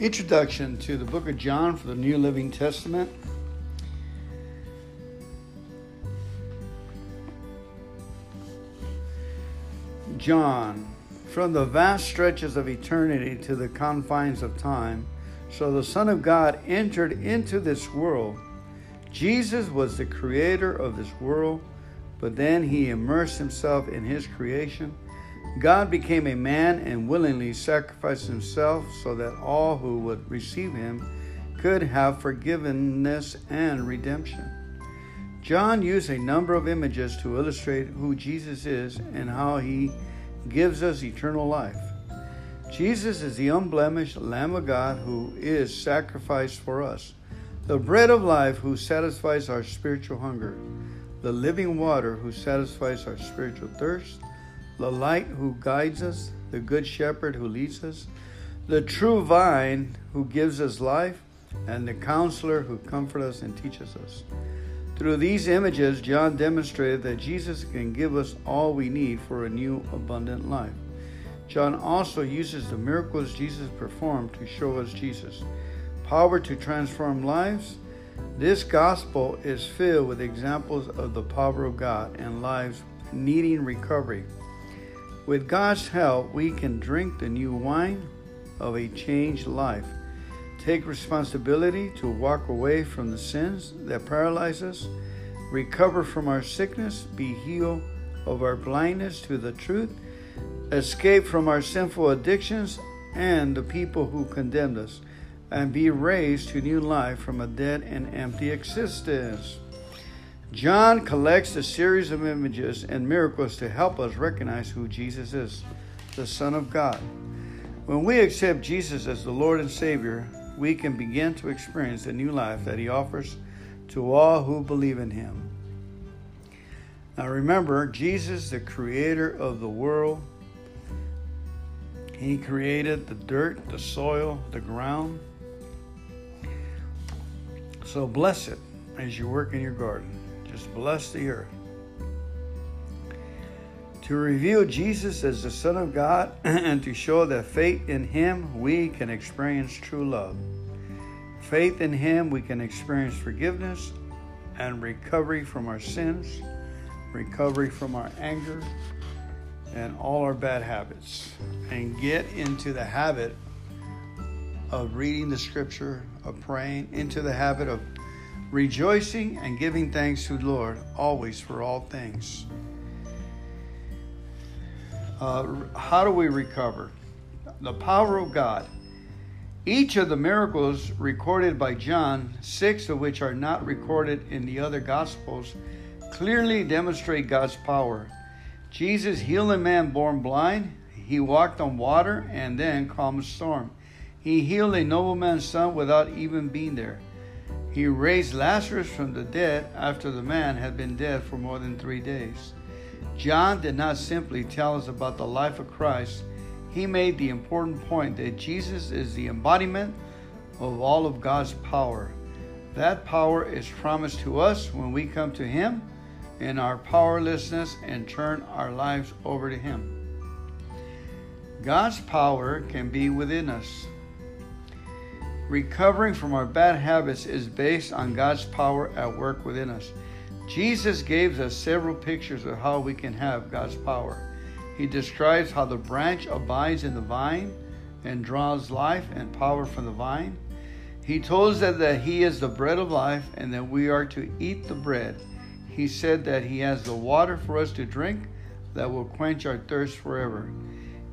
Introduction to the book of John for the New Living Testament. John, from the vast stretches of eternity to the confines of time, so the Son of God entered into this world. Jesus was the creator of this world, but then he immersed himself in his creation God became a man and willingly sacrificed himself so that all who would receive him could have forgiveness and redemption. John used a number of images to illustrate who Jesus is and how he gives us eternal life. Jesus is the unblemished Lamb of God who is sacrificed for us, the bread of life who satisfies our spiritual hunger, the living water who satisfies our spiritual thirst the light who guides us, the good shepherd who leads us, the true vine who gives us life, and the counselor who comforts us and teaches us. Through these images, John demonstrated that Jesus can give us all we need for a new, abundant life. John also uses the miracles Jesus performed to show us Jesus. Power to transform lives. This gospel is filled with examples of the power of God and lives needing recovery. With God's help, we can drink the new wine of a changed life, take responsibility to walk away from the sins that paralyze us, recover from our sickness, be healed of our blindness to the truth, escape from our sinful addictions and the people who condemned us, and be raised to new life from a dead and empty existence. John collects a series of images and miracles to help us recognize who Jesus is, the Son of God. When we accept Jesus as the Lord and Savior, we can begin to experience the new life that He offers to all who believe in Him. Now remember, Jesus, the creator of the world, He created the dirt, the soil, the ground. So bless it as you work in your garden. Just bless the earth. To reveal Jesus as the Son of God and to show that faith in Him we can experience true love. Faith in Him we can experience forgiveness and recovery from our sins, recovery from our anger, and all our bad habits, and get into the habit of reading the scripture, of praying, into the habit of rejoicing and giving thanks to the Lord always for all things. Uh, how do we recover? The power of God. Each of the miracles recorded by John, six of which are not recorded in the other Gospels, clearly demonstrate God's power. Jesus healed a man born blind. He walked on water and then calmed a storm. He healed a nobleman's son without even being there. He raised Lazarus from the dead after the man had been dead for more than three days. John did not simply tell us about the life of Christ, he made the important point that Jesus is the embodiment of all of God's power. That power is promised to us when we come to Him in our powerlessness and turn our lives over to Him. God's power can be within us Recovering from our bad habits is based on God's power at work within us. Jesus gave us several pictures of how we can have God's power. He describes how the branch abides in the vine and draws life and power from the vine. He told us that, that He is the bread of life and that we are to eat the bread. He said that He has the water for us to drink that will quench our thirst forever.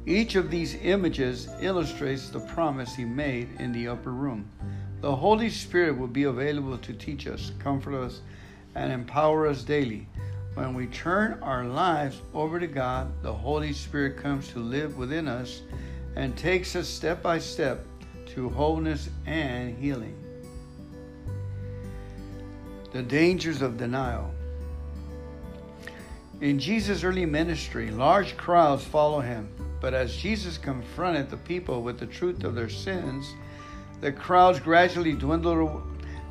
Each of these images illustrates the promise he made in the upper room. The Holy Spirit will be available to teach us, comfort us, and empower us daily. When we turn our lives over to God, the Holy Spirit comes to live within us and takes us step by step to wholeness and healing. The dangers of denial. In Jesus' early ministry, large crowds follow him. But as Jesus confronted the people with the truth of their sins, the crowds gradually dwindled.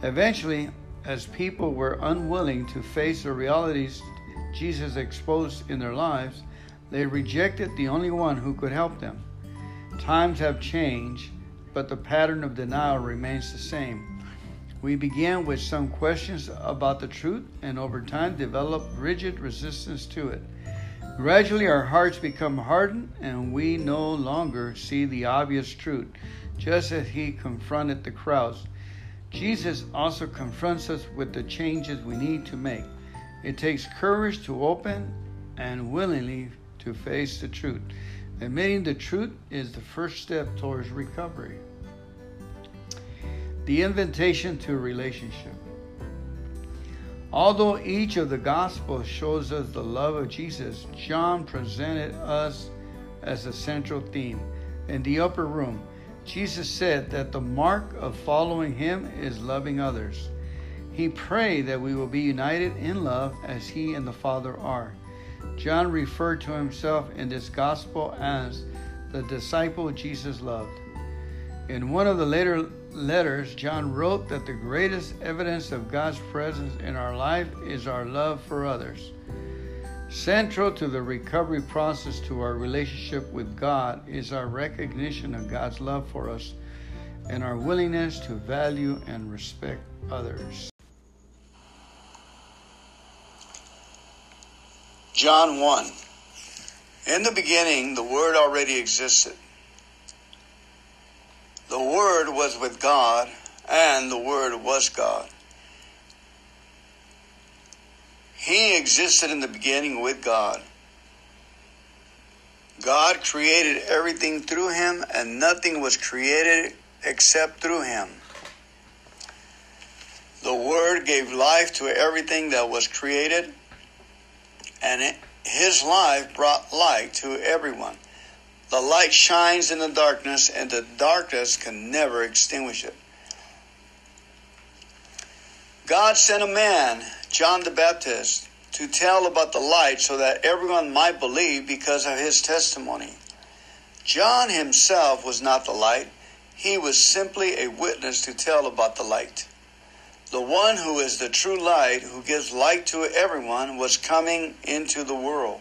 Eventually, as people were unwilling to face the realities Jesus exposed in their lives, they rejected the only one who could help them. Times have changed, but the pattern of denial remains the same. We began with some questions about the truth and over time develop rigid resistance to it. Gradually, our hearts become hardened and we no longer see the obvious truth, just as he confronted the crowds. Jesus also confronts us with the changes we need to make. It takes courage to open and willingly to face the truth. Admitting the truth is the first step towards recovery. The invitation to relationship. Although each of the Gospels shows us the love of Jesus, John presented us as a central theme. In the upper room, Jesus said that the mark of following him is loving others. He prayed that we will be united in love as he and the Father are. John referred to himself in this gospel as the disciple Jesus loved. In one of the later letters, John wrote that the greatest evidence of God's presence in our life is our love for others. Central to the recovery process to our relationship with God is our recognition of God's love for us and our willingness to value and respect others. John 1. In the beginning, the Word already existed. The Word was with God, and the Word was God. He existed in the beginning with God. God created everything through him, and nothing was created except through him. The Word gave life to everything that was created and his life brought light to everyone. The light shines in the darkness, and the darkness can never extinguish it. God sent a man, John the Baptist, to tell about the light so that everyone might believe because of his testimony. John himself was not the light, he was simply a witness to tell about the light. The one who is the true light, who gives light to everyone, was coming into the world.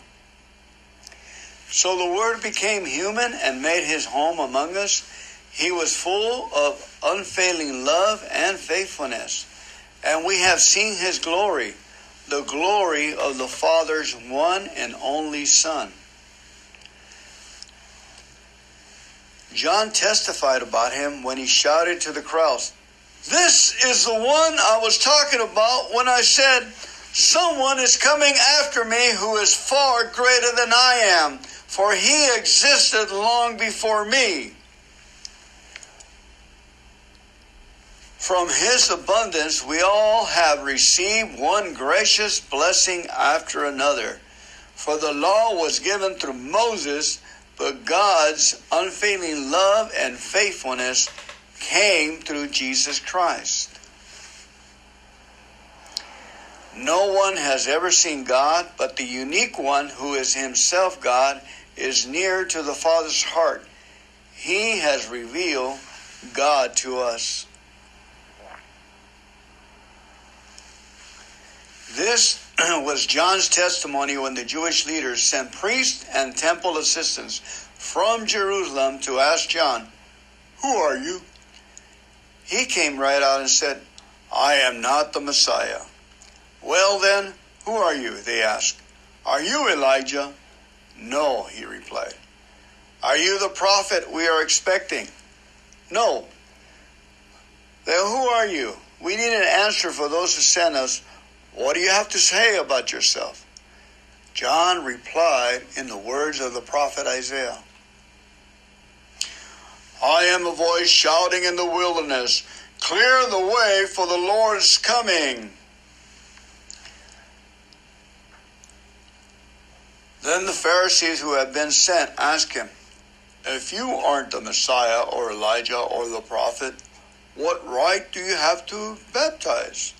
So the Word became human and made his home among us. He was full of unfailing love and faithfulness. And we have seen his glory, the glory of the Father's one and only Son. John testified about him when he shouted to the crowds, This is the one I was talking about when I said, Someone is coming after me who is far greater than I am, for he existed long before me. From his abundance, we all have received one gracious blessing after another. For the law was given through Moses but God's unfailing love and faithfulness came through Jesus Christ. No one has ever seen God, but the unique one who is himself God is near to the Father's heart. He has revealed God to us. This was John's testimony when the Jewish leaders sent priests and temple assistants from Jerusalem to ask John, Who are you? He came right out and said, I am not the Messiah. Well, then, who are you? They asked. Are you Elijah? No, he replied. Are you the prophet we are expecting? No. Then who are you? We need an answer for those who sent us what do you have to say about yourself? John replied in the words of the prophet Isaiah I am a voice shouting in the wilderness, Clear the way for the Lord's coming. Then the Pharisees who had been sent asked him, If you aren't the Messiah or Elijah or the prophet, what right do you have to baptize?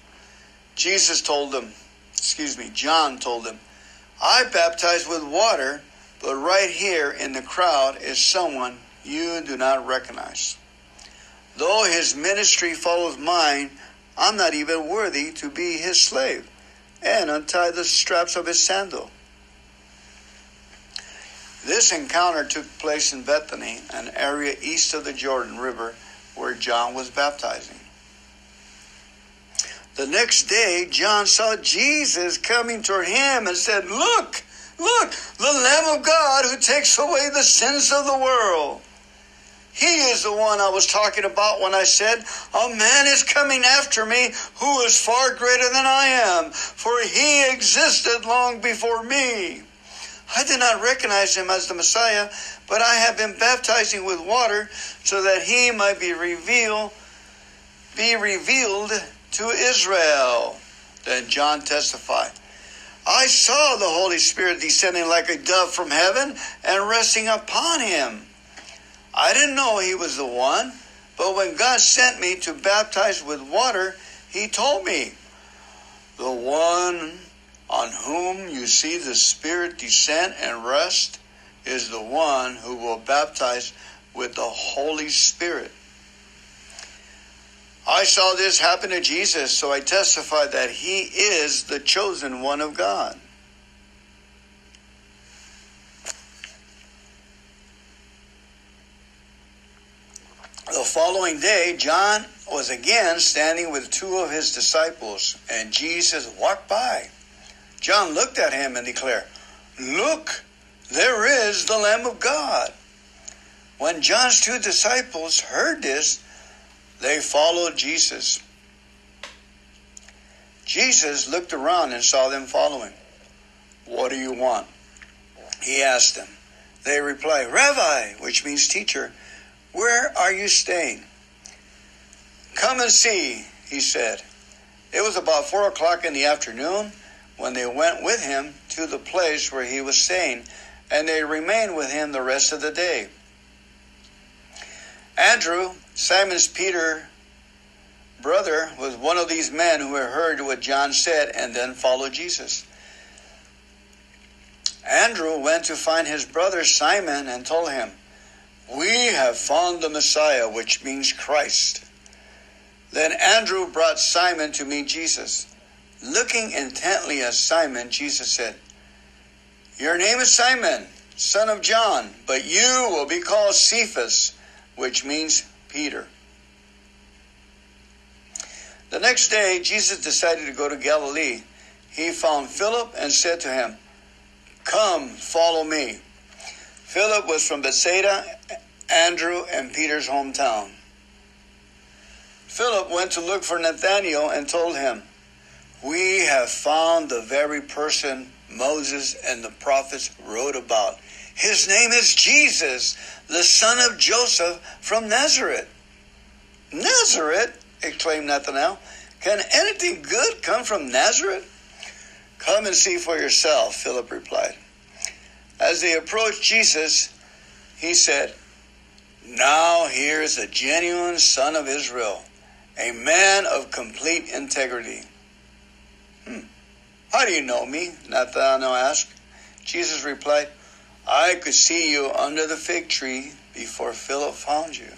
Jesus told them, excuse me, John told them, I baptize with water, but right here in the crowd is someone you do not recognize. Though his ministry follows mine, I'm not even worthy to be his slave and untie the straps of his sandal. This encounter took place in Bethany, an area east of the Jordan River where John was baptizing. The next day, John saw Jesus coming toward him and said, Look, look, the Lamb of God who takes away the sins of the world. He is the one I was talking about when I said, A man is coming after me who is far greater than I am, for he existed long before me. I did not recognize him as the Messiah, but I have been baptizing with water so that he might be revealed be revealed to Israel. Then John testified, I saw the Holy Spirit descending like a dove from heaven and resting upon him. I didn't know he was the one, but when God sent me to baptize with water, he told me, The one on whom you see the Spirit descend and rest is the one who will baptize with the Holy Spirit. I saw this happen to Jesus, so I testify that he is the chosen one of God. The following day, John was again standing with two of his disciples, and Jesus walked by. John looked at him and declared, Look, there is the Lamb of God. When John's two disciples heard this, they followed Jesus. Jesus looked around and saw them following. What do you want? He asked them. They replied, Rabbi, which means teacher, where are you staying? Come and see, he said. It was about four o'clock in the afternoon when they went with him to the place where he was staying, and they remained with him the rest of the day. Andrew, Simon's Peter brother, was one of these men who had heard what John said and then followed Jesus. Andrew went to find his brother Simon and told him, We have found the Messiah, which means Christ. Then Andrew brought Simon to meet Jesus. Looking intently at Simon, Jesus said, Your name is Simon, son of John, but you will be called Cephas, which means Peter. The next day, Jesus decided to go to Galilee. He found Philip and said to him, Come, follow me. Philip was from Bethsaida, Andrew, and Peter's hometown. Philip went to look for Nathanael and told him, We have found the very person Moses and the prophets wrote about. His name is Jesus, the son of Joseph from Nazareth. Nazareth? exclaimed Nathanael. Can anything good come from Nazareth? Come and see for yourself, Philip replied. As they approached Jesus, he said, Now here is a genuine son of Israel a man of complete integrity. Hmm. How do you know me? Nathanael asked. Jesus replied, I could see you under the fig tree before Philip found you.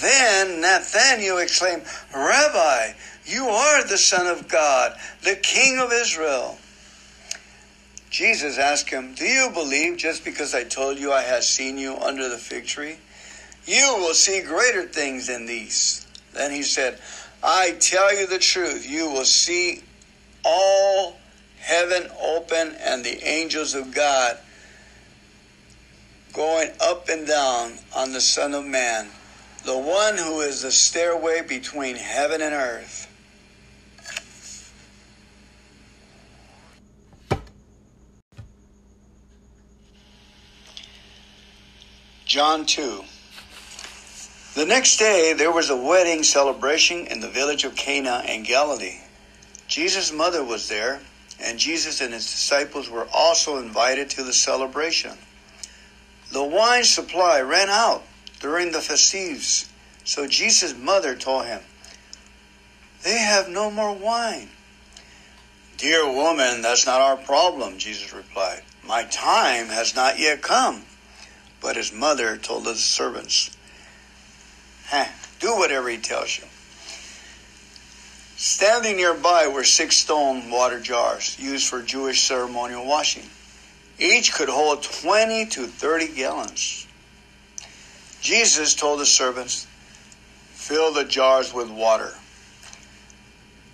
Then Nathanael exclaimed, Rabbi, you are the Son of God, the King of Israel. Jesus asked him, Do you believe just because I told you I had seen you under the fig tree? You will see greater things than these. Then he said, I tell you the truth, you will see all heaven open and the angels of God going up and down on the Son of Man, the one who is the stairway between heaven and earth. John 2. The next day, there was a wedding celebration in the village of Cana in Galilee. Jesus' mother was there, and Jesus and his disciples were also invited to the celebration. The wine supply ran out during the festivities, So Jesus' mother told him, They have no more wine. Dear woman, that's not our problem, Jesus replied. My time has not yet come. But his mother told the servants, Eh, do whatever he tells you. Standing nearby were six stone water jars used for Jewish ceremonial washing. Each could hold 20 to 30 gallons. Jesus told the servants, Fill the jars with water.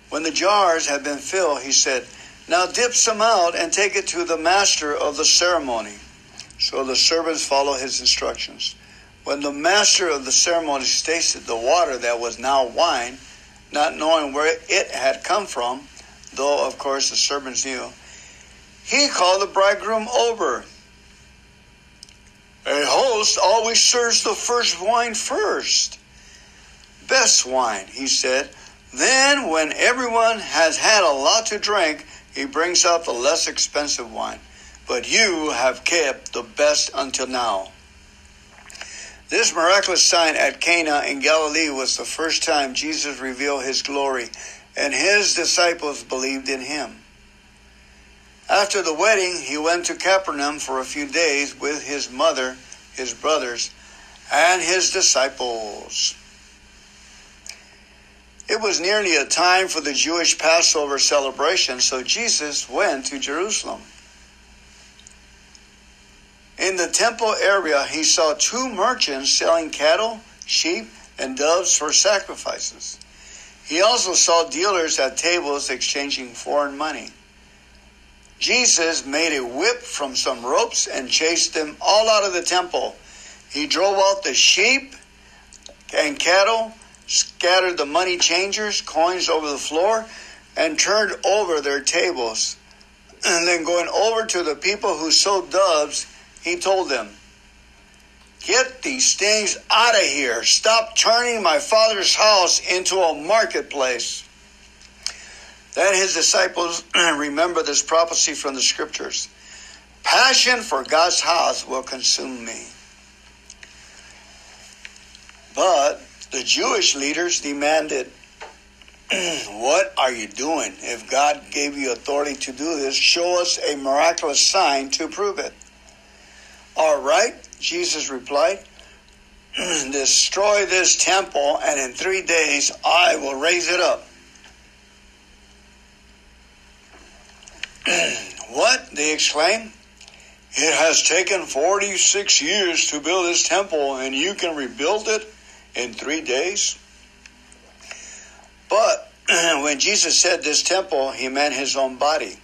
When the jars had been filled, he said, Now dip some out and take it to the master of the ceremony. So the servants followed his instructions. When the master of the ceremony tasted the water that was now wine, not knowing where it had come from, though of course the servants knew, he called the bridegroom over. A host always serves the first wine first. Best wine, he said. Then, when everyone has had a lot to drink, he brings out the less expensive wine. But you have kept the best until now. This miraculous sign at Cana in Galilee was the first time Jesus revealed his glory, and his disciples believed in him. After the wedding, he went to Capernaum for a few days with his mother, his brothers, and his disciples. It was nearly a time for the Jewish Passover celebration, so Jesus went to Jerusalem. In the temple area, he saw two merchants selling cattle, sheep, and doves for sacrifices. He also saw dealers at tables exchanging foreign money. Jesus made a whip from some ropes and chased them all out of the temple. He drove out the sheep and cattle, scattered the money changers, coins over the floor, and turned over their tables. And then going over to the people who sold doves, he told them, Get these things out of here. Stop turning my father's house into a marketplace. Then his disciples remember this prophecy from the scriptures Passion for God's house will consume me. But the Jewish leaders demanded, What are you doing? If God gave you authority to do this, show us a miraculous sign to prove it. All right, Jesus replied, Destroy this temple, and in three days I will raise it up. what? They exclaimed. It has taken 46 years to build this temple, and you can rebuild it in three days? But when Jesus said this temple, he meant his own body.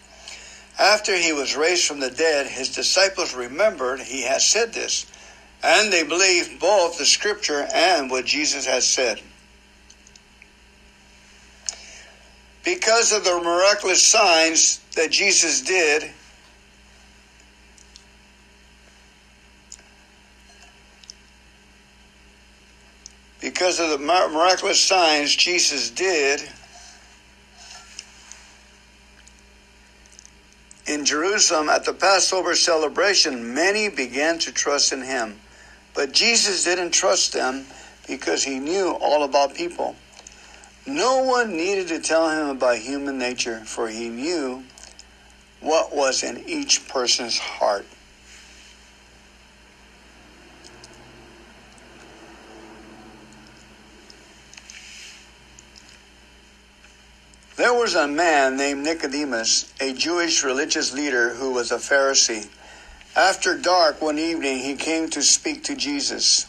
After he was raised from the dead, his disciples remembered he had said this, and they believed both the scripture and what Jesus had said. Because of the miraculous signs that Jesus did, because of the miraculous signs Jesus did in Jerusalem at the Passover celebration, many began to trust in him. But Jesus didn't trust them because he knew all about people. No one needed to tell him about human nature, for he knew what was in each person's heart. There was a man named Nicodemus, a Jewish religious leader who was a Pharisee. After dark one evening, he came to speak to Jesus.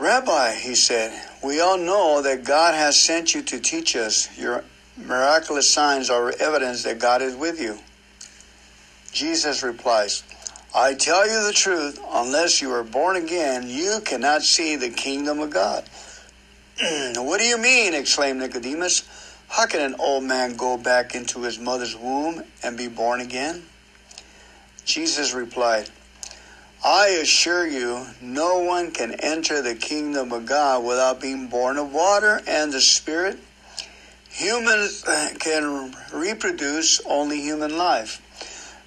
Rabbi, he said, we all know that God has sent you to teach us. Your miraculous signs are evidence that God is with you. Jesus replies, I tell you the truth, unless you are born again, you cannot see the kingdom of God. what do you mean? exclaimed Nicodemus. How can an old man go back into his mother's womb and be born again? Jesus replied, I assure you, no one can enter the kingdom of God without being born of water and the Spirit. Humans uh, can reproduce only human life,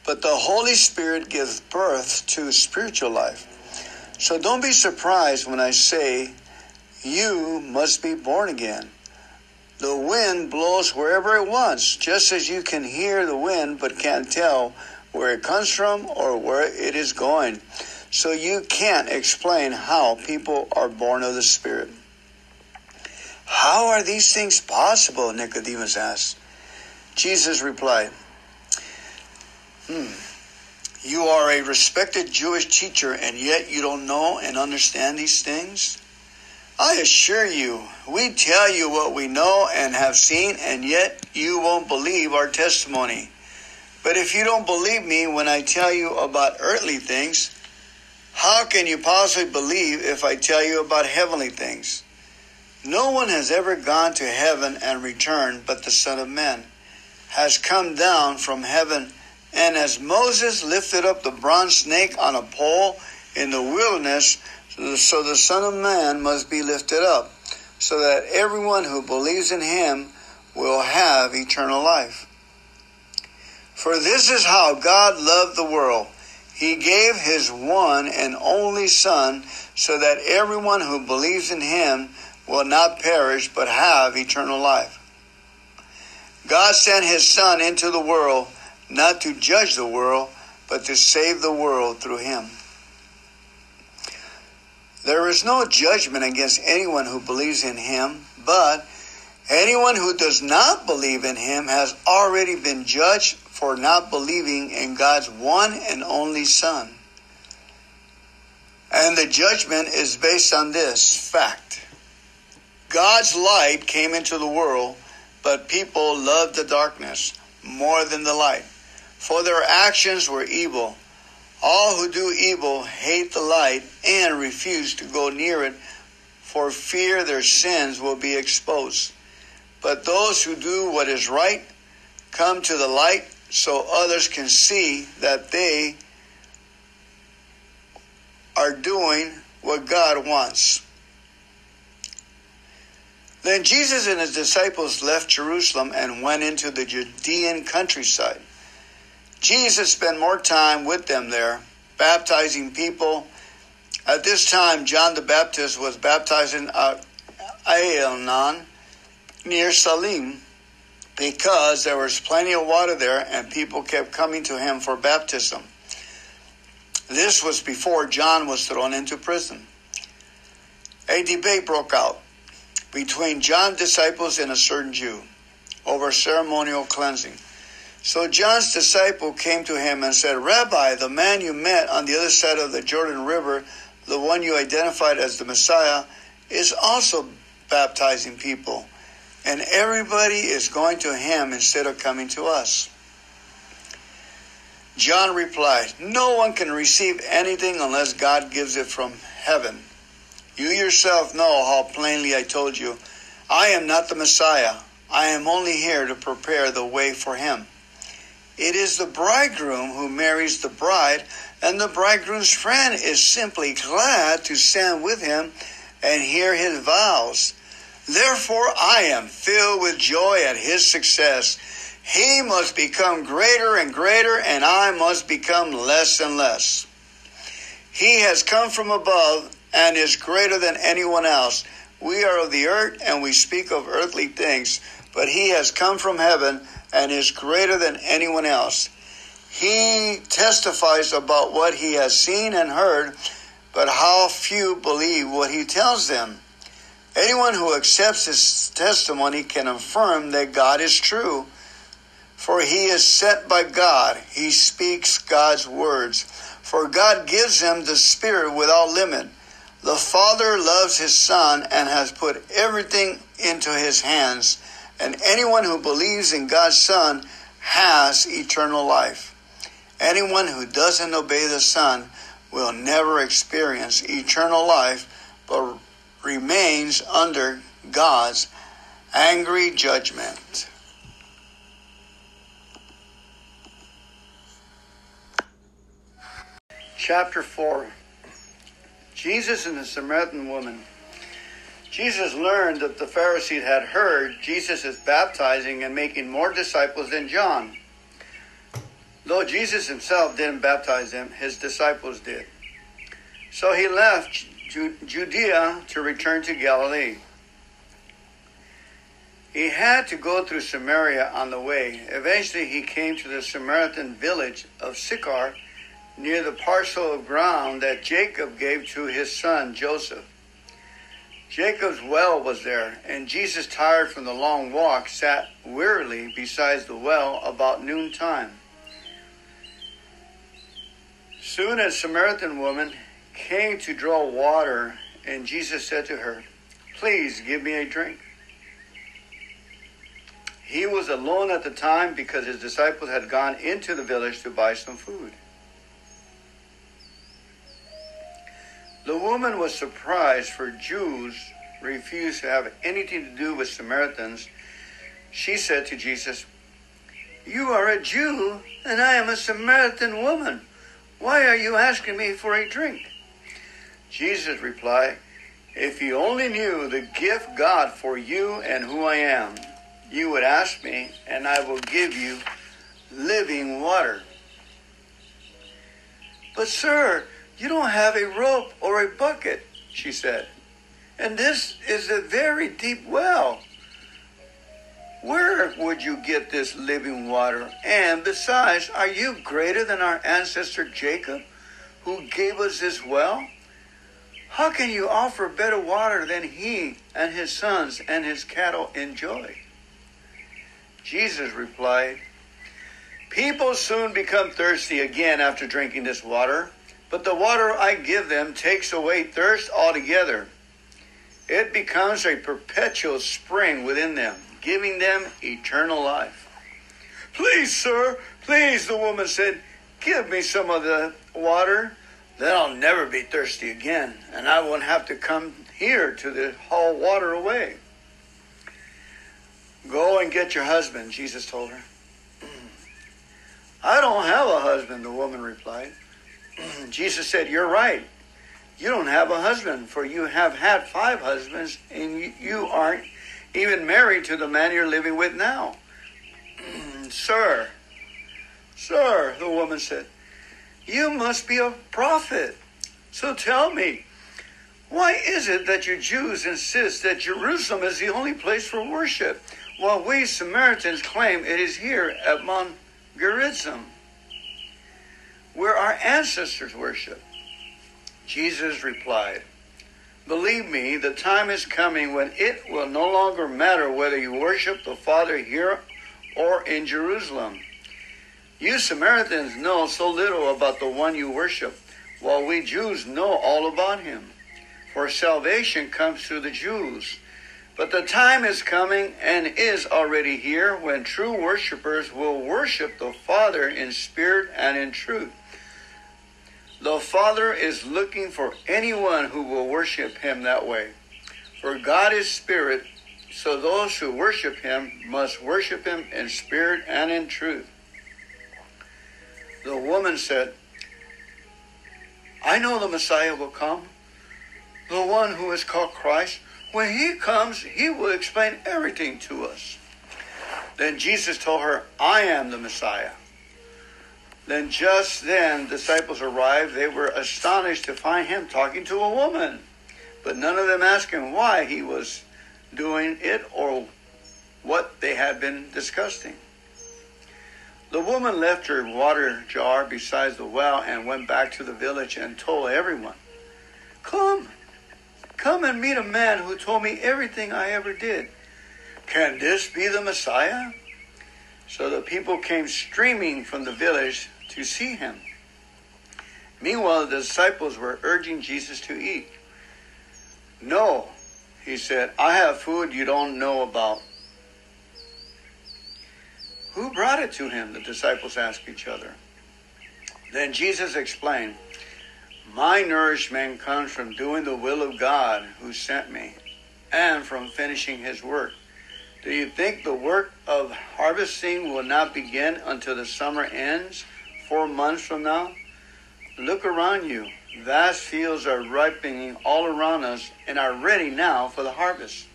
but the Holy Spirit gives birth to spiritual life. So don't be surprised when I say you must be born again. The wind blows wherever it wants, just as you can hear the wind but can't tell where it comes from or where it is going. So you can't explain how people are born of the Spirit. How are these things possible? Nicodemus asked. Jesus replied, Hmm, you are a respected Jewish teacher, and yet you don't know and understand these things? I assure you, we tell you what we know and have seen, and yet you won't believe our testimony. But if you don't believe me when I tell you about earthly things, how can you possibly believe if I tell you about heavenly things? No one has ever gone to heaven and returned but the Son of Man has come down from heaven. And as Moses lifted up the bronze snake on a pole in the wilderness, so the Son of Man must be lifted up, so that everyone who believes in him will have eternal life. For this is how God loved the world. He gave his one and only Son so that everyone who believes in him will not perish but have eternal life. God sent his Son into the world not to judge the world, but to save the world through him. There is no judgment against anyone who believes in him, but anyone who does not believe in him has already been judged for not believing in God's one and only Son. And the judgment is based on this fact God's light came into the world, but people loved the darkness more than the light, for their actions were evil. All who do evil hate the light and refuse to go near it for fear their sins will be exposed. But those who do what is right come to the light so others can see that they are doing what God wants. Then Jesus and his disciples left Jerusalem and went into the Judean countryside. Jesus spent more time with them there, baptizing people. At this time, John the Baptist was baptizing at Aenon near Salim because there was plenty of water there and people kept coming to him for baptism. This was before John was thrown into prison. A debate broke out between John's disciples and a certain Jew over ceremonial cleansing. So John's disciple came to him and said, Rabbi, the man you met on the other side of the Jordan River, the one you identified as the Messiah, is also baptizing people and everybody is going to him instead of coming to us. John replied, No one can receive anything unless God gives it from heaven. You yourself know how plainly I told you, I am not the Messiah. I am only here to prepare the way for him. It is the bridegroom who marries the bride, and the bridegroom's friend is simply glad to stand with him and hear his vows. Therefore, I am filled with joy at his success. He must become greater and greater, and I must become less and less. He has come from above and is greater than anyone else. We are of the earth and we speak of earthly things, but he has come from heaven and is greater than anyone else. He testifies about what he has seen and heard, but how few believe what he tells them. Anyone who accepts his testimony can affirm that God is true, for he is sent by God. He speaks God's words, for God gives him the Spirit without limit. The Father loves his Son and has put everything into his hands, and anyone who believes in God's Son has eternal life. Anyone who doesn't obey the Son will never experience eternal life, but remains under God's angry judgment. Chapter 4 Jesus and the Samaritan woman. Jesus learned that the Pharisees had heard Jesus is baptizing and making more disciples than John. Though Jesus himself didn't baptize them, his disciples did. So he left Judea to return to Galilee. He had to go through Samaria on the way. Eventually, he came to the Samaritan village of Sychar near the parcel of ground that Jacob gave to his son Joseph. Jacob's well was there, and Jesus, tired from the long walk, sat wearily beside the well about noontime. Soon a Samaritan woman came to draw water, and Jesus said to her, Please give me a drink. He was alone at the time because his disciples had gone into the village to buy some food. The woman was surprised, for Jews refused to have anything to do with Samaritans. She said to Jesus, You are a Jew, and I am a Samaritan woman. Why are you asking me for a drink? Jesus replied, If you only knew the gift God for you and who I am, you would ask me, and I will give you living water. But, sir, you don't have a rope or a bucket, she said. And this is a very deep well. Where would you get this living water? And besides, are you greater than our ancestor Jacob, who gave us this well? How can you offer better water than he and his sons and his cattle enjoy? Jesus replied, People soon become thirsty again after drinking this water, but the water I give them takes away thirst altogether. It becomes a perpetual spring within them, giving them eternal life. Please, sir, please, the woman said, give me some of the water. Then I'll never be thirsty again, and I won't have to come here to the haul water away. Go and get your husband, Jesus told her. I don't have a husband, the woman replied. Jesus said, You're right. You don't have a husband, for you have had five husbands, and you aren't even married to the man you're living with now. sir, sir, the woman said, You must be a prophet. So tell me, why is it that you Jews insist that Jerusalem is the only place for worship? while we Samaritans claim it is here at Mount Gerizim, where our ancestors worship. Jesus replied, Believe me, the time is coming when it will no longer matter whether you worship the Father here or in Jerusalem. You Samaritans know so little about the one you worship, while we Jews know all about him. For salvation comes through the Jews. But the time is coming and is already here when true worshipers will worship the Father in spirit and in truth. The Father is looking for anyone who will worship him that way. For God is spirit, so those who worship him must worship him in spirit and in truth. The woman said, I know the Messiah will come, the one who is called Christ. When he comes, he will explain everything to us. Then Jesus told her, I am the Messiah. Then just then disciples arrived. They were astonished to find him talking to a woman. But none of them asked him why he was doing it or what they had been discussing. The woman left her water jar beside the well and went back to the village and told everyone, Come, Come and meet a man who told me everything I ever did. Can this be the Messiah? So the people came streaming from the village to see him. Meanwhile, the disciples were urging Jesus to eat. No, he said, I have food you don't know about. Who brought it to him? The disciples asked each other. Then Jesus explained, my nourishment comes from doing the will of God who sent me and from finishing his work. Do you think the work of harvesting will not begin until the summer ends, four months from now? Look around you. Vast fields are ripening all around us and are ready now for the harvest.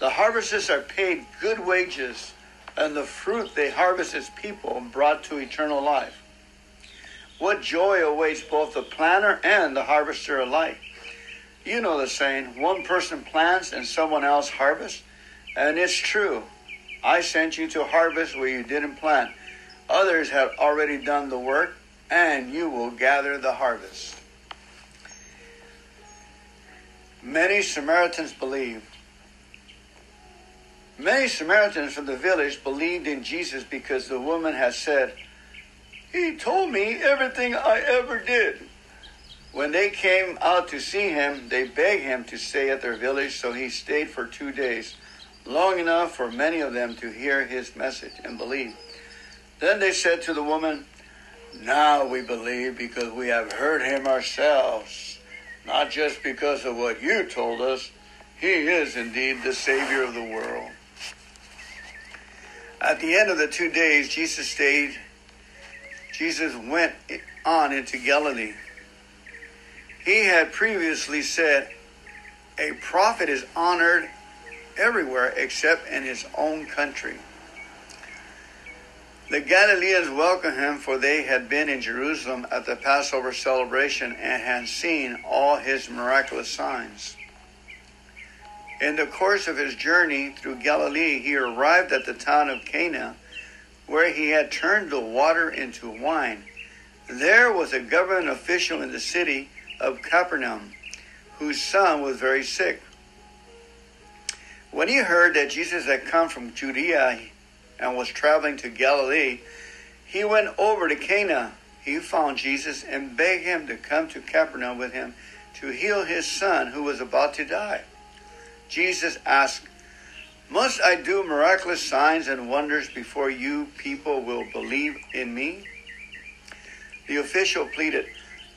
The harvesters are paid good wages, and the fruit they harvest is people brought to eternal life. What joy awaits both the planter and the harvester alike. You know the saying, one person plants and someone else harvests. And it's true. I sent you to harvest where you didn't plant. Others have already done the work, and you will gather the harvest. Many Samaritans believed. Many Samaritans from the village believed in Jesus because the woman had said, He told me everything I ever did. When they came out to see him, they begged him to stay at their village, so he stayed for two days, long enough for many of them to hear his message and believe. Then they said to the woman, Now we believe because we have heard him ourselves not just because of what you told us. He is indeed the Savior of the world. At the end of the two days, Jesus stayed. Jesus went on into Galilee. He had previously said, A prophet is honored everywhere except in his own country. The Galileans welcomed him, for they had been in Jerusalem at the Passover celebration and had seen all his miraculous signs. In the course of his journey through Galilee, he arrived at the town of Cana, where he had turned the water into wine. There was a government official in the city of Capernaum, whose son was very sick. When he heard that Jesus had come from Judea, and was traveling to Galilee, he went over to Cana. He found Jesus and begged him to come to Capernaum with him to heal his son who was about to die. Jesus asked, Must I do miraculous signs and wonders before you people will believe in me? The official pleaded,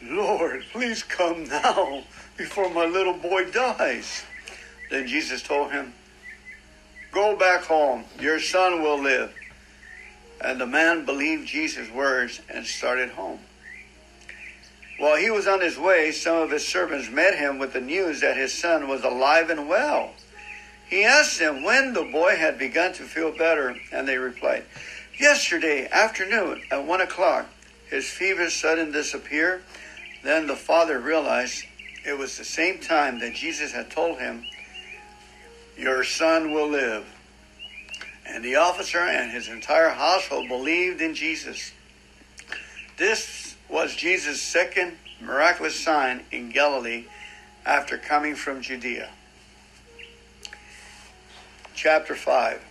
Lord, please come now before my little boy dies. Then Jesus told him, Go back home. Your son will live. And the man believed Jesus' words and started home. While he was on his way, some of his servants met him with the news that his son was alive and well. He asked them when the boy had begun to feel better, and they replied, Yesterday afternoon at one o'clock, his fever suddenly disappeared. Then the father realized it was the same time that Jesus had told him your son will live. And the officer and his entire household believed in Jesus. This was Jesus' second miraculous sign in Galilee after coming from Judea. Chapter 5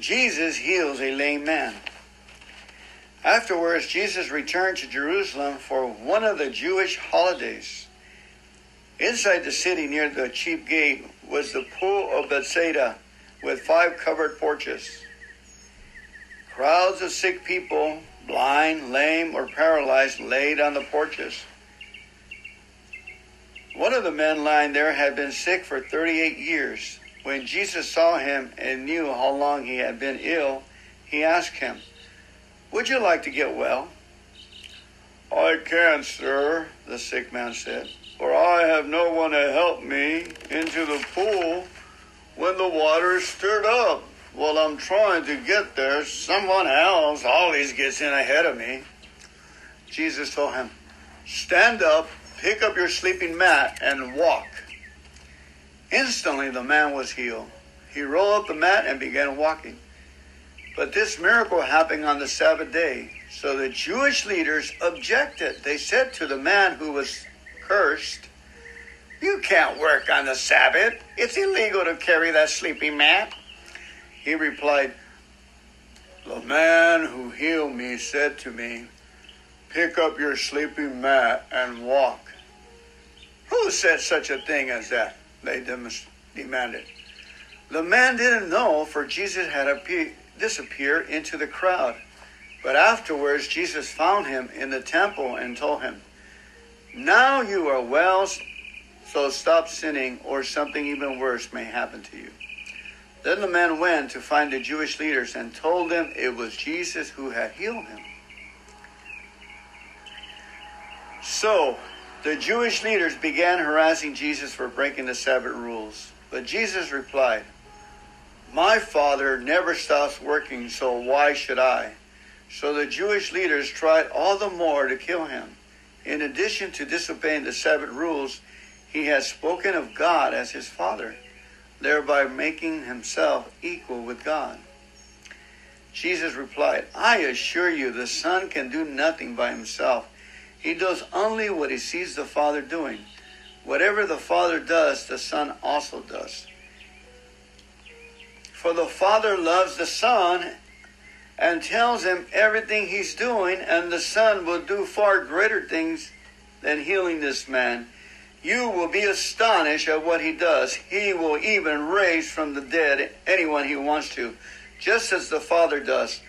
Jesus heals a lame man. Afterwards, Jesus returned to Jerusalem for one of the Jewish holidays. Inside the city near the chief gate was the pool of Bethsaida with five covered porches. Crowds of sick people, blind, lame, or paralyzed, laid on the porches. One of the men lying there had been sick for 38 years. When Jesus saw him and knew how long he had been ill, he asked him, Would you like to get well? I can, sir, the sick man said for I have no one to help me into the pool when the water is stirred up. While I'm trying to get there, someone else always gets in ahead of me. Jesus told him, Stand up, pick up your sleeping mat, and walk. Instantly the man was healed. He rolled up the mat and began walking. But this miracle happened on the Sabbath day. So the Jewish leaders objected. They said to the man who was cursed. You can't work on the Sabbath. It's illegal to carry that sleeping mat. He replied, The man who healed me said to me, Pick up your sleeping mat and walk. Who said such a thing as that? They demanded. The man didn't know, for Jesus had disappeared into the crowd. But afterwards, Jesus found him in the temple and told him, now you are well, so stop sinning, or something even worse may happen to you. Then the man went to find the Jewish leaders and told them it was Jesus who had healed him. So, the Jewish leaders began harassing Jesus for breaking the Sabbath rules. But Jesus replied, My Father never stops working, so why should I? So the Jewish leaders tried all the more to kill him. In addition to disobeying the Sabbath rules, he had spoken of God as his Father, thereby making himself equal with God. Jesus replied, I assure you, the Son can do nothing by himself. He does only what he sees the Father doing. Whatever the Father does, the Son also does. For the Father loves the Son and tells him everything he's doing, and the Son will do far greater things than healing this man. You will be astonished at what he does. He will even raise from the dead anyone he wants to, just as the Father does.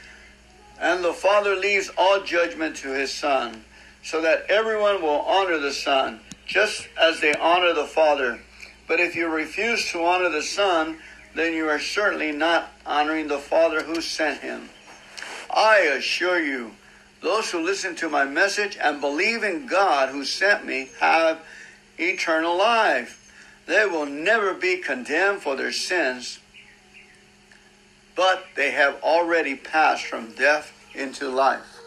And the Father leaves all judgment to his Son, so that everyone will honor the Son, just as they honor the Father. But if you refuse to honor the Son, then you are certainly not honoring the Father who sent him. I assure you, those who listen to my message and believe in God who sent me have eternal life. They will never be condemned for their sins, but they have already passed from death into life.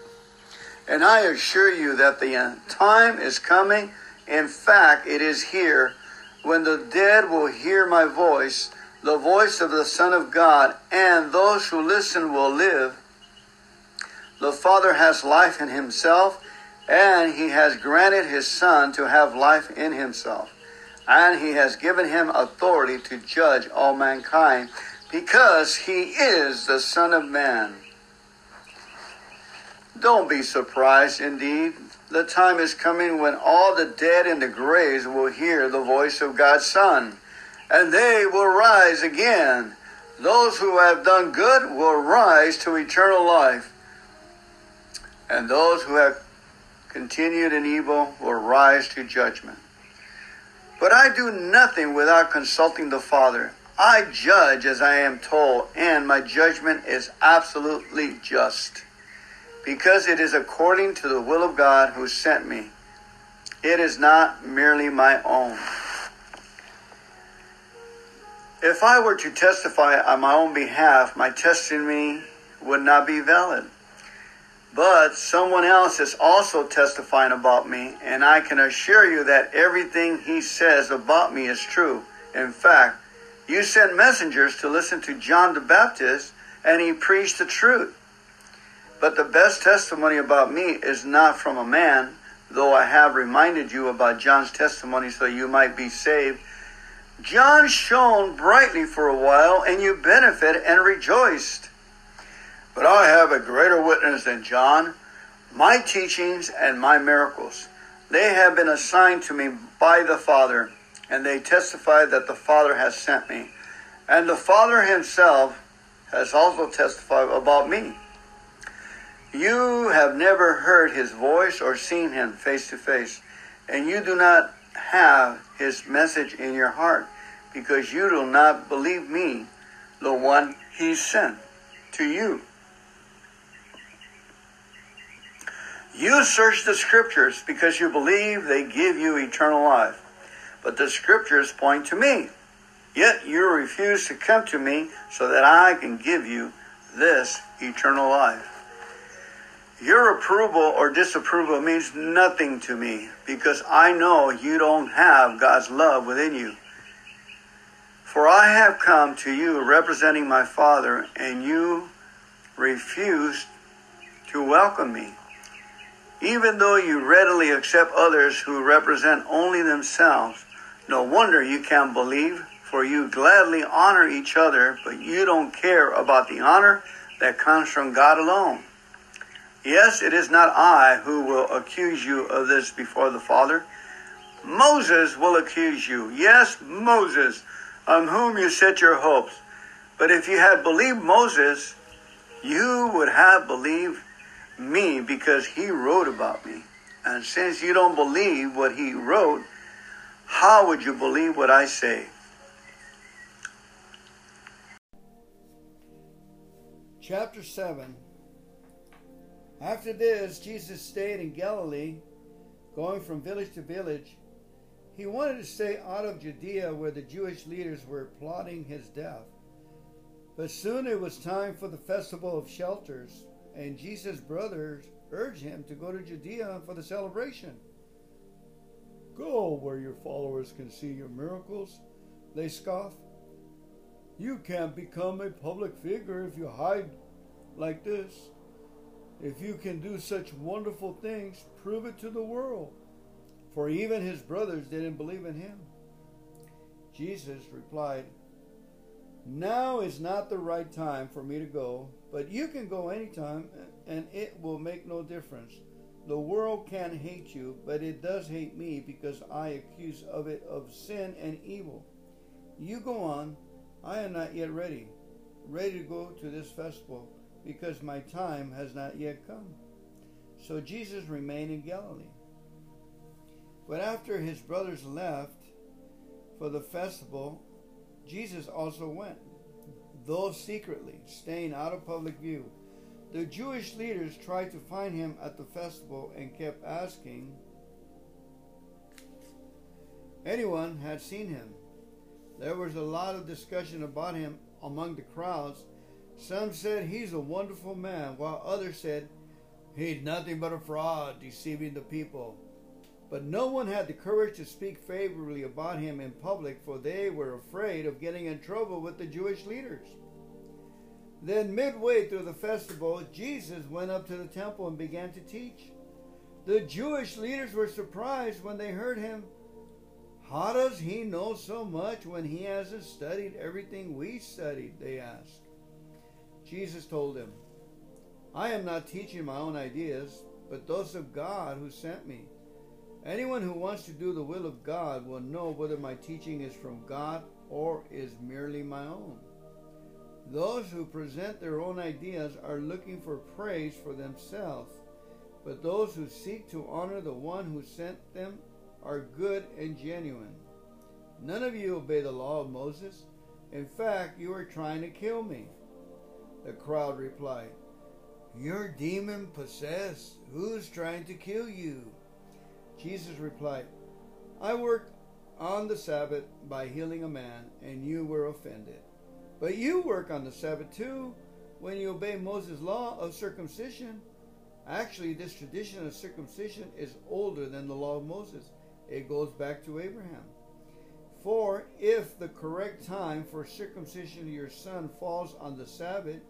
And I assure you that the time is coming. In fact, it is here when the dead will hear my voice, the voice of the Son of God, and those who listen will live. The Father has life in himself, and he has granted his Son to have life in himself. And he has given him authority to judge all mankind because he is the Son of Man. Don't be surprised, indeed. The time is coming when all the dead in the graves will hear the voice of God's Son, and they will rise again. Those who have done good will rise to eternal life and those who have continued in evil will rise to judgment. But I do nothing without consulting the Father. I judge as I am told, and my judgment is absolutely just, because it is according to the will of God who sent me. It is not merely my own. If I were to testify on my own behalf, my testimony would not be valid. But someone else is also testifying about me, and I can assure you that everything he says about me is true. In fact, you sent messengers to listen to John the Baptist, and he preached the truth. But the best testimony about me is not from a man, though I have reminded you about John's testimony so you might be saved. John shone brightly for a while, and you benefited and rejoiced. But I have a greater witness than John, my teachings and my miracles. They have been assigned to me by the Father, and they testify that the Father has sent me. And the Father himself has also testified about me. You have never heard his voice or seen him face to face, and you do not have his message in your heart, because you do not believe me, the one he sent to you. You search the scriptures because you believe they give you eternal life. But the scriptures point to me. Yet you refuse to come to me so that I can give you this eternal life. Your approval or disapproval means nothing to me because I know you don't have God's love within you. For I have come to you representing my Father, and you refused to welcome me. Even though you readily accept others who represent only themselves, no wonder you can't believe, for you gladly honor each other, but you don't care about the honor that comes from God alone. Yes, it is not I who will accuse you of this before the Father. Moses will accuse you. Yes, Moses, on whom you set your hopes. But if you had believed Moses, you would have believed me because he wrote about me. And since you don't believe what he wrote, how would you believe what I say? Chapter 7 After this, Jesus stayed in Galilee. going from village to village. He wanted to stay out of Judea where the Jewish leaders were plotting his death. But soon it was time for the festival of shelters, and Jesus' brothers urged him to go to Judea for the celebration. Go where your followers can see your miracles, they scoff. You can't become a public figure if you hide like this. If you can do such wonderful things, prove it to the world. For even his brothers didn't believe in him. Jesus replied, Now is not the right time for me to go, but you can go anytime, and it will make no difference. The world can hate you, but it does hate me because I accuse of it of sin and evil. You go on. I am not yet ready, ready to go to this festival because my time has not yet come. So Jesus remained in Galilee. But after his brothers left for the festival, Jesus also went, though secretly, staying out of public view. The Jewish leaders tried to find him at the festival and kept asking anyone had seen him. There was a lot of discussion about him among the crowds some said he's a wonderful man, while others said he's nothing but a fraud, deceiving the people. But no one had the courage to speak favorably about him in public, for they were afraid of getting in trouble with the Jewish leaders. Then, midway through the festival, Jesus went up to the temple and began to teach. The Jewish leaders were surprised when they heard him. How does he know so much when he hasn't studied everything we studied? They asked. Jesus told them, I am not teaching my own ideas, but those of God who sent me. Anyone who wants to do the will of God will know whether my teaching is from God or is merely my own. Those who present their own ideas are looking for praise for themselves, but those who seek to honor the one who sent them are good and genuine. None of you obey the law of Moses. In fact, you are trying to kill me. The crowd replied, You're demon possessed. Who's trying to kill you? Jesus replied, I worked on the Sabbath by healing a man, and you were offended. But you work on the Sabbath too when you obey Moses' law of circumcision. Actually, this tradition of circumcision is older than the law of Moses. It goes back to Abraham. For if the correct time for circumcision of your son falls on the Sabbath,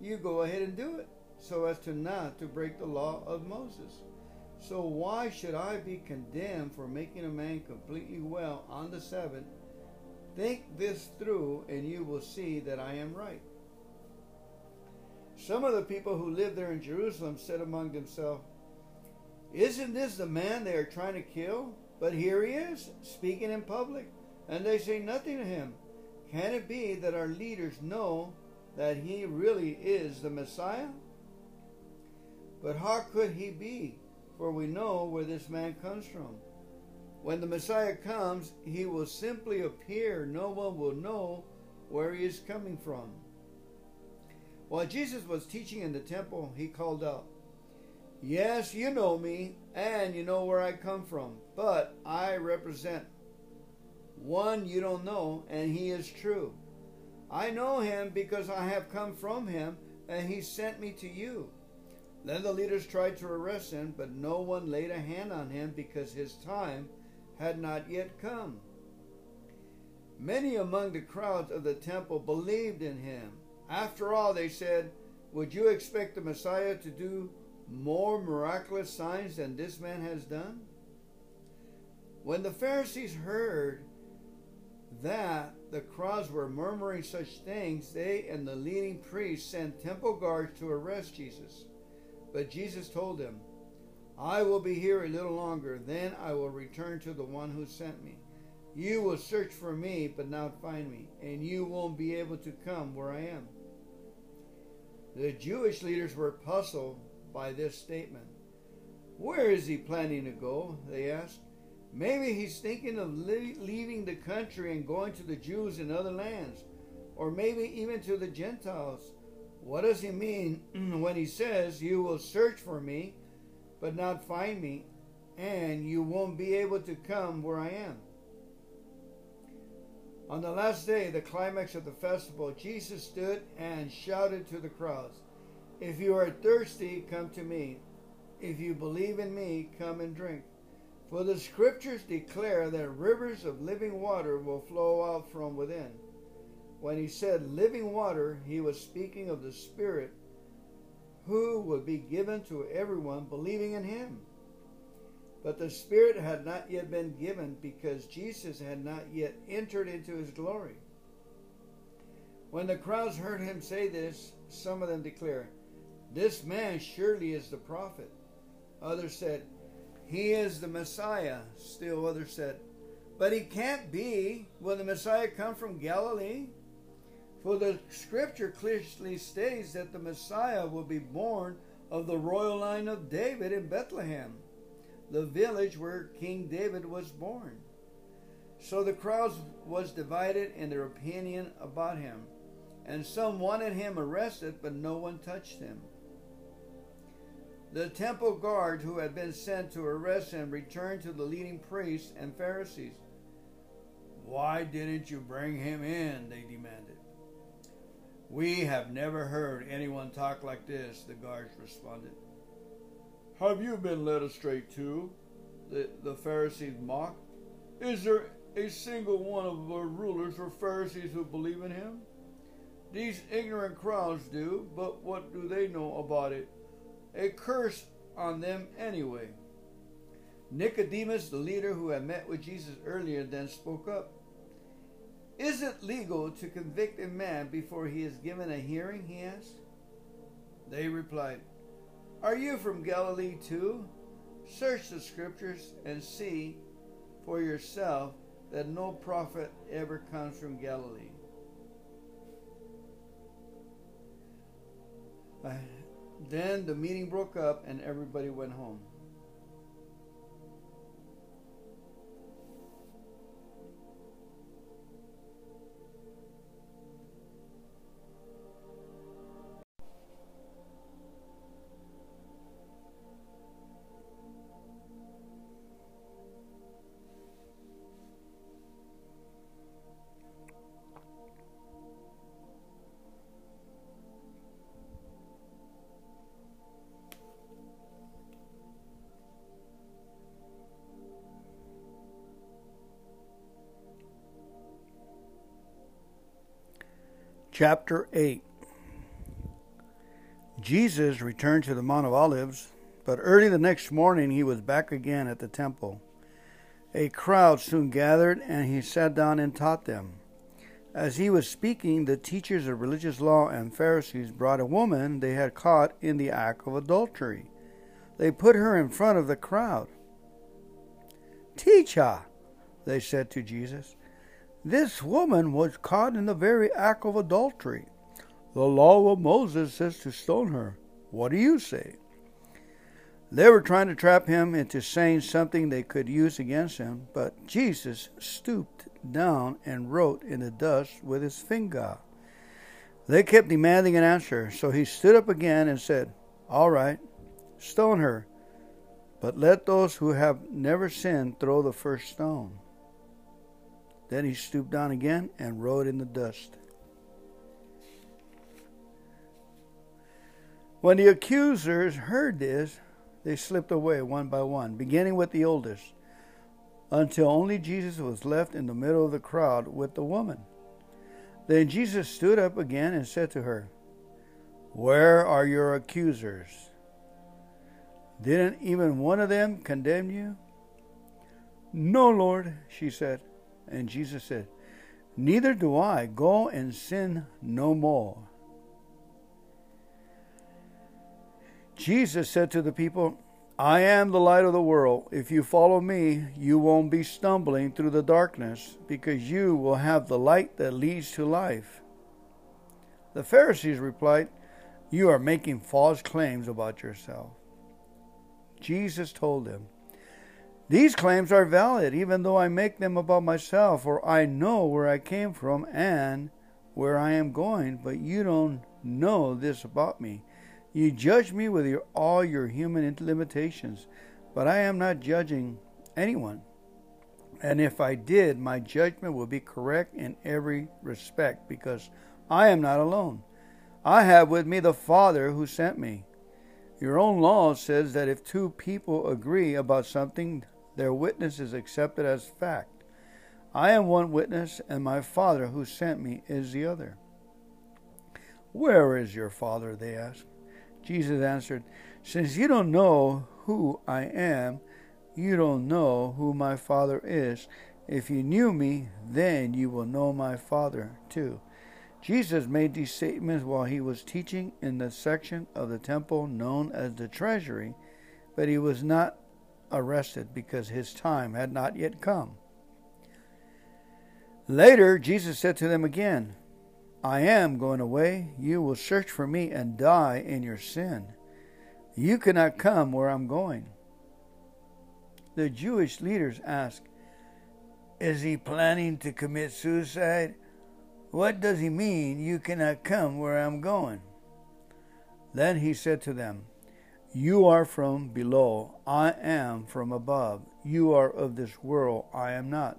you go ahead and do it so as to not to break the law of Moses. So why should I be condemned for making a man completely well on the seventh? Think this through and you will see that I am right. Some of the people who lived there in Jerusalem said among themselves, Isn't this the man they are trying to kill? But here he is, speaking in public, and they say nothing to him. Can it be that our leaders know that he really is the Messiah? But how could he be? For we know where this man comes from. When the Messiah comes, he will simply appear. No one will know where he is coming from. While Jesus was teaching in the temple, he called out, Yes, you know me, and you know where I come from, but I represent one you don't know, and he is true. I know him because I have come from him, and he sent me to you. Then the leaders tried to arrest him, but no one laid a hand on him because his time had not yet come. Many among the crowds of the temple believed in him. After all, they said, Would you expect the Messiah to do more miraculous signs than this man has done? When the Pharisees heard that the crowds were murmuring such things, they and the leading priests sent temple guards to arrest Jesus. But Jesus told them, I will be here a little longer, then I will return to the one who sent me. You will search for me, but not find me, and you won't be able to come where I am. The Jewish leaders were puzzled by this statement. Where is he planning to go? They asked. Maybe he's thinking of leaving the country and going to the Jews in other lands, or maybe even to the Gentiles. What does he mean when he says, You will search for me, but not find me, and you won't be able to come where I am. On the last day, the climax of the festival, Jesus stood and shouted to the crowds, If you are thirsty, come to me. If you believe in me, come and drink. For the scriptures declare that rivers of living water will flow out from within. When he said living water, he was speaking of the Spirit who would be given to everyone believing in him. But the Spirit had not yet been given because Jesus had not yet entered into his glory. When the crowds heard him say this, some of them declared, This man surely is the prophet. Others said, He is the Messiah. Still others said, But he can't be. Will the Messiah come from Galilee? For the scripture clearly states that the Messiah will be born of the royal line of David in Bethlehem the village where King David was born. So the crowd was divided in their opinion about him, and some wanted him arrested, but no one touched him. The temple guard who had been sent to arrest him returned to the leading priests and Pharisees. Why didn't you bring him in? They demanded. We have never heard anyone talk like this, the guards responded. Have you been led astray too? The, the Pharisees mocked. Is there a single one of the rulers or Pharisees who believe in him? These ignorant crowds do, but what do they know about it? A curse on them anyway. Nicodemus, the leader who had met with Jesus earlier, then spoke up. Is it legal to convict a man before he is given a hearing? he asked. They replied, are you from Galilee too? Search the scriptures and see for yourself that no prophet ever comes from Galilee. Uh, then the meeting broke up and everybody went home. Chapter 8 Jesus returned to the Mount of Olives, but early the next morning he was back again at the temple. A crowd soon gathered, and he sat down and taught them. As he was speaking, the teachers of religious law and Pharisees brought a woman they had caught in the act of adultery. They put her in front of the crowd. Teacher, they said to Jesus, this woman was caught in the very act of adultery. The law of Moses says to stone her. What do you say? They were trying to trap him into saying something they could use against him, but Jesus stooped down and wrote in the dust with his finger. They kept demanding an answer, so he stood up again and said, All right, stone her, but let those who have never sinned throw the first stone. Then he stooped down again and wrote in the dust. When the accusers heard this, they slipped away one by one, beginning with the oldest, until only Jesus was left in the middle of the crowd with the woman. Then Jesus stood up again and said to her, Where are your accusers? Didn't even one of them condemn you? No, Lord, she said. And Jesus said, Neither do I. Go and sin no more. Jesus said to the people, I am the light of the world. If you follow me, you won't be stumbling through the darkness, because you will have the light that leads to life. The Pharisees replied, You are making false claims about yourself. Jesus told them, these claims are valid, even though I make them about myself, for I know where I came from and where I am going, but you don't know this about me. You judge me with your, all your human limitations, But I am not judging anyone. And if I did, my judgment would be correct in every respect, because I am not alone. I have with me the Father who sent me. Your own law says that if two people agree about something, their witness is accepted as fact. I am one witness, and my Father who sent me is the other. Where is your Father? They asked. Jesus answered, Since you don't know who I am, you don't know who my Father is. If you knew me, then you will know my Father too. Jesus made these statements while he was teaching in the section of the temple known as the treasury, but he was not arrested because his time had not yet come. Later, Jesus said to them again, I am going away. You will search for me and die in your sin. You cannot come where I'm going. The Jewish leaders asked, Is he planning to commit suicide? What does he mean, you cannot come where I'm going? Then he said to them, You are from below, I am from above. You are of this world, I am not.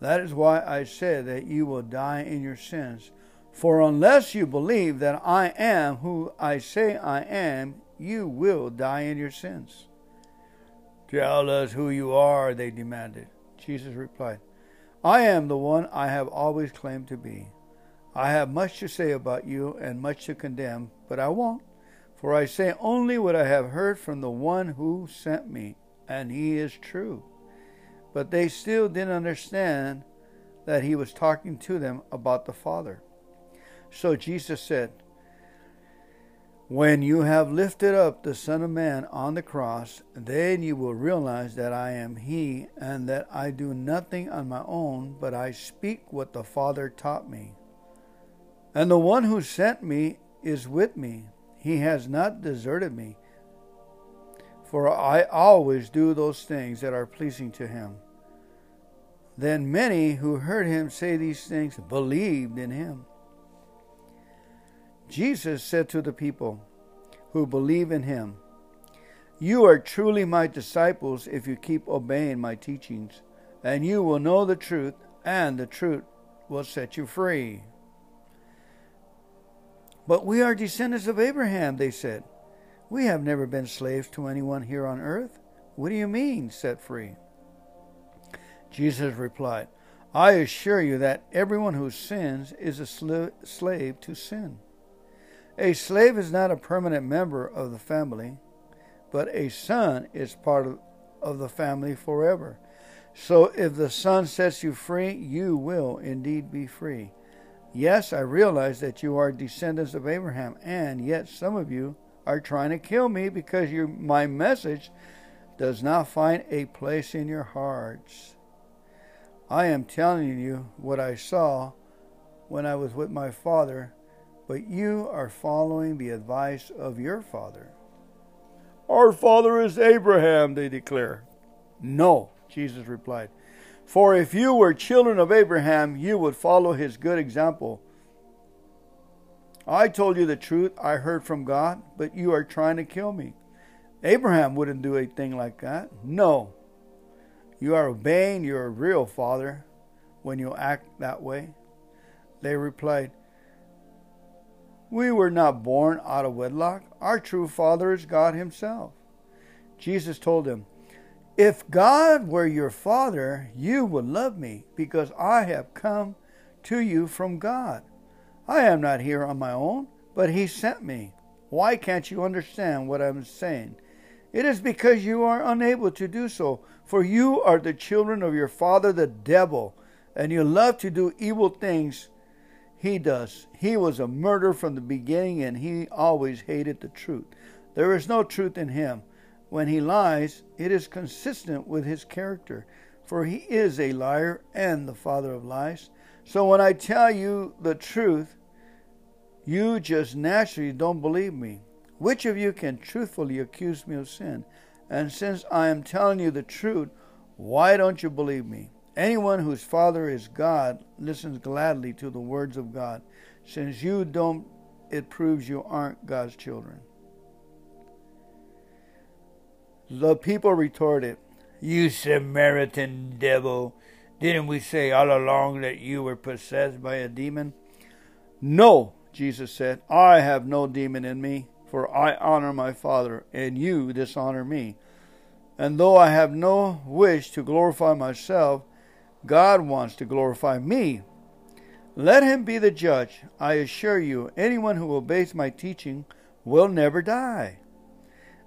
That is why I said that you will die in your sins. For unless you believe that I am who I say I am, you will die in your sins. Tell us who you are, they demanded. Jesus replied, I am the one I have always claimed to be. I have much to say about you and much to condemn, but I won't, for I say only what I have heard from the one who sent me, and he is true. But they still didn't understand that he was talking to them about the Father. So Jesus said, When you have lifted up the Son of Man on the cross, then you will realize that I am He, and that I do nothing on my own, but I speak what the Father taught me. And the one who sent me is with me. He has not deserted me, for I always do those things that are pleasing to him. Then many who heard him say these things believed in him. Jesus said to the people who believe in him, You are truly my disciples if you keep obeying my teachings, and you will know the truth, and the truth will set you free. But we are descendants of Abraham, they said. We have never been slaves to anyone here on earth. What do you mean, set free? Jesus replied, I assure you that everyone who sins is a sl- slave to sin. A slave is not a permanent member of the family, but a son is part of, of the family forever. So if the son sets you free, you will indeed be free. Yes, I realize that you are descendants of Abraham, and yet some of you are trying to kill me because your, my message does not find a place in your hearts. I am telling you what I saw when I was with my father, but you are following the advice of your father. Our father is Abraham, they declare. No, Jesus replied. For if you were children of Abraham, you would follow his good example. I told you the truth I heard from God, but you are trying to kill me. Abraham wouldn't do a thing like that. No. You are obeying your real father when you act that way. They replied, We were not born out of wedlock. Our true father is God Himself. Jesus told them, if God were your father, you would love me, because I have come to you from God. I am not here on my own, but He sent me. Why can't you understand what I'm saying? It is because you are unable to do so, for you are the children of your father, the devil, and you love to do evil things he does. He was a murderer from the beginning, and he always hated the truth. There is no truth in him. When he lies, it is consistent with his character, for he is a liar and the father of lies. So when I tell you the truth, you just naturally don't believe me. Which of you can truthfully accuse me of sin? And since I am telling you the truth, why don't you believe me? Anyone whose father is God listens gladly to the words of God. Since you don't, it proves you aren't God's children. The people retorted, You Samaritan devil, didn't we say all along that you were possessed by a demon? No, Jesus said, I have no demon in me, for I honor my Father, and you dishonor me. And though I have no wish to glorify myself, God wants to glorify me. Let him be the judge. I assure you, anyone who obeys my teaching will never die.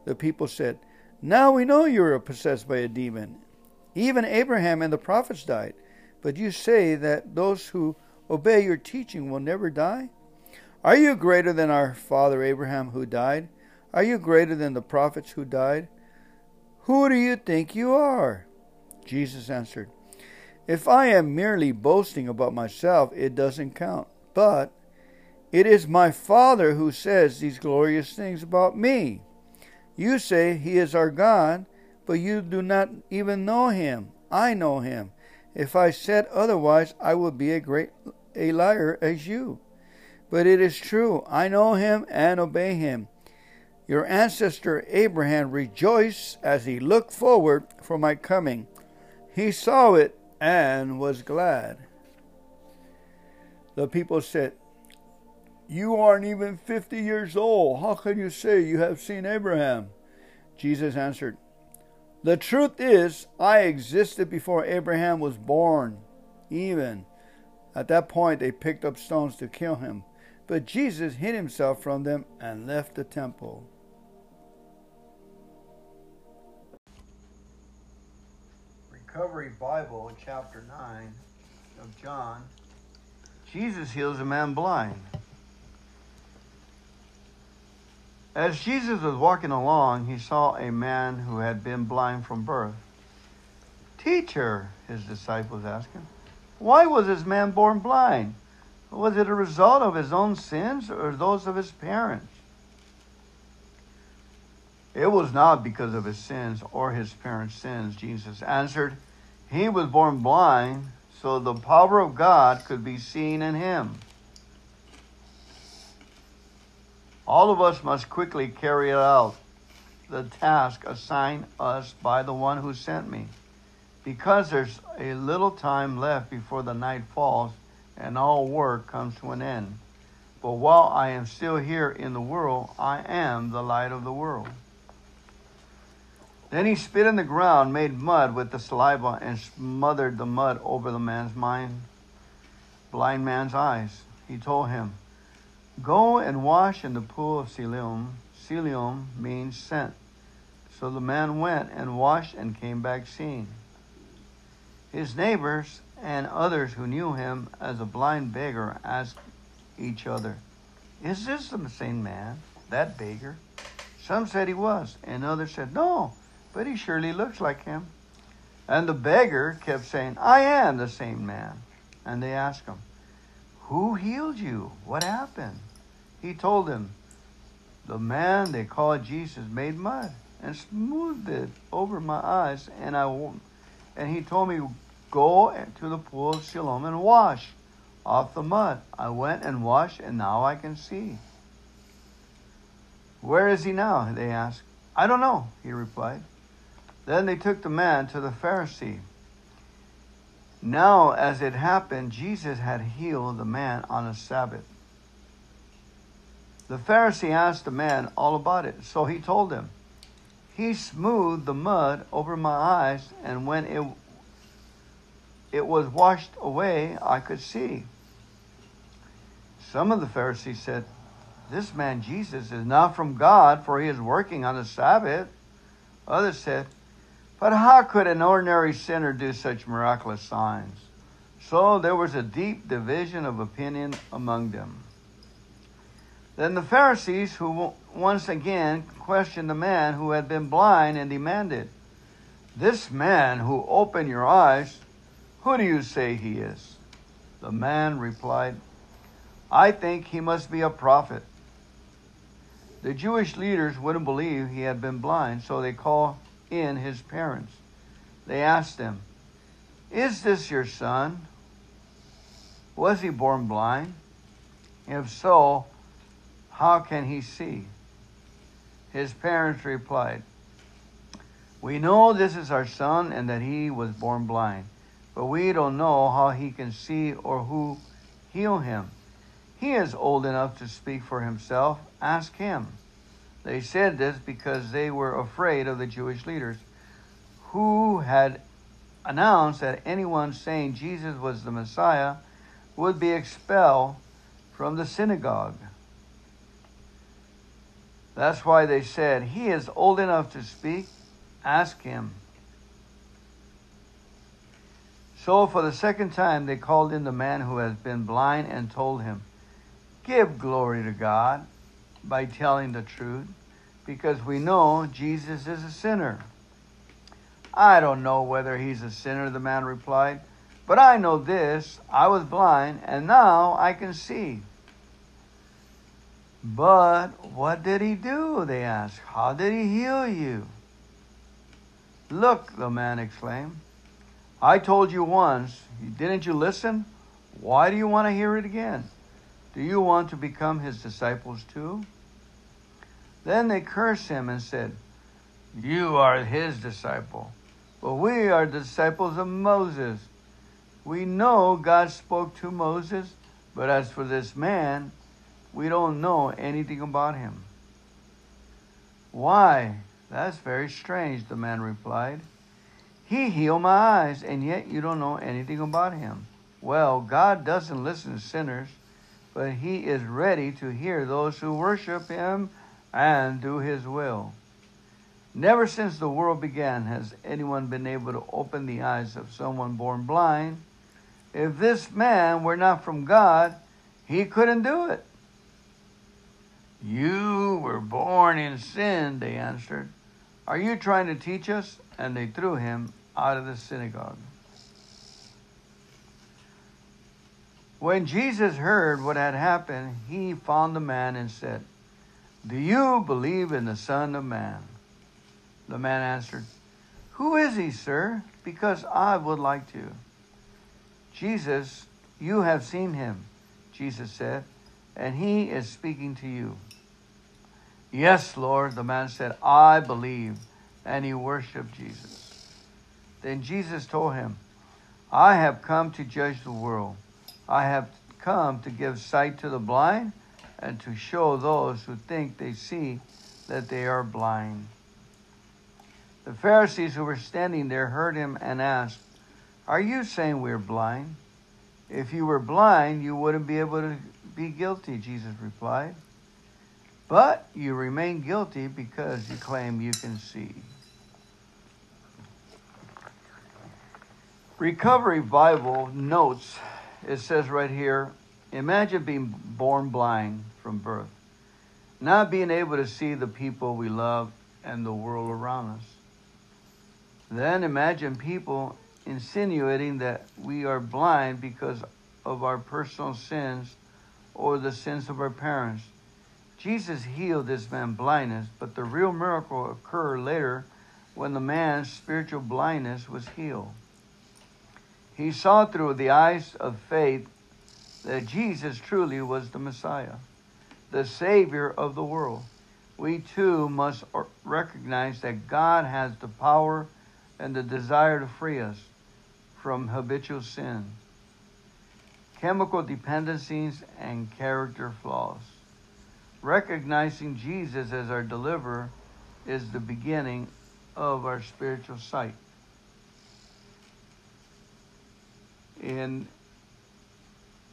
The people said, Now we know you are possessed by a demon. Even Abraham and the prophets died. But you say that those who obey your teaching will never die? Are you greater than our father Abraham who died? Are you greater than the prophets who died? Who do you think you are? Jesus answered, If I am merely boasting about myself, it doesn't count. But it is my Father who says these glorious things about me. You say he is our God, but you do not even know him. I know him. If I said otherwise, I would be a great a liar as you. But it is true, I know him and obey him. Your ancestor Abraham rejoiced as he looked forward for my coming. He saw it and was glad. The people said, You aren't even fifty years old. How can you say you have seen Abraham? Jesus answered, The truth is, I existed before Abraham was born, even. At that point, they picked up stones to kill him. But Jesus hid himself from them and left the temple. Recovery Bible, chapter 9 of John. Jesus heals a man blind. As Jesus was walking along, he saw a man who had been blind from birth. Teacher, his disciples asked him, why was this man born blind? Was it a result of his own sins or those of his parents? It was not because of his sins or his parents' sins, Jesus answered. He was born blind so the power of God could be seen in him. All of us must quickly carry out the task assigned us by the one who sent me. Because there's a little time left before the night falls and all work comes to an end. But while I am still here in the world, I am the light of the world. Then he spit in the ground, made mud with the saliva, and smothered the mud over the man's mind, blind man's eyes. He told him, Go and wash in the pool of Siloam. Siloam means sent. So the man went and washed and came back seeing. His neighbors and others who knew him as a blind beggar asked each other, Is this the same man, that beggar? Some said he was, and others said, No, but he surely looks like him. And the beggar kept saying, I am the same man. And they asked him, Who healed you? What happened? He told them, The man they called Jesus made mud and smoothed it over my eyes, and I and he told me, Go to the pool of Siloam and wash off the mud. I went and washed, and now I can see. Where is he now? They asked. I don't know, he replied. Then they took the man to the Pharisee. Now, as it happened, Jesus had healed the man on a Sabbath. The Pharisee asked the man all about it, so he told him. He smoothed the mud over my eyes, and when it it was washed away, I could see. Some of the Pharisees said, This man Jesus is not from God, for he is working on the Sabbath. Others said, But how could an ordinary sinner do such miraculous signs? So there was a deep division of opinion among them. Then the Pharisees, who once again questioned the man who had been blind, and demanded, This man who opened your eyes, who do you say he is? The man replied, I think he must be a prophet. The Jewish leaders wouldn't believe he had been blind, so they called in his parents. They asked him, Is this your son? Was he born blind? If so, how can he see? His parents replied, We know this is our son and that he was born blind, but we don't know how he can see or who heal him. He is old enough to speak for himself. Ask him. They said this because they were afraid of the Jewish leaders who had announced that anyone saying Jesus was the Messiah would be expelled from the synagogue. That's why they said, He is old enough to speak. Ask him. So, for the second time, they called in the man who has been blind and told him, Give glory to God by telling the truth, because we know Jesus is a sinner. I don't know whether he's a sinner, the man replied, but I know this I was blind, and now I can see. But what did he do? They asked. How did he heal you? Look, the man exclaimed. I told you once, didn't you listen? Why do you want to hear it again? Do you want to become his disciples too? Then they cursed him and said, You are his disciple, but we are disciples of Moses. We know God spoke to Moses, but as for this man, we don't know anything about him. Why? That's very strange, the man replied. He healed my eyes, and yet you don't know anything about him. Well, God doesn't listen to sinners, but he is ready to hear those who worship him and do his will. Never since the world began has anyone been able to open the eyes of someone born blind. If this man were not from God, he couldn't do it. You were born in sin, they answered. Are you trying to teach us? And they threw him out of the synagogue. When Jesus heard what had happened, he found the man and said, Do you believe in the Son of Man? The man answered, Who is he, sir? Because I would like to. Jesus, you have seen him, Jesus said, and he is speaking to you. Yes, Lord, the man said, I believe. And he worshiped Jesus. Then Jesus told him, I have come to judge the world. I have come to give sight to the blind and to show those who think they see that they are blind. The Pharisees who were standing there heard him and asked, Are you saying we're blind? If you were blind, you wouldn't be able to be guilty, Jesus replied. But you remain guilty because you claim you can see. Recovery Bible notes, it says right here Imagine being born blind from birth, not being able to see the people we love and the world around us. Then imagine people insinuating that we are blind because of our personal sins or the sins of our parents Jesus healed this man's blindness, but the real miracle occurred later when the man's spiritual blindness was healed. He saw through the eyes of faith that Jesus truly was the Messiah, the Savior of the world. We too must recognize that God has the power and the desire to free us from habitual sin, chemical dependencies, and character flaws. Recognizing Jesus as our deliverer is the beginning of our spiritual sight. In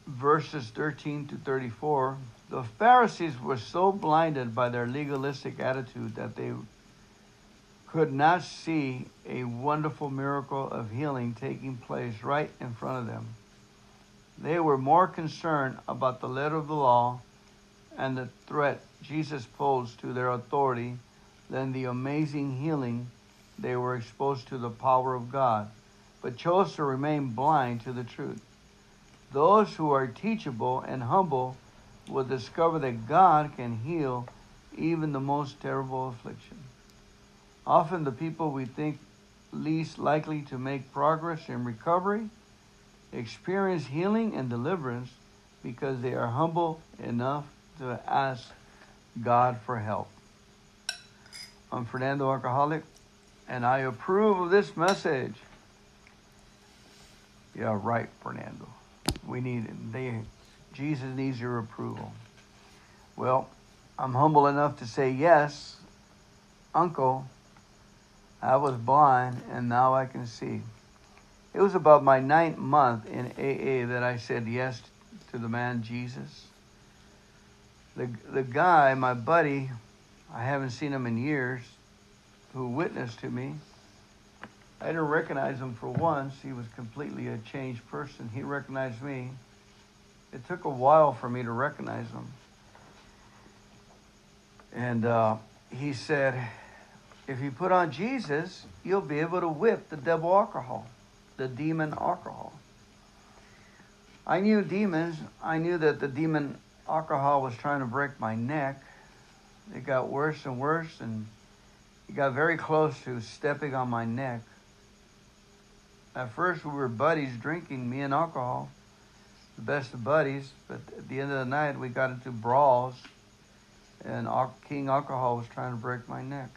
verses 13 to 34, the Pharisees were so blinded by their legalistic attitude that they could not see a wonderful miracle of healing taking place right in front of them. They were more concerned about the letter of the law and the threat Jesus posed to their authority than the amazing healing they were exposed to the power of God, but chose to remain blind to the truth. Those who are teachable and humble will discover that God can heal even the most terrible affliction. Often, the people we think least likely to make progress in recovery experience healing and deliverance because they are humble enough to ask God for help. I'm Fernando Alcoholic, and I approve of this message. Yeah, right, Fernando. We need they Jesus needs your approval. Well, I'm humble enough to say yes, Uncle. I was blind and now I can see. It was about my ninth month in AA that I said yes to the man Jesus. The the guy, my buddy, I haven't seen him in years, who witnessed to me. I didn't recognize him for once. He was completely a changed person. He recognized me. It took a while for me to recognize him. And uh, he said, if you put on Jesus, you'll be able to whip the devil alcohol, the demon alcohol. I knew demons. I knew that the demon alcohol was trying to break my neck. It got worse and worse, and it got very close to stepping on my neck. At first, we were buddies drinking, me and alcohol, the best of buddies, but at the end of the night, we got into brawls, and King Alcohol was trying to break my neck.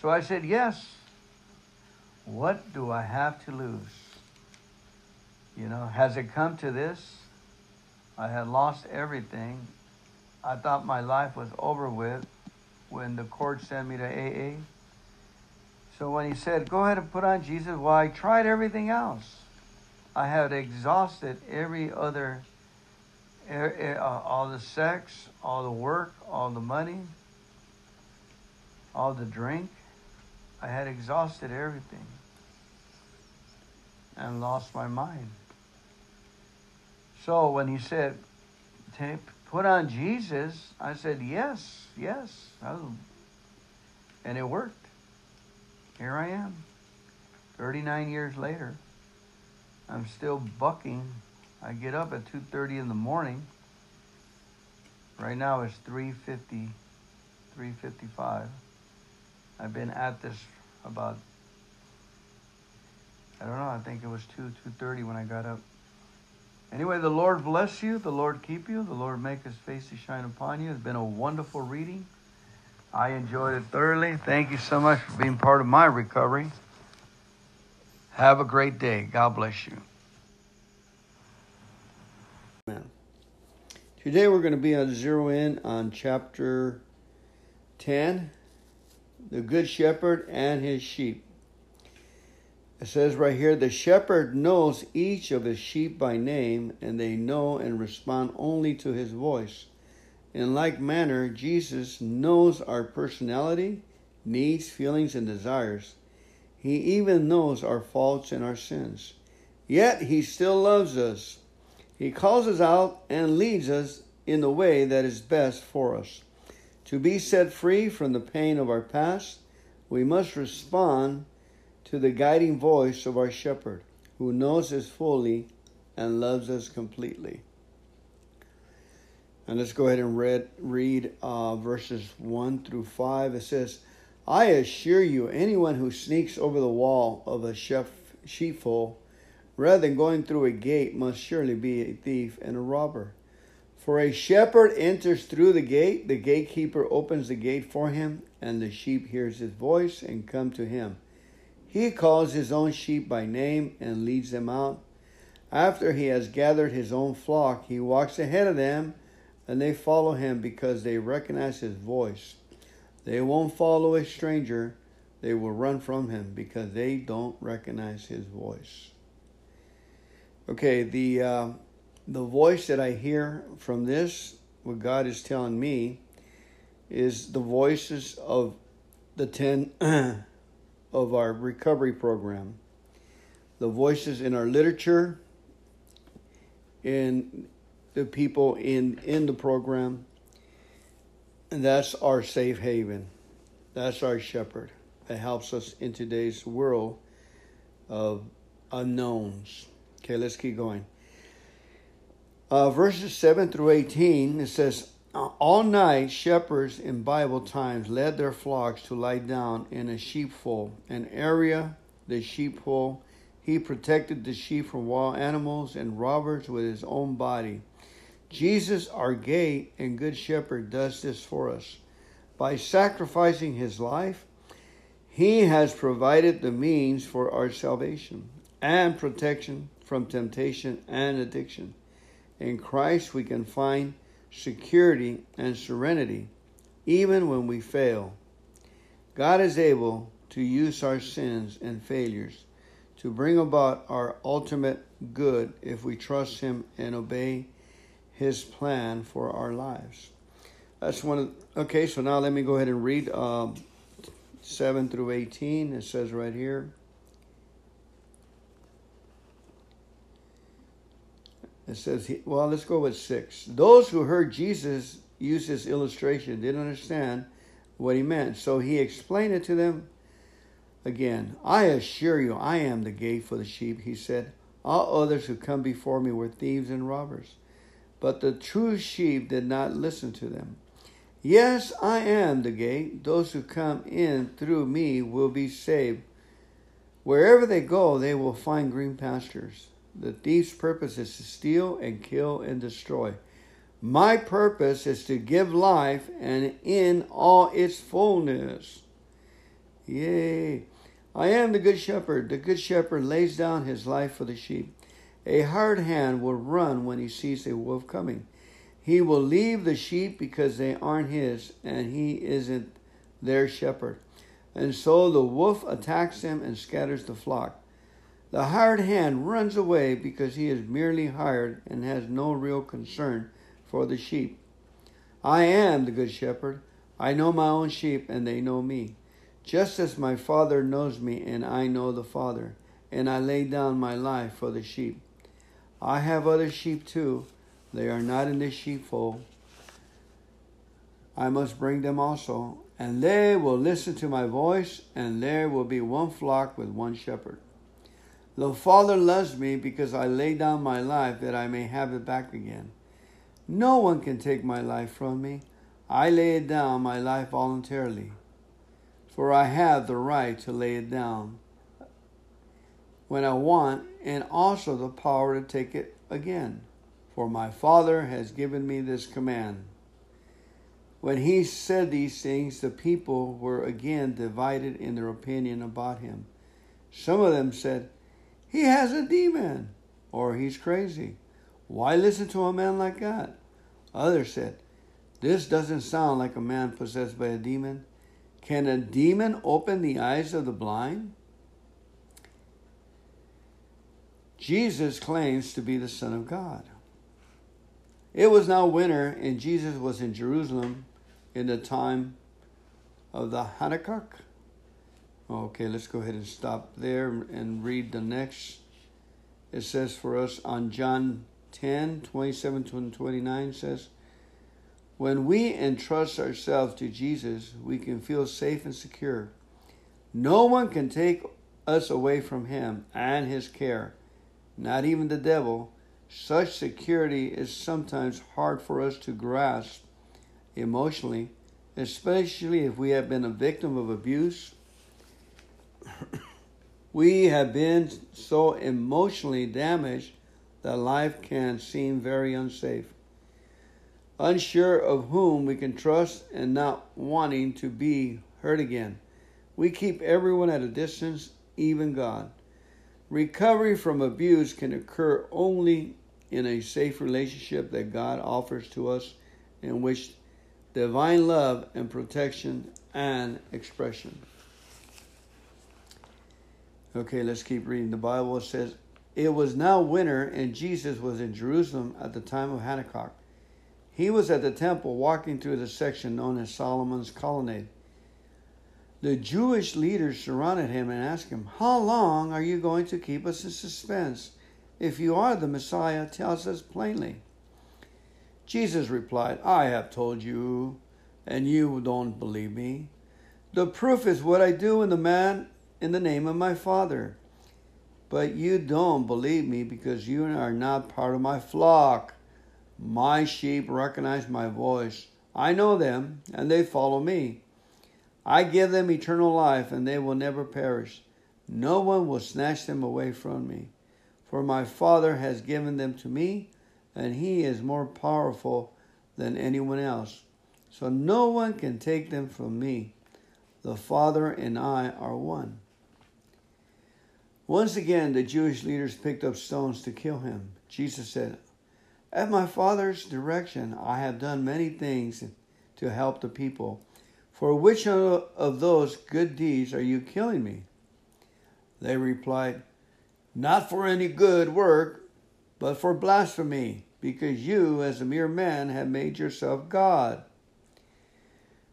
So I said, Yes. What do I have to lose? You know, has it come to this? I had lost everything. I thought my life was over with when the court sent me to AA. So when he said, Go ahead and put on Jesus, well, I tried everything else. I had exhausted every other, uh, all the sex, all the work, all the money, all the drink. I had exhausted everything and lost my mind. So when he said, put on Jesus, I said, yes, yes. Oh. And it worked. Here I am, 39 years later. I'm still bucking. I get up at 2.30 in the morning. Right now it's 3.50, 3.55. I've been at this about, I don't know, I think it was 2, 2.30 when I got up. Anyway, the Lord bless you. The Lord keep you. The Lord make his face to shine upon you. It's been a wonderful reading. I enjoyed it thoroughly. Thank you so much for being part of my recovery. Have a great day. God bless you. Amen. Today we're going to be on zero in on chapter 10 the Good Shepherd and his sheep. It says right here the shepherd knows each of his sheep by name, and they know and respond only to his voice. In like manner, Jesus knows our personality, needs, feelings, and desires. He even knows our faults and our sins. Yet he still loves us. He calls us out and leads us in the way that is best for us. To be set free from the pain of our past, we must respond to the guiding voice of our shepherd, who knows us fully and loves us completely. And let's go ahead and read, read uh, verses 1 through 5. It says, I assure you, anyone who sneaks over the wall of a sheepfold rather than going through a gate must surely be a thief and a robber. For a shepherd enters through the gate, the gatekeeper opens the gate for him, and the sheep hears his voice and come to him. He calls his own sheep by name and leads them out. After he has gathered his own flock, he walks ahead of them and they follow him because they recognize his voice. They won't follow a stranger, they will run from him because they don't recognize his voice. Okay, the uh, the voice that I hear from this, what God is telling me, is the voices of the ten of our recovery program, the voices in our literature, in the people in in the program and that's our safe haven. That's our shepherd that helps us in today's world of unknowns. Okay let's keep going. Uh, verses 7 through 18 it says all night shepherds in bible times led their flocks to lie down in a sheepfold an area the sheepfold he protected the sheep from wild animals and robbers with his own body Jesus, our gate and good shepherd, does this for us. By sacrificing his life, He has provided the means for our salvation and protection from temptation and addiction. In Christ, we can find security and serenity even when we fail. God is able to use our sins and failures to bring about our ultimate good if we trust Him and obey His plan for our lives. That's one of, okay, so now let me go ahead and read um, 7 through 18. It says right here. It says, well, let's go with 6. Those who heard Jesus use this illustration didn't understand what he meant, so he explained it to them again. I assure you, I am the gate for the sheep, he said. All others who come before me were thieves and robbers, but the true sheep did not listen to them. Yes, I am the gate. Those who come in through me will be saved. Wherever they go, they will find green pastures. The thief's purpose is to steal and kill and destroy. My purpose is to give life and in all its fullness. Yea. I am the good shepherd. The good shepherd lays down his life for the sheep. A hard hand will run when he sees a wolf coming. He will leave the sheep because they aren't his, and he isn't their shepherd. And so the wolf attacks them and scatters the flock. The hired hand runs away because he is merely hired and has no real concern for the sheep. I am the good shepherd. I know my own sheep, and they know me. Just as my Father knows me, and I know the Father, and I lay down my life for the sheep. I have other sheep too they are not in this sheepfold. I must bring them also, and they will listen to my voice, and there will be one flock with one shepherd. The Father loves me because I lay down my life that I may have it back again. No one can take my life from me. I lay it down my life voluntarily, for I have the right to lay it down when I want, and also the power to take it again for my Father has given me this command. When he said these things, the people were again divided in their opinion about him. Some of them said, He has a demon, or he's crazy. Why listen to a man like that? Others said, This doesn't sound like a man possessed by a demon. Can a demon open the eyes of the blind? Jesus claims to be the Son of God. It was now winter, and Jesus was in Jerusalem in the time of the Hanukkah. Okay, let's go ahead and stop there and read the next. It says for us on John 10 27 to 29 says, When we entrust ourselves to Jesus, we can feel safe and secure. No one can take us away from Him and His care, not even the devil such security is sometimes hard for us to grasp emotionally, especially if we have been a victim of abuse. we have been so emotionally damaged that life can seem very unsafe. Unsure of whom we can trust and not wanting to be hurt again. We keep everyone at a distance, even God. Recovery from abuse can occur only in a safe relationship that God offers to us, in which divine love and protection and expression. Okay, let's keep reading. The Bible says, It was now winter, and Jesus was in Jerusalem at the time of Hanukkah. He was at the temple walking through the section known as Solomon's Colonnade. The Jewish leaders surrounded him and asked him, How long are you going to keep us in suspense? If you are the Messiah, tell us plainly. Jesus replied, I have told you, and you don't believe me. The proof is what I do in the man in the name of my Father. But you don't believe me because you are not part of my flock. My sheep recognize my voice. I know them, and they follow me. I give them eternal life, and they will never perish. No one will snatch them away from me. For my Father has given them to me, and he is more powerful than anyone else. So no one can take them from me. The Father and I are one. Once again, the Jewish leaders picked up stones to kill him. Jesus said, At my Father's direction, I have done many things to help the people. For which of those good deeds are you killing me? They replied, Not for any good work, but for blasphemy, because you, as a mere man, have made yourself God.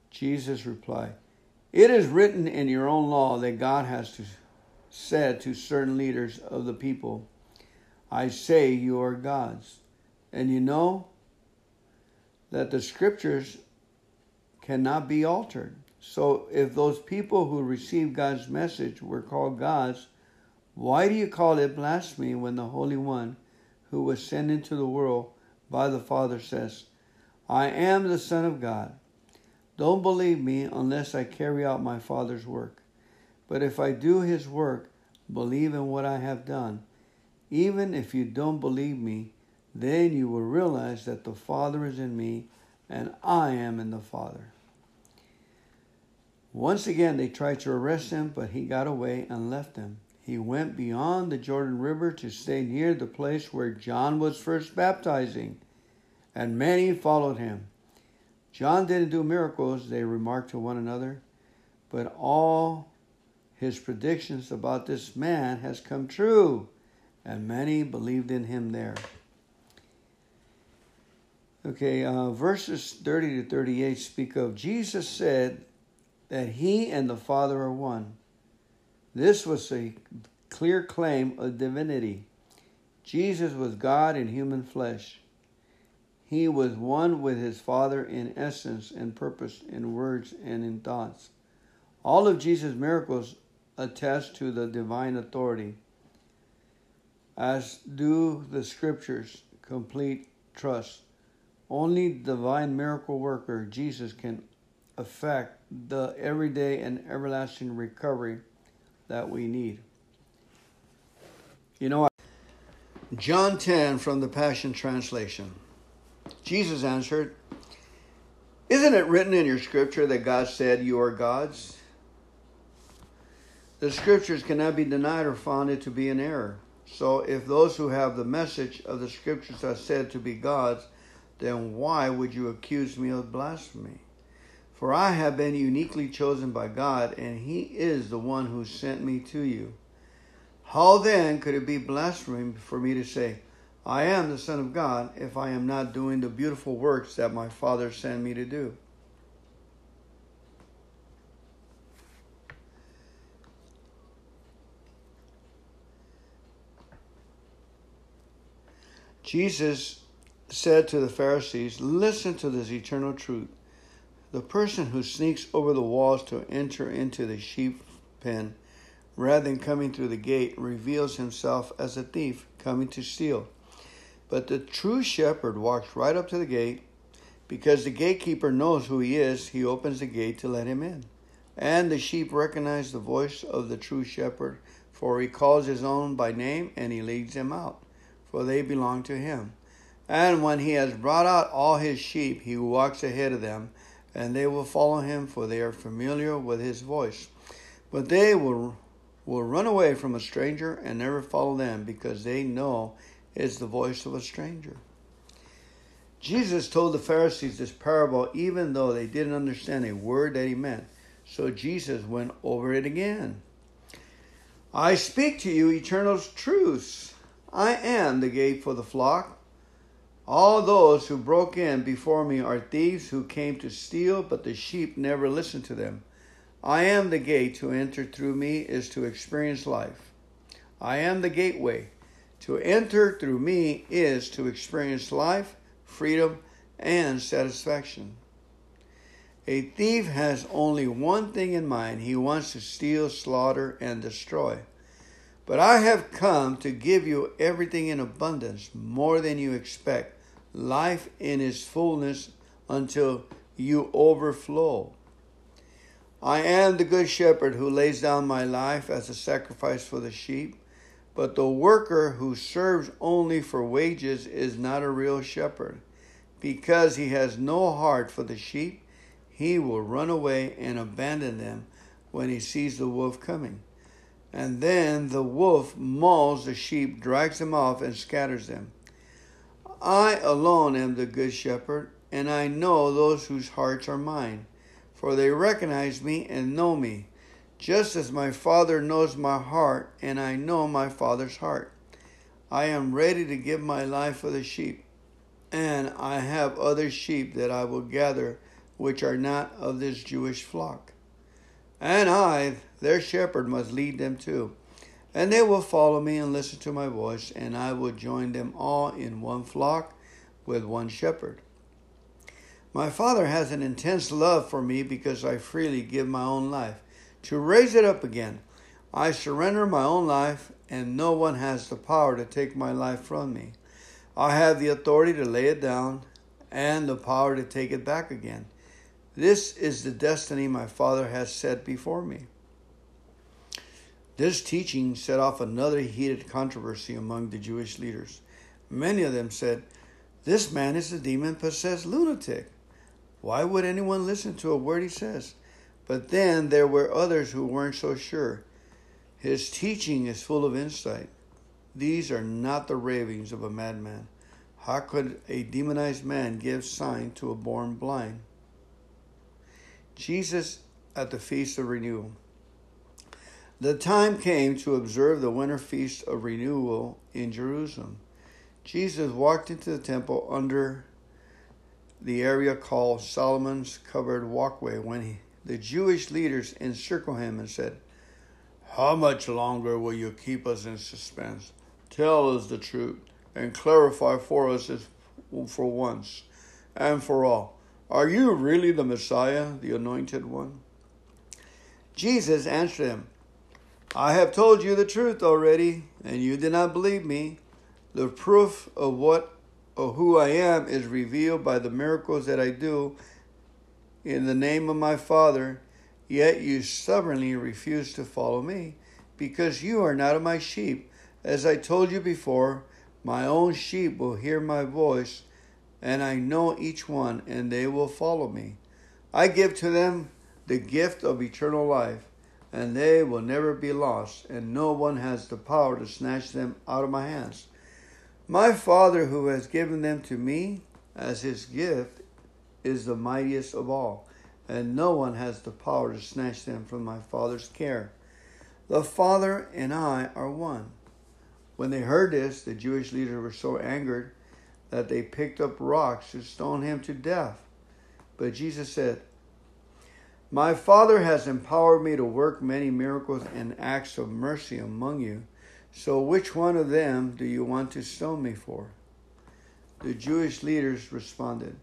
Jesus replied, It is written in your own law that God has to, said to certain leaders of the people, I say you are gods. And you know that the scriptures cannot be altered. So if those people who received God's message were called gods, why do you call it blasphemy when the Holy One who was sent into the world by the Father says, I am the Son of God? Don't believe me unless I carry out my Father's work. But if I do his work, believe in what I have done. Even if you don't believe me, then you will realize that the Father is in me and I am in the Father. Once again, they tried to arrest him, but he got away and left them. He went beyond the Jordan River to stay near the place where John was first baptizing, and many followed him. John didn't do miracles, they remarked to one another, but all his predictions about this man has come true, and many believed in him there. Okay, uh, verses 30 to 38 speak of Jesus said that he and the Father are one. This was a clear claim of divinity. Jesus was God in human flesh. He was one with his Father in essence and purpose, in words and in thoughts. All of Jesus' miracles attest to the divine authority, as do the scriptures, complete trust. Only divine miracle worker Jesus can effect the everyday and everlasting recovery that we need. You know, John 10 from the Passion Translation. Jesus answered, Isn't it written in your scripture that God said, You are gods? The scriptures cannot be denied or found to be in error. So, if those who have the message of the scriptures are said to be gods, then why would you accuse me of blasphemy? For I have been uniquely chosen by God, and He is the one who sent me to you. How then could it be blasphemy for me to say, I am the Son of God if I am not doing the beautiful works that my Father sent me to do. Jesus said to the Pharisees, Listen to this eternal truth. The person who sneaks over the walls to enter into the sheep pen rather than coming through the gate reveals himself as a thief coming to steal. But the true shepherd walks right up to the gate. Because the gatekeeper knows who he is, he opens the gate to let him in. And the sheep recognize the voice of the true shepherd, for he calls his own by name and he leads them out, for they belong to him. And when he has brought out all his sheep, he walks ahead of them, and they will follow him, for they are familiar with his voice. But they will, will run away from a stranger and never follow them, because they know it's the voice of a stranger. Jesus told the Pharisees this parable even though they didn't understand a word that he meant. So Jesus went over it again. I speak to you eternal truths. I am the gate for the flock. All those who broke in before me are thieves who came to steal, but the sheep never listened to them. I am the gate. To enter through me is to experience life. I am the gateway. To enter through me is to experience life, freedom, and satisfaction. A thief has only one thing in mind he wants to steal, slaughter, and destroy. But I have come to give you everything in abundance, more than you expect, life in its fullness until you overflow. I am the good shepherd who lays down my life as a sacrifice for the sheep. But the worker who serves only for wages is not a real shepherd. Because he has no heart for the sheep, he will run away and abandon them when he sees the wolf coming. And then the wolf mauls the sheep, drags them off, and scatters them. I alone am the good shepherd, and I know those whose hearts are mine, for they recognize me and know me, just as my Father knows my heart, and I know my Father's heart. I am ready to give my life for the sheep, and I have other sheep that I will gather, which are not of this Jewish flock. And I, their shepherd, must lead them too. And they will follow me and listen to my voice, and I will join them all in one flock with one shepherd. My Father has an intense love for me because I freely give my own life to raise it up again. I surrender my own life, and no one has the power to take my life from me. I have the authority to lay it down and the power to take it back again. This is the destiny my Father has set before me. This teaching set off another heated controversy among the Jewish leaders. Many of them said, This man is a demon possessed lunatic. Why would anyone listen to a word he says? But then there were others who weren't so sure. His teaching is full of insight. These are not the ravings of a madman. How could a demonized man give sign to a born blind? Jesus at the Feast of Renewal. The time came to observe the winter feast of renewal in Jerusalem. Jesus walked into the temple under the area called Solomon's covered walkway when he, the Jewish leaders encircled him and said, How much longer will you keep us in suspense? Tell us the truth and clarify for us for once and for all. Are you really the Messiah, the anointed one? Jesus answered them, I have told you the truth already, and you did not believe me. The proof of what of who I am is revealed by the miracles that I do in the name of my Father, yet you stubbornly refuse to follow me, because you are not of my sheep. As I told you before, my own sheep will hear my voice, and I know each one, and they will follow me. I give to them the gift of eternal life and they will never be lost, and no one has the power to snatch them out of my hands. My Father, who has given them to me as his gift, is the mightiest of all, and no one has the power to snatch them from my Father's care. The Father and I are one. When they heard this, the Jewish leaders were so angered that they picked up rocks to stone him to death. But Jesus said, my Father has empowered me to work many miracles and acts of mercy among you. So, which one of them do you want to stone me for? The Jewish leaders responded,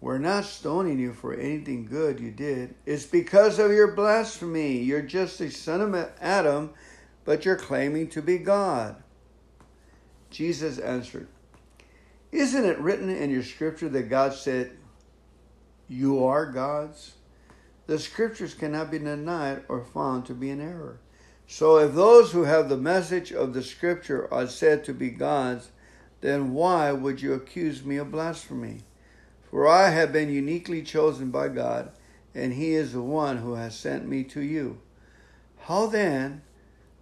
We're not stoning you for anything good you did. It's because of your blasphemy. You're just a son of Adam, but you're claiming to be God. Jesus answered, Isn't it written in your scripture that God said, You are gods? the scriptures cannot be denied or found to be in error. So, if those who have the message of the scripture are said to be gods, then why would you accuse me of blasphemy? For I have been uniquely chosen by God, and He is the one who has sent me to you. How then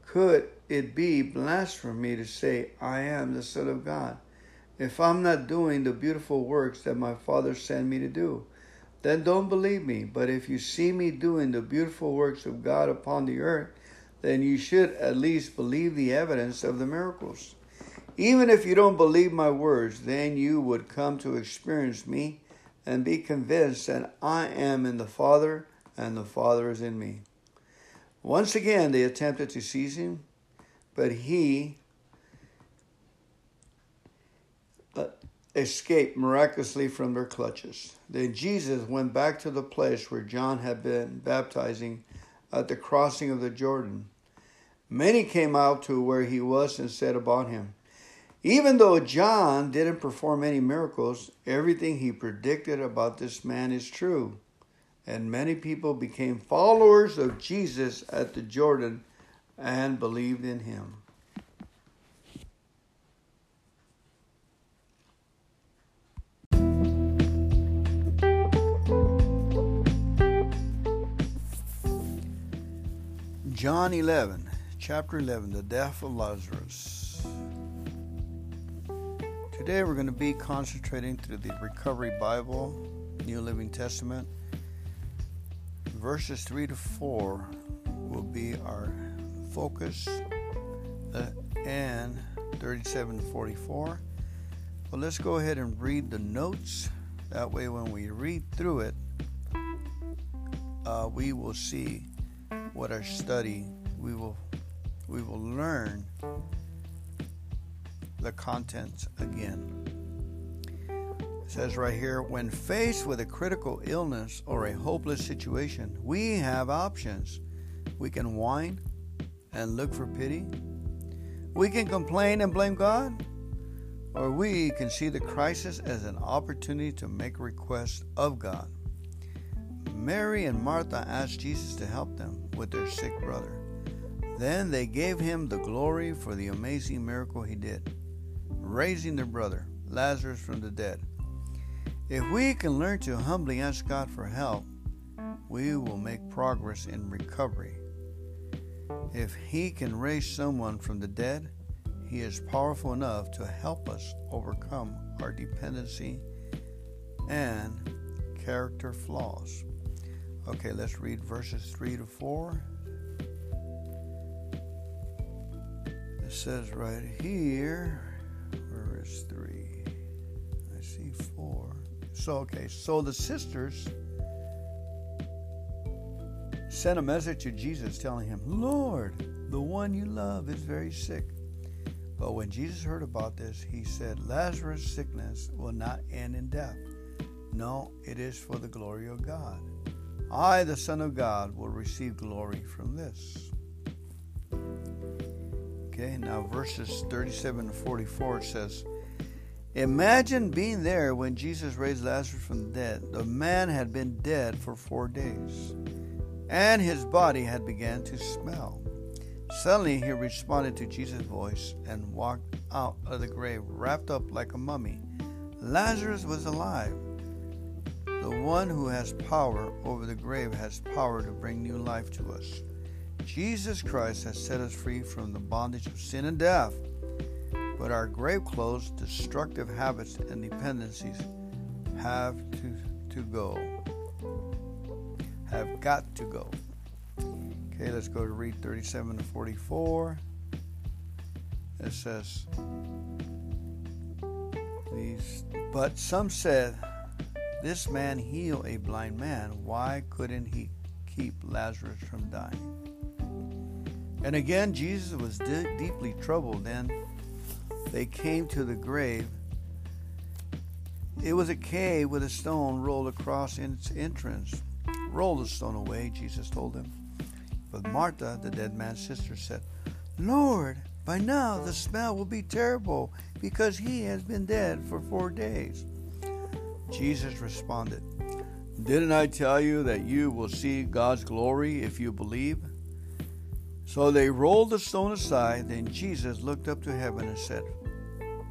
could it be blasphemy to say, I am the Son of God, if I'm not doing the beautiful works that my Father sent me to do? then don't believe me. But if you see me doing the beautiful works of God upon the earth, then you should at least believe the evidence of the miracles. Even if you don't believe my words, then you would come to experience me and be convinced that I am in the Father and the Father is in me. Once again, they attempted to seize him, but he escaped miraculously from their clutches. Then Jesus went back to the place where John had been baptizing at the crossing of the Jordan. Many came out to where he was and said about him, Even though John didn't perform any miracles, everything he predicted about this man is true. And many people became followers of Jesus at the Jordan and believed in him. John 11, chapter 11, the death of Lazarus. Today we're going to be concentrating through the Recovery Bible, New Living Testament. Verses 3 to 4 will be our focus, uh, and 37 to 44. Well, let's go ahead and read the notes. That way, when we read through it, uh, we will see what our study we will we will learn the contents again. It says right here when faced with a critical illness or a hopeless situation, we have options. We can whine and look for pity. We can complain and blame God. Or we can see the crisis as an opportunity to make requests of God. Mary and Martha asked Jesus to help them with their sick brother. Then they gave him the glory for the amazing miracle he did, raising their brother, Lazarus, from the dead. If we can learn to humbly ask God for help, we will make progress in recovery. If He can raise someone from the dead, He is powerful enough to help us overcome our dependency and character flaws. Okay, let's read verses 3 to 4. It says right here, where is 3? I see 4. So, okay, so the sisters sent a message to Jesus telling him, Lord, the one you love is very sick. But when Jesus heard about this, he said, Lazarus' sickness will not end in death. No, it is for the glory of God I, the Son of God, will receive glory from this. Okay, now verses 37 to 44 it says, Imagine being there when Jesus raised Lazarus from the dead. The man had been dead for four days, and his body had begun to smell. Suddenly he responded to Jesus' voice and walked out of the grave, wrapped up like a mummy. Lazarus was alive. The one who has power over the grave has power to bring new life to us. Jesus Christ has set us free from the bondage of sin and death. But our grave clothes, destructive habits, and dependencies have to, to go. Have got to go. Okay, let's go to read 37 to 44. It says, These, but some said, this man healed a blind man. Why couldn't he keep Lazarus from dying? And again, Jesus was de- deeply troubled. Then they came to the grave. It was a cave with a stone rolled across its entrance. Roll the stone away, Jesus told him. But Martha, the dead man's sister, said, Lord, by now the smell will be terrible because he has been dead for four days. Jesus responded, Didn't I tell you that you will see God's glory if you believe? So they rolled the stone aside. Then Jesus looked up to heaven and said,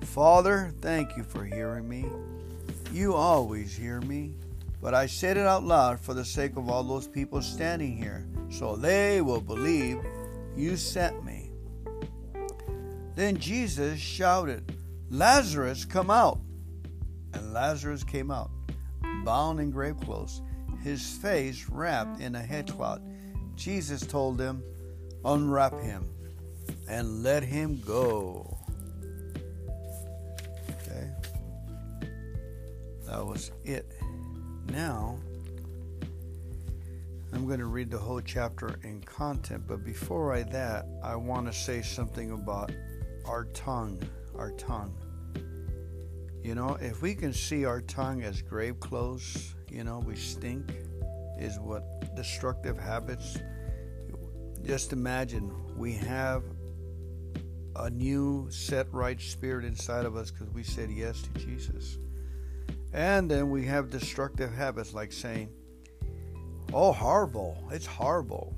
Father, thank you for hearing me. You always hear me. But I said it out loud for the sake of all those people standing here, so they will believe you sent me. Then Jesus shouted, Lazarus, come out. And Lazarus came out, bound in grave clothes, his face wrapped in a headcloth. Jesus told them, Unwrap him and let him go. Okay. That was it. Now, I'm going to read the whole chapter in content, but before I that, I want to say something about our tongue, our tongue. You know, if we can see our tongue as grave clothes, you know, we stink, is what destructive habits. Just imagine we have a new set right spirit inside of us because we said yes to Jesus. And then we have destructive habits like saying, oh, horrible, it's horrible.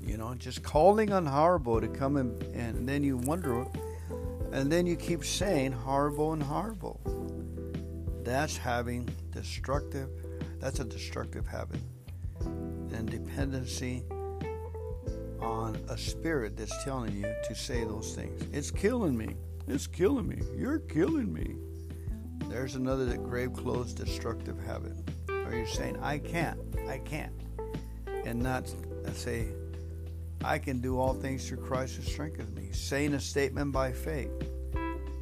You know, just calling on horrible to come in, and then you wonder and then you keep saying horrible and horrible. That's having destructive, that's a destructive habit. And dependency on a spirit that's telling you to say those things. It's killing me. It's killing me. You're killing me. There's another grave clothes destructive habit. Are you saying, I can't, I can't, and not say, I can do all things through Christ who strengthens me. Saying a statement by faith.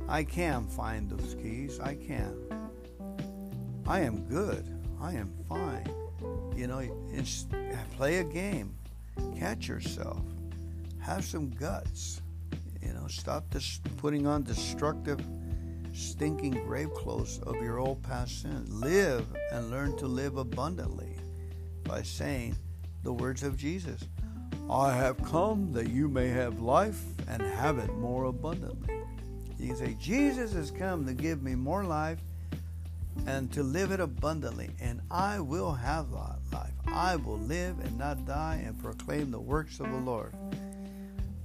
I can find those keys. I can. I am good. I am fine. You know, play a game. Catch yourself. Have some guts. You know, stop this putting on destructive, stinking grave clothes of your old past sins. Live and learn to live abundantly by saying the words of Jesus. I have come that you may have life and have it more abundantly. You can say, Jesus has come to give me more life and to live it abundantly, and I will have life. I will live and not die and proclaim the works of the Lord.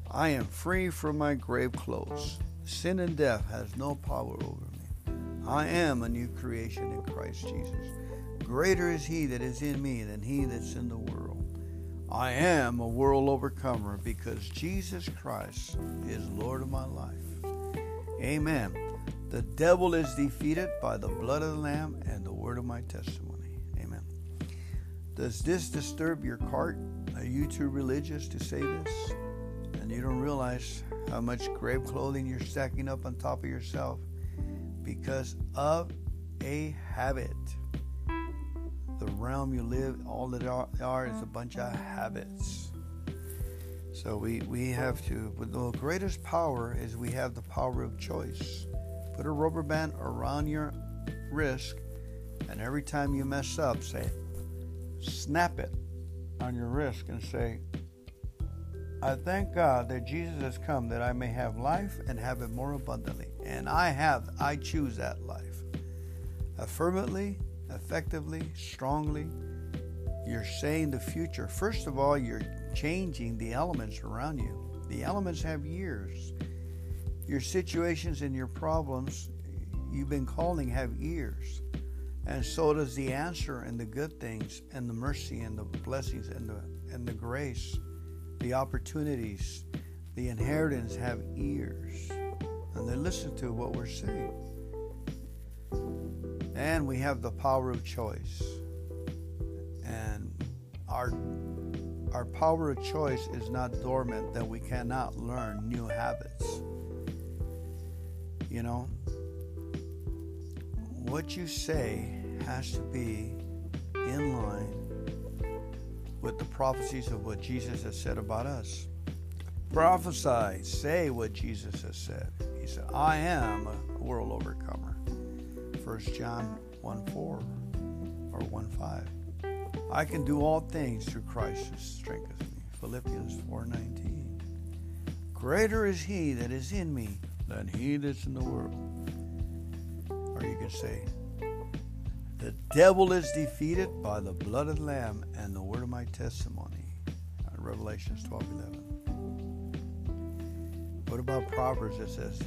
I am free from my grave clothes. Sin and death has no power over me. I am a new creation in Christ Jesus. Greater is he that is in me than he that's in the world. I am a world overcomer because Jesus Christ is Lord of my life. Amen. The devil is defeated by the blood of the Lamb and the word of my testimony. Amen. Does this disturb your cart? Are you too religious to say this? And you don't realize how much grave clothing you're stacking up on top of yourself because of a habit the realm you live, all that are is a bunch of habits. So we, we have to, but the greatest power is we have the power of choice. Put a rubber band around your wrist, and every time you mess up, say, snap it on your wrist and say, I thank God that Jesus has come that I may have life and have it more abundantly. And I have, I choose that life. Affirmatively, effectively, strongly. You're saying the future. First of all, you're changing the elements around you. The elements have years. Your situations and your problems you've been calling have ears. And so does the answer and the good things and the mercy and the blessings and the and the grace, the opportunities, the inheritance have ears. And they listen to what we're saying. And we have the power of choice. And our our power of choice is not dormant that we cannot learn new habits. You know, what you say has to be in line with the prophecies of what Jesus has said about us. Prophesy, say what Jesus has said. He said, I am a world overcomer. 1 John 1 4 or 1 5. I can do all things through Christ who strengthens me. Philippians 4 19. Greater is he that is in me than he that's in the world. Or you can say, The devil is defeated by the blood of the Lamb and the word of my testimony. Revelations 12 11. What about Proverbs that says,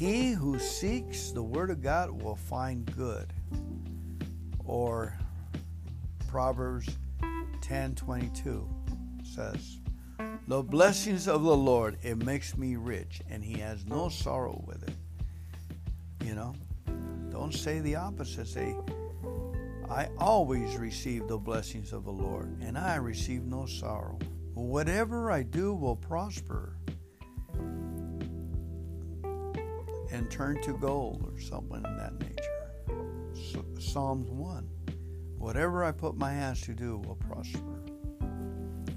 he who seeks the word of God will find good. Or Proverbs 10:22 says, "The blessings of the Lord it makes me rich, and he has no sorrow with it." You know, don't say the opposite. Say, "I always receive the blessings of the Lord, and I receive no sorrow. Whatever I do will prosper." And turn to gold or something in that nature. Psalms 1. Whatever I put my hands to do will prosper.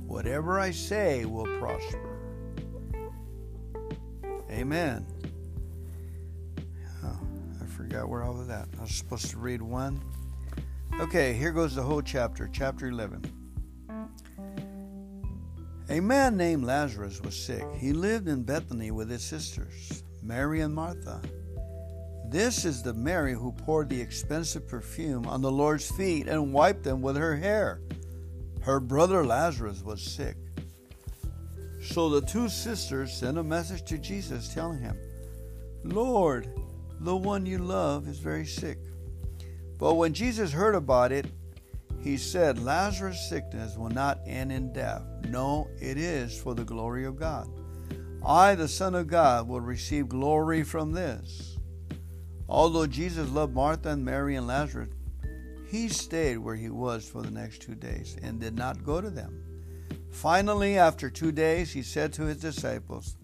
Whatever I say will prosper. Amen. Oh, I forgot where I was at. I was supposed to read one. Okay, here goes the whole chapter, chapter 11. A man named Lazarus was sick. He lived in Bethany with his sisters. Mary and Martha. This is the Mary who poured the expensive perfume on the Lord's feet and wiped them with her hair. Her brother Lazarus was sick. So the two sisters sent a message to Jesus telling him, Lord, the one you love is very sick. But when Jesus heard about it, he said, Lazarus' sickness will not end in death. No, it is for the glory of God. I, the Son of God, will receive glory from this. Although Jesus loved Martha and Mary and Lazarus, he stayed where he was for the next two days and did not go to them. Finally, after two days, he said to his disciples,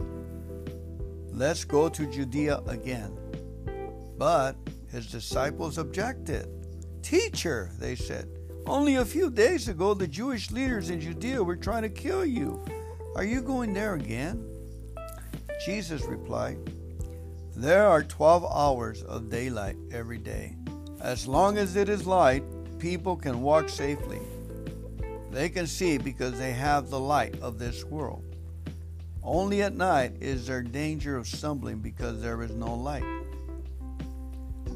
Let's go to Judea again. But his disciples objected. Teacher, they said, only a few days ago, the Jewish leaders in Judea were trying to kill you. Are you going there again? Jesus replied, There are 12 hours of daylight every day. As long as it is light, people can walk safely. They can see because they have the light of this world. Only at night is there danger of stumbling because there is no light.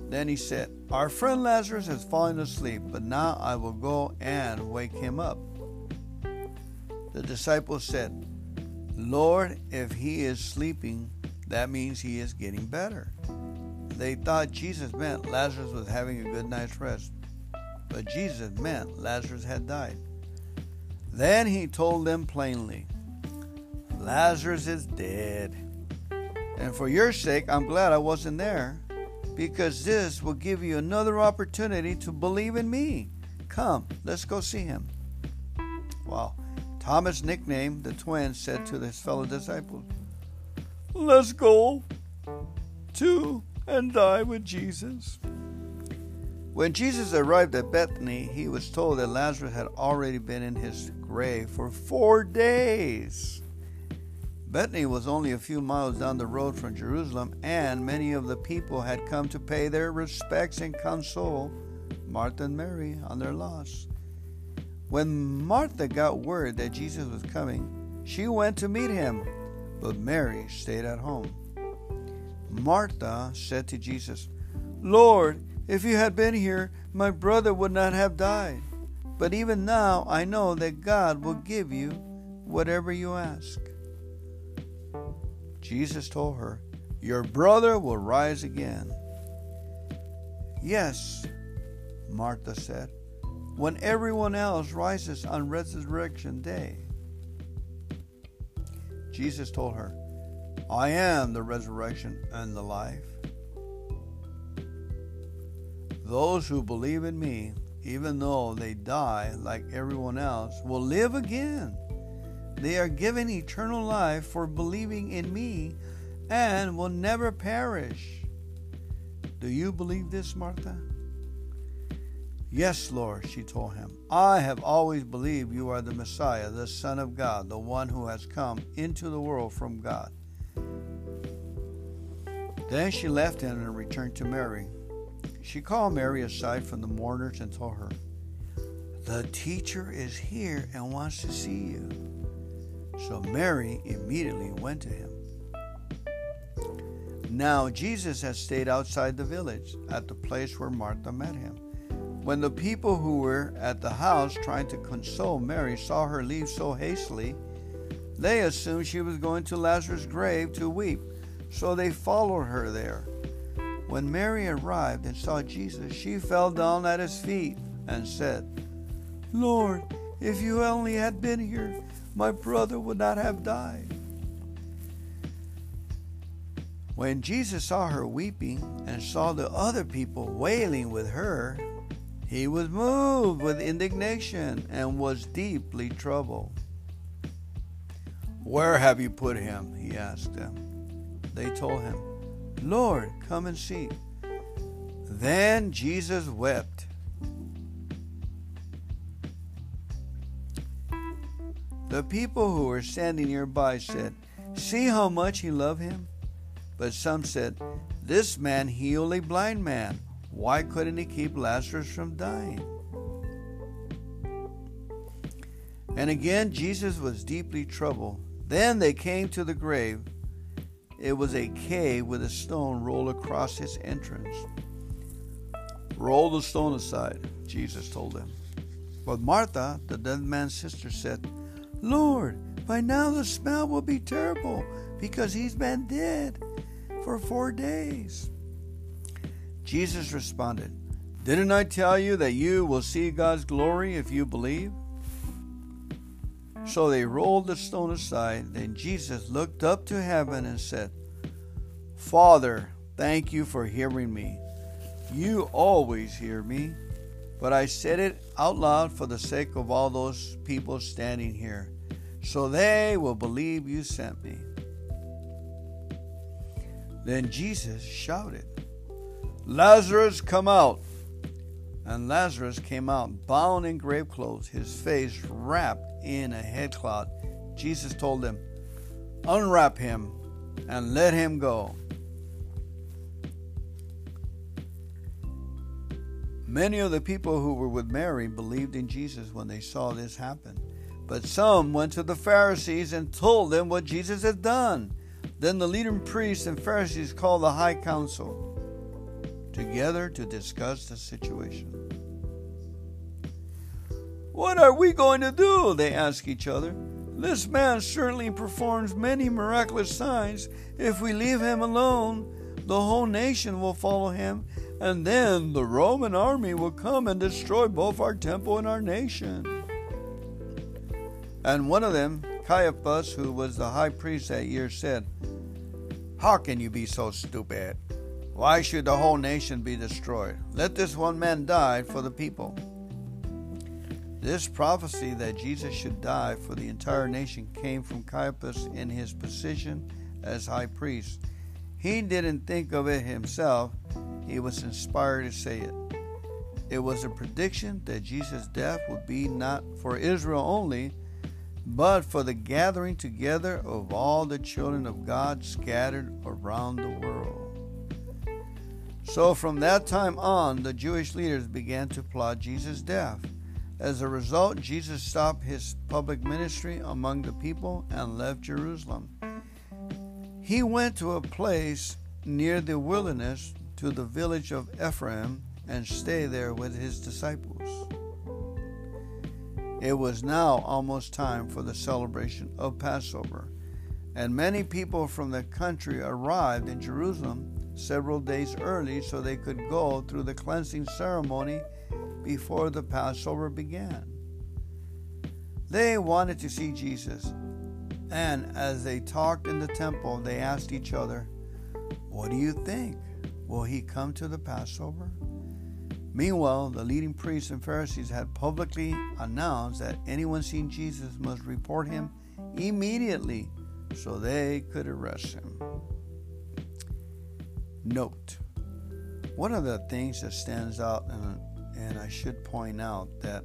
Then he said, Our friend Lazarus has fallen asleep, but now I will go and wake him up. The disciples said, Lord, if he is sleeping, that means he is getting better. They thought Jesus meant Lazarus was having a good night's rest, but Jesus meant Lazarus had died. Then he told them plainly, Lazarus is dead. And for your sake, I'm glad I wasn't there because this will give you another opportunity to believe in me. Come, let's go see him. Wow. Thomas, nicknamed the twin, said to his fellow disciples, Let's go to and die with Jesus. When Jesus arrived at Bethany, he was told that Lazarus had already been in his grave for four days. Bethany was only a few miles down the road from Jerusalem, and many of the people had come to pay their respects and console Martha and Mary on their loss. When Martha got word that Jesus was coming, she went to meet him, but Mary stayed at home. Martha said to Jesus, Lord, if you had been here, my brother would not have died. But even now I know that God will give you whatever you ask. Jesus told her, Your brother will rise again. Yes, Martha said, when everyone else rises on resurrection day. Jesus told her, I am the resurrection and the life. Those who believe in me, even though they die like everyone else, will live again. They are given eternal life for believing in me and will never perish. Do you believe this, Martha? Yes, Lord, she told him. I have always believed you are the Messiah, the Son of God, the one who has come into the world from God. Then she left him and returned to Mary. She called Mary aside from the mourners and told her, The teacher is here and wants to see you. So Mary immediately went to him. Now Jesus had stayed outside the village at the place where Martha met him. When the people who were at the house trying to console Mary saw her leave so hastily, they assumed she was going to Lazarus' grave to weep, so they followed her there. When Mary arrived and saw Jesus, she fell down at his feet and said, Lord, if you only had been here, my brother would not have died. When Jesus saw her weeping and saw the other people wailing with her, he was moved with indignation and was deeply troubled. Where have you put him? He asked them. They told him, Lord, come and see. Then Jesus wept. The people who were standing nearby said, See how much he loved him? But some said, This man healed a blind man. Why couldn't he keep Lazarus from dying? And again Jesus was deeply troubled. Then they came to the grave. It was a cave with a stone rolled across its entrance. Roll the stone aside, Jesus told them. But Martha, the dead man's sister, said, Lord, by now the smell will be terrible because he's been dead for four days. Jesus responded, Didn't I tell you that you will see God's glory if you believe? So they rolled the stone aside. Then Jesus looked up to heaven and said, Father, thank you for hearing me. You always hear me, but I said it out loud for the sake of all those people standing here, so they will believe you sent me. Then Jesus shouted, Lazarus, come out. And Lazarus came out bound in grave clothes, his face wrapped in a headcloth. Jesus told them, Unwrap him and let him go. Many of the people who were with Mary believed in Jesus when they saw this happen. But some went to the Pharisees and told them what Jesus had done. Then the leading priests and Pharisees called the high council together to discuss the situation. What are we going to do? They ask each other. This man certainly performs many miraculous signs. If we leave him alone, the whole nation will follow him, and then the Roman army will come and destroy both our temple and our nation. And one of them, Caiaphas, who was the high priest that year, said, How can you be so stupid? Why should the whole nation be destroyed? Let this one man die for the people. This prophecy that Jesus should die for the entire nation came from Caiaphas in his position as high priest. He didn't think of it himself, he was inspired to say it. It was a prediction that Jesus' death would be not for Israel only, but for the gathering together of all the children of God scattered around the world. So from that time on, the Jewish leaders began to plot Jesus' death. As a result, Jesus stopped his public ministry among the people and left Jerusalem. He went to a place near the wilderness to the village of Ephraim and stayed there with his disciples. It was now almost time for the celebration of Passover, and many people from the country arrived in Jerusalem several days early so they could go through the cleansing ceremony before the Passover began. They wanted to see Jesus, and as they talked in the temple, they asked each other, What do you think? Will he come to the Passover? Meanwhile, the leading priests and Pharisees had publicly announced that anyone seeing Jesus must report him immediately so they could arrest him. Note one of the things that stands out, and, and I should point out that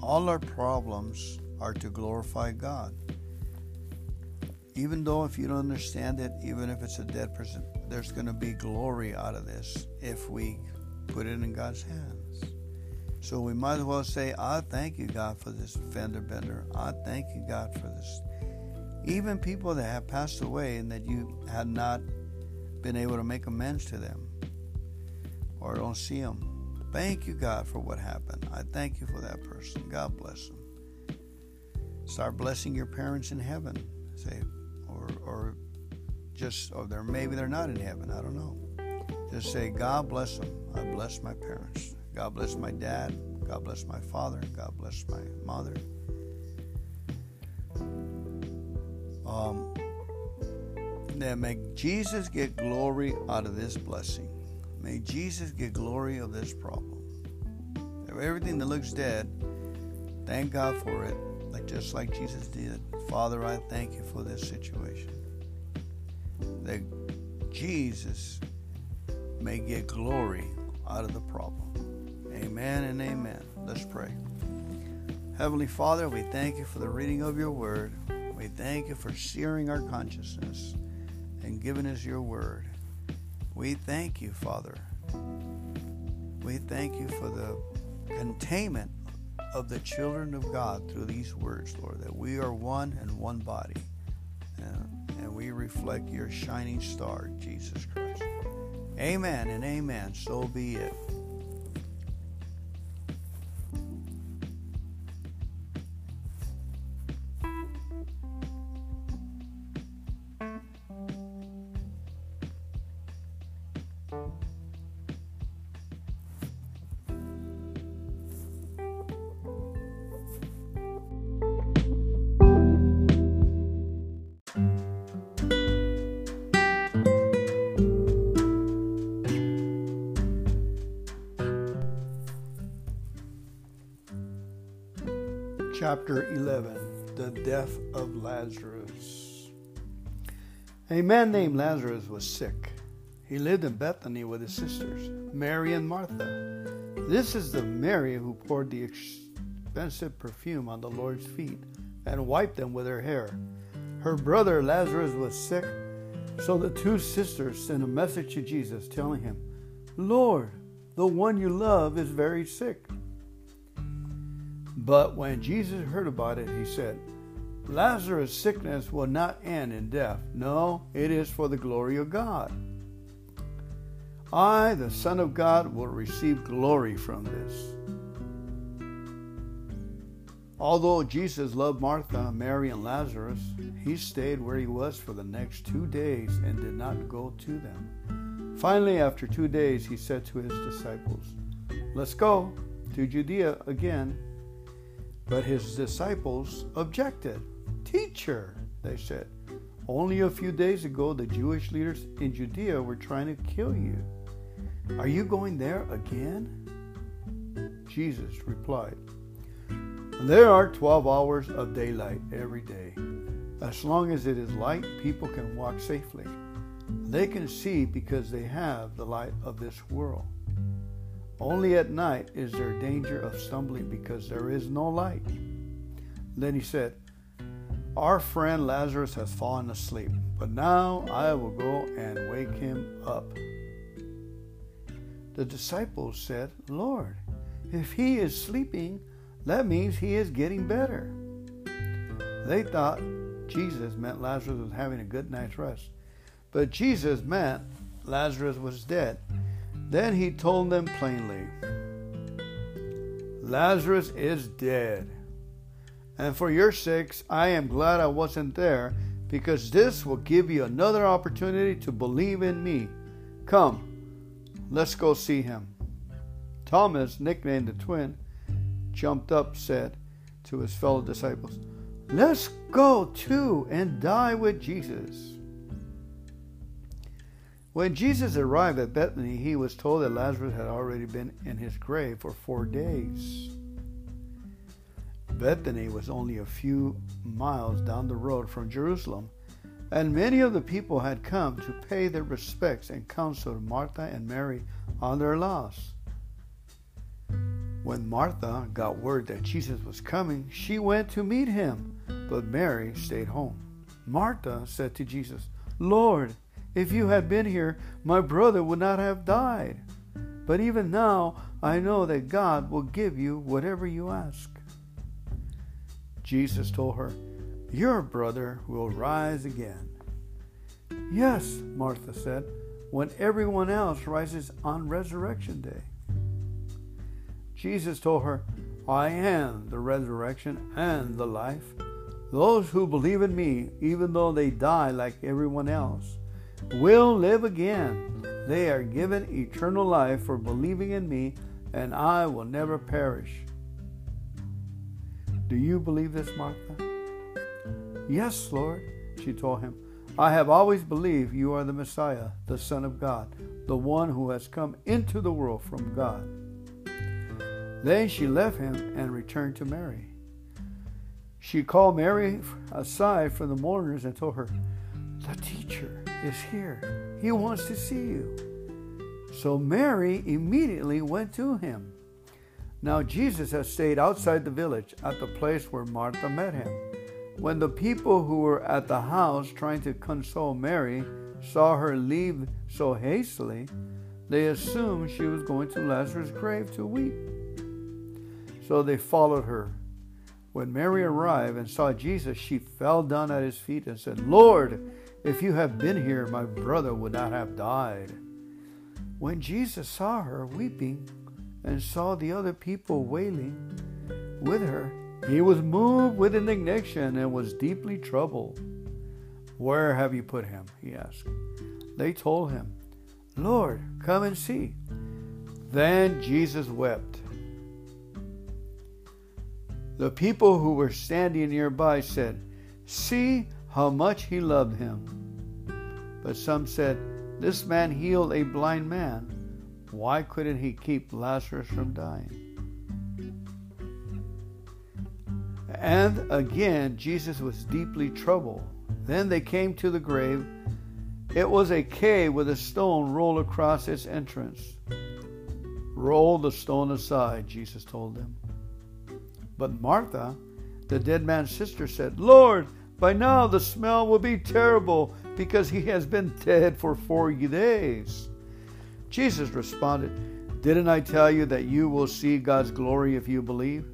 all our problems are to glorify God. Even though if you don't understand it, even if it's a dead person, there's going to be glory out of this if we put it in God's hands. So we might as well say, I thank you, God, for this fender bender. I thank you, God, for this. Even people that have passed away and that you had not been able to make amends to them or don't see them. Thank you, God, for what happened. I thank you for that person. God bless them. Start blessing your parents in heaven. Say, or, or just, or they're, maybe they're not in heaven. I don't know. Just say, God bless them. I bless my parents. God bless my dad. God bless my father. God bless my mother. Um, that may Jesus get glory out of this blessing. May Jesus get glory of this problem. Everything that looks dead, thank God for it, like just like Jesus did. Father, I thank you for this situation. That Jesus may get glory out of the problem. Amen and amen. Let's pray. Heavenly Father, we thank you for the reading of your word. We thank you for searing our consciousness and given us your word. We thank you, Father. We thank you for the containment of the children of God through these words, Lord, that we are one and one body. And, and we reflect your shining star, Jesus Christ. Amen and amen. So be it. Chapter 11 The Death of Lazarus. A man named Lazarus was sick. He lived in Bethany with his sisters, Mary and Martha. This is the Mary who poured the expensive perfume on the Lord's feet and wiped them with her hair. Her brother Lazarus was sick, so the two sisters sent a message to Jesus telling him, Lord, the one you love is very sick. But when Jesus heard about it, he said, Lazarus' sickness will not end in death. No, it is for the glory of God. I, the Son of God, will receive glory from this. Although Jesus loved Martha, Mary, and Lazarus, he stayed where he was for the next two days and did not go to them. Finally, after two days, he said to his disciples, Let's go to Judea again but his disciples objected. Teacher, they said, only a few days ago the Jewish leaders in Judea were trying to kill you. Are you going there again? Jesus replied, There are 12 hours of daylight every day. As long as it is light, people can walk safely. They can see because they have the light of this world. Only at night is there danger of stumbling because there is no light. Then he said, Our friend Lazarus has fallen asleep, but now I will go and wake him up. The disciples said, Lord, if he is sleeping, that means he is getting better. They thought Jesus meant Lazarus was having a good night's rest, but Jesus meant Lazarus was dead. Then he told them plainly Lazarus is dead. And for your sakes, I am glad I wasn't there, because this will give you another opportunity to believe in me. Come, let's go see him. Thomas, nicknamed the twin, jumped up, said to his fellow disciples, Let's go too and die with Jesus. When Jesus arrived at Bethany, he was told that Lazarus had already been in his grave for four days. Bethany was only a few miles down the road from Jerusalem, and many of the people had come to pay their respects and counsel Martha and Mary on their loss. When Martha got word that Jesus was coming, she went to meet him, but Mary stayed home. Martha said to Jesus, Lord, if you had been here, my brother would not have died. But even now, I know that God will give you whatever you ask. Jesus told her, Your brother will rise again. Yes, Martha said, when everyone else rises on resurrection day. Jesus told her, I am the resurrection and the life. Those who believe in me, even though they die like everyone else, will live again. They are given eternal life for believing in me, and I will never perish. Do you believe this, Martha? Yes, Lord, she told him. I have always believed you are the Messiah, the Son of God, the one who has come into the world from God. Then she left him and returned to Mary. She called Mary aside from the mourners and told her, The teacher is here. He wants to see you. So Mary immediately went to him. Now Jesus had stayed outside the village at the place where Martha met him. When the people who were at the house trying to console Mary saw her leave so hastily, they assumed she was going to Lazarus' grave to weep. So they followed her. When Mary arrived and saw Jesus, she fell down at his feet and said, Lord, if you had been here, my brother would not have died. When Jesus saw her weeping and saw the other people wailing with her, he was moved with indignation and was deeply troubled. Where have you put him? he asked. They told him, Lord, come and see. Then Jesus wept. The people who were standing nearby said, See how much he loved him. But some said, This man healed a blind man. Why couldn't he keep Lazarus from dying? And again, Jesus was deeply troubled. Then they came to the grave. It was a cave with a stone rolled across its entrance. Roll the stone aside, Jesus told them. But Martha, the dead man's sister, said, Lord, by now the smell will be terrible because he has been dead for forty days. Jesus responded, Didn't I tell you that you will see God's glory if you believe?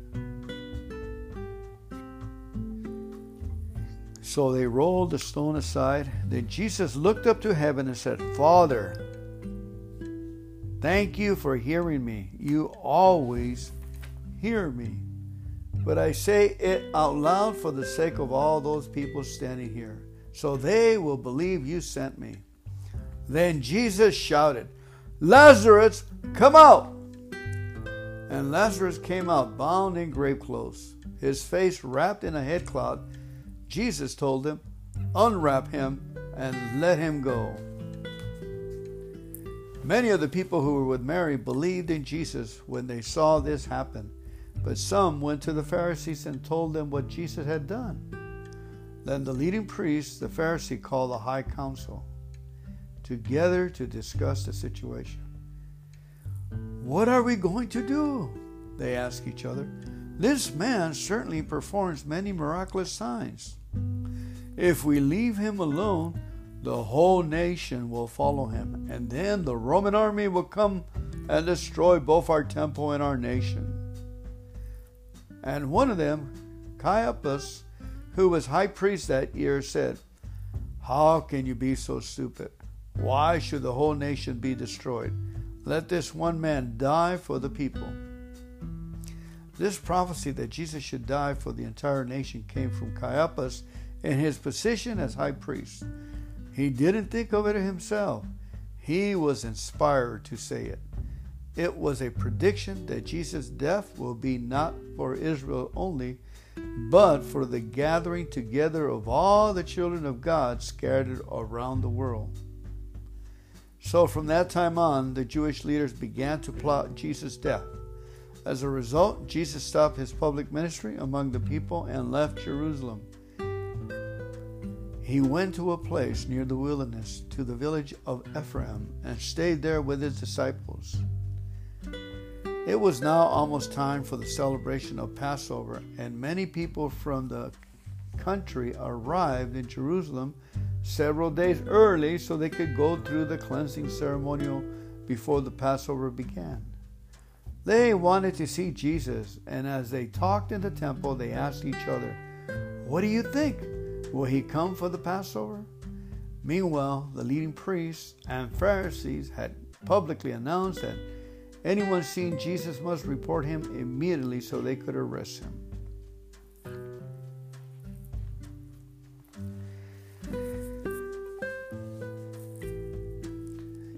So they rolled the stone aside. Then Jesus looked up to heaven and said, Father, thank you for hearing me. You always hear me. But I say it out loud for the sake of all those people standing here, so they will believe you sent me. Then Jesus shouted, Lazarus, come out! And Lazarus came out bound in grave clothes, his face wrapped in a headcloth Jesus told them, Unwrap him and let him go. Many of the people who were with Mary believed in Jesus when they saw this happen, but some went to the Pharisees and told them what Jesus had done. Then the leading priest, the Pharisee, called the high council together to discuss the situation. What are we going to do? They asked each other. This man certainly performs many miraculous signs. If we leave him alone, the whole nation will follow him, and then the Roman army will come and destroy both our temple and our nation. And one of them, Caiaphas, who was high priest that year, said, How can you be so stupid? Why should the whole nation be destroyed? Let this one man die for the people. This prophecy that Jesus should die for the entire nation came from Caiaphas in his position as high priest. He didn't think of it himself, he was inspired to say it. It was a prediction that Jesus' death will be not for Israel only, but for the gathering together of all the children of God scattered around the world. So from that time on, the Jewish leaders began to plot Jesus' death. As a result, Jesus stopped his public ministry among the people and left Jerusalem. He went to a place near the wilderness, to the village of Ephraim, and stayed there with his disciples. It was now almost time for the celebration of Passover, and many people from the country arrived in Jerusalem several days early so they could go through the cleansing ceremonial before the Passover began. They wanted to see Jesus, and as they talked in the temple, they asked each other, What do you think? Will he come for the Passover? Meanwhile, the leading priests and Pharisees had publicly announced that anyone seeing Jesus must report him immediately so they could arrest him.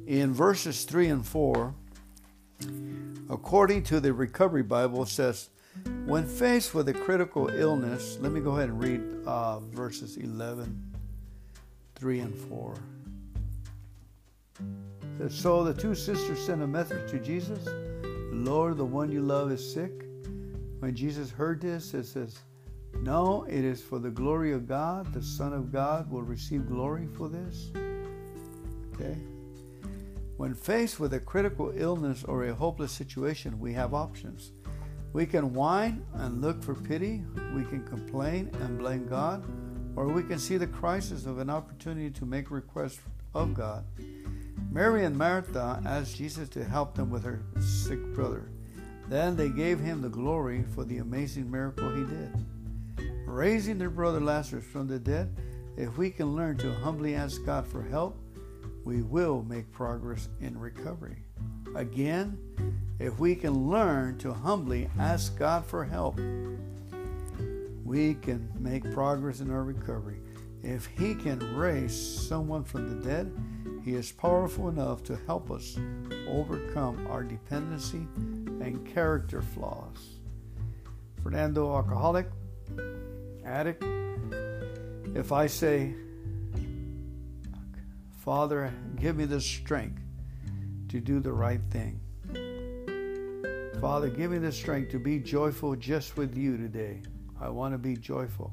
In verses 3 and 4, according to the Recovery Bible, says, when faced with a critical illness, let me go ahead and read uh, verses 11, 3 and 4. So the two sisters sent a message to Jesus Lord, the one you love is sick. When Jesus heard this, it says, No, it is for the glory of God. The Son of God will receive glory for this. Okay? When faced with a critical illness or a hopeless situation, we have options. We can whine and look for pity, we can complain and blame God, or we can see the crisis of an opportunity to make requests of God. Mary and Martha asked Jesus to help them with her sick brother. Then they gave him the glory for the amazing miracle he did. Raising their brother Lazarus from the dead, if we can learn to humbly ask God for help, we will make progress in recovery. Again, if we can learn to humbly ask God for help, we can make progress in our recovery. If He can raise someone from the dead, He is powerful enough to help us overcome our dependency and character flaws. Fernando, alcoholic, addict, if I say, Father, give me the strength to do the right thing. Father, give me the strength to be joyful just with you today. I want to be joyful.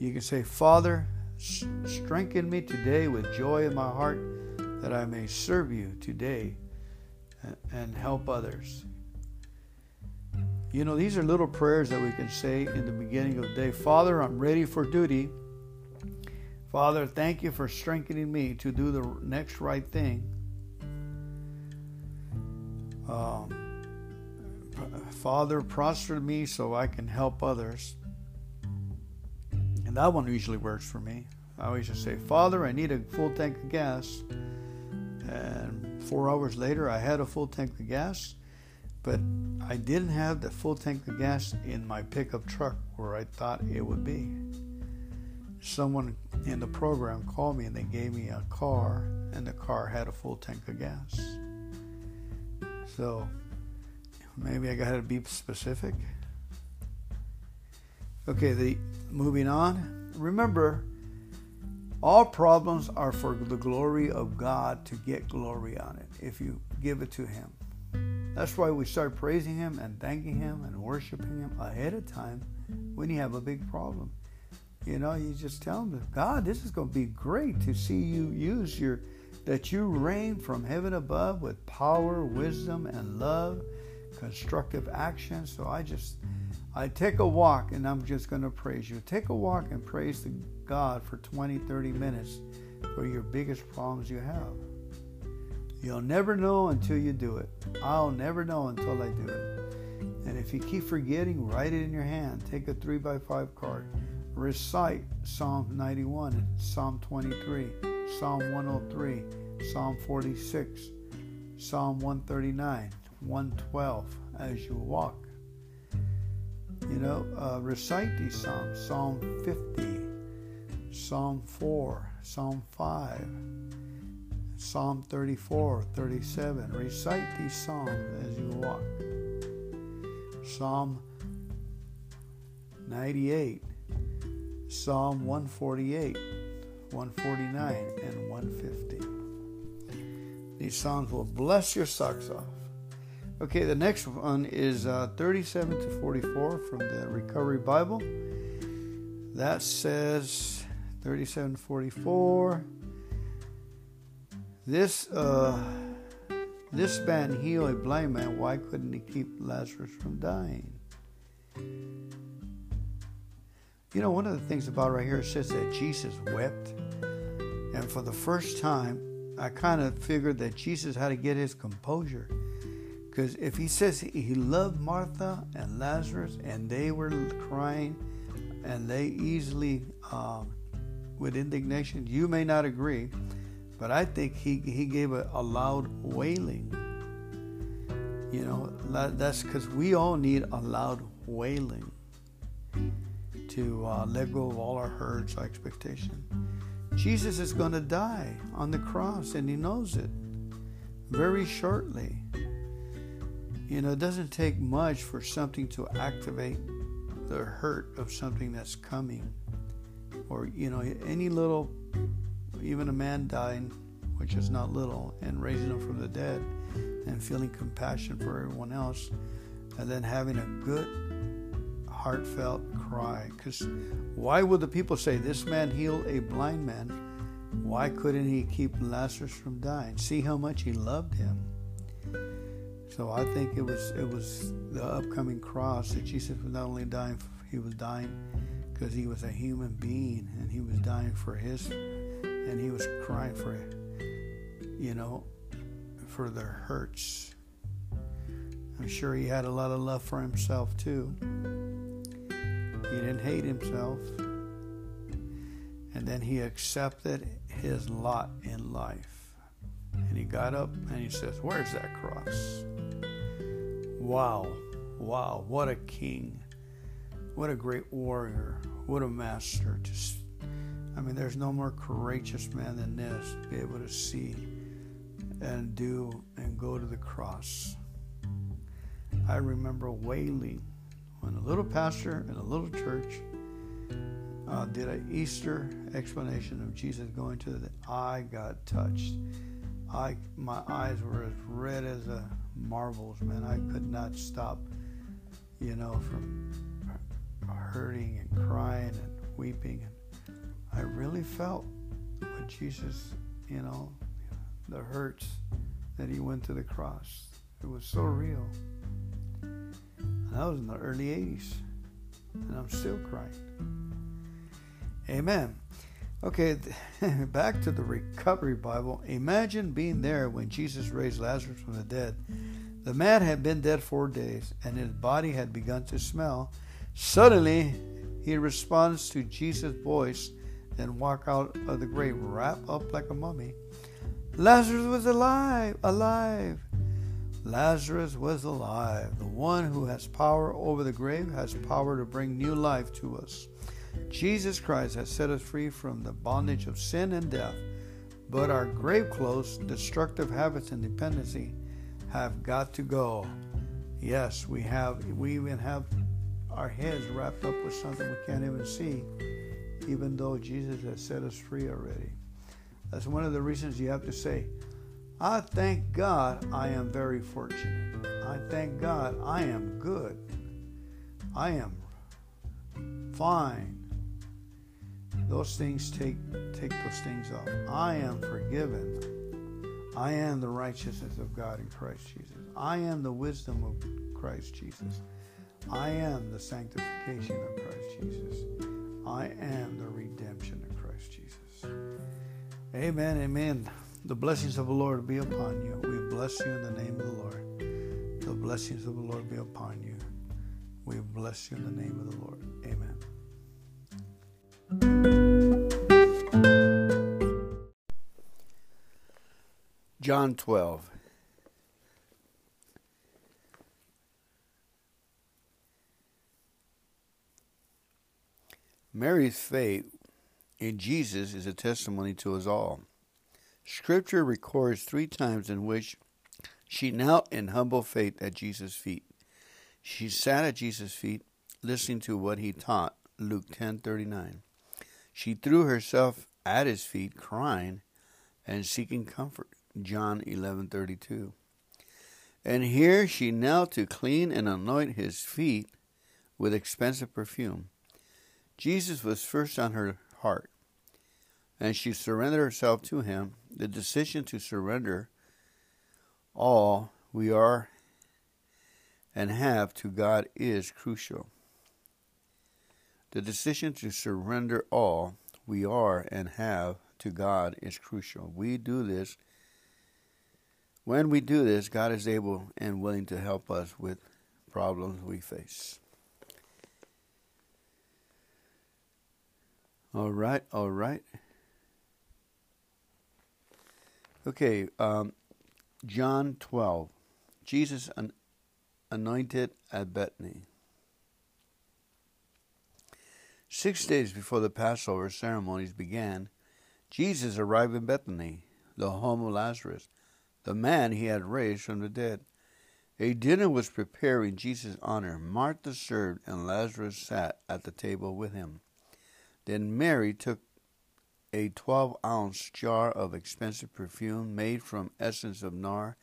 You can say, Father, strengthen me today with joy in my heart that I may serve you today and help others. You know, these are little prayers that we can say in the beginning of the day. Father, I'm ready for duty. Father, thank you for strengthening me to do the next right thing. Um, Father, prosper me so I can help others. And that one usually works for me. I always just say, Father, I need a full tank of gas. And four hours later, I had a full tank of gas, but I didn't have the full tank of gas in my pickup truck where I thought it would be. Someone in the program called me and they gave me a car, and the car had a full tank of gas. So maybe I got to be specific. Okay, the moving on. Remember, all problems are for the glory of God to get glory on it if you give it to Him. That's why we start praising Him and thanking Him and worshiping Him ahead of time when you have a big problem. You know, you just tell Him, God, this is going to be great to see you use your that you reign from heaven above with power, wisdom, and love, constructive action. So I just, I take a walk and I'm just going to praise you. Take a walk and praise the God for 20, 30 minutes for your biggest problems you have. You'll never know until you do it. I'll never know until I do it. And if you keep forgetting, write it in your hand. Take a 3 by 5 card. Recite Psalm 91, Psalm 23. Psalm 103, Psalm 46, Psalm 139, 112 as you walk. You know, uh, recite these Psalms Psalm 50, Psalm 4, Psalm 5, Psalm 34, 37. Recite these Psalms as you walk. Psalm 98, Psalm 148. 149 and 150. These songs will bless your socks off. Okay, the next one is uh, 37 to 44 from the Recovery Bible. That says 37 44. This uh, this man healed a blind man. Why couldn't he keep Lazarus from dying? You know, one of the things about right here it says that Jesus wept. And for the first time, I kind of figured that Jesus had to get his composure. Because if he says he loved Martha and Lazarus and they were crying and they easily, um, with indignation, you may not agree, but I think he, he gave a, a loud wailing. You know, that's because we all need a loud wailing to uh, let go of all our hurts, our expectation. Jesus is going to die on the cross, and he knows it very shortly. You know, it doesn't take much for something to activate the hurt of something that's coming. Or, you know, any little, even a man dying, which is not little, and raising him from the dead, and feeling compassion for everyone else, and then having a good heartfelt cry. Because why would the people say, This man healed a blind man? Why couldn't he keep Lazarus from dying? See how much he loved him. So I think it was it was the upcoming cross that Jesus was not only dying, for, he was dying because he was a human being and he was dying for his, and he was crying for, you know, for their hurts. I'm sure he had a lot of love for himself too. He didn't hate himself. And then he accepted his lot in life. And he got up and he says, Where's that cross? Wow, wow, what a king. What a great warrior. What a master. Just, I mean, there's no more courageous man than this to be able to see and do and go to the cross. I remember wailing when a little pastor in a little church uh, did an Easter explanation of Jesus going to the, I got touched. I my eyes were as red as a marbles, man. I could not stop, you know, from hurting and crying and weeping. And I really felt what Jesus, you know, the hurts that he went to the cross. It was so real. And that was in the early 80s. And I'm still crying. Amen. Okay, back to the Recovery Bible. Imagine being there when Jesus raised Lazarus from the dead. The man had been dead four days, and his body had begun to smell. Suddenly, he responds to Jesus' voice and walk out of the grave, wrapped up like a mummy. Lazarus was alive, alive. Lazarus was alive. The one who has power over the grave has power to bring new life to us. Jesus Christ has set us free from the bondage of sin and death, but our grave clothes, destructive habits, and dependency have got to go. Yes, we have. We even have our heads wrapped up with something we can't even see, even though Jesus has set us free already. That's one of the reasons you have to say, I thank God I am very fortunate. I thank God I am good. I am fine. Those things take take those things off. I am forgiven. I am the righteousness of God in Christ Jesus. I am the wisdom of Christ Jesus. I am the sanctification of Christ Jesus. I am the redemption of Christ Jesus. Amen. Amen. The blessings of the Lord be upon you. We bless you in the name of the Lord. The blessings of the Lord be upon you. We bless you in the name of the Lord. Amen. John 12. Mary's faith in Jesus is a testimony to us all. Scripture records three times in which she knelt in humble faith at Jesus' feet. She sat at Jesus' feet, listening to what he taught, Luke 10:39. She threw herself at his feet, crying and seeking comfort, John 11:32. And here she knelt to clean and anoint his feet with expensive perfume. Jesus was first on her heart, and she surrendered herself to him. The decision to surrender all we are and have to God is crucial. The decision to surrender all we are and have to God is crucial. We do this. When we do this, God is able and willing to help us with problems we face. All right, all right. Okay, um, John 12. Jesus an- anointed at Bethany. Six days before the Passover ceremonies began, Jesus arrived in Bethany, the home of Lazarus, the man he had raised from the dead. A dinner was prepared in Jesus' honor. Martha served, and Lazarus sat at the table with him. Then Mary took a 12 ounce jar of expensive perfume made from essence of nard,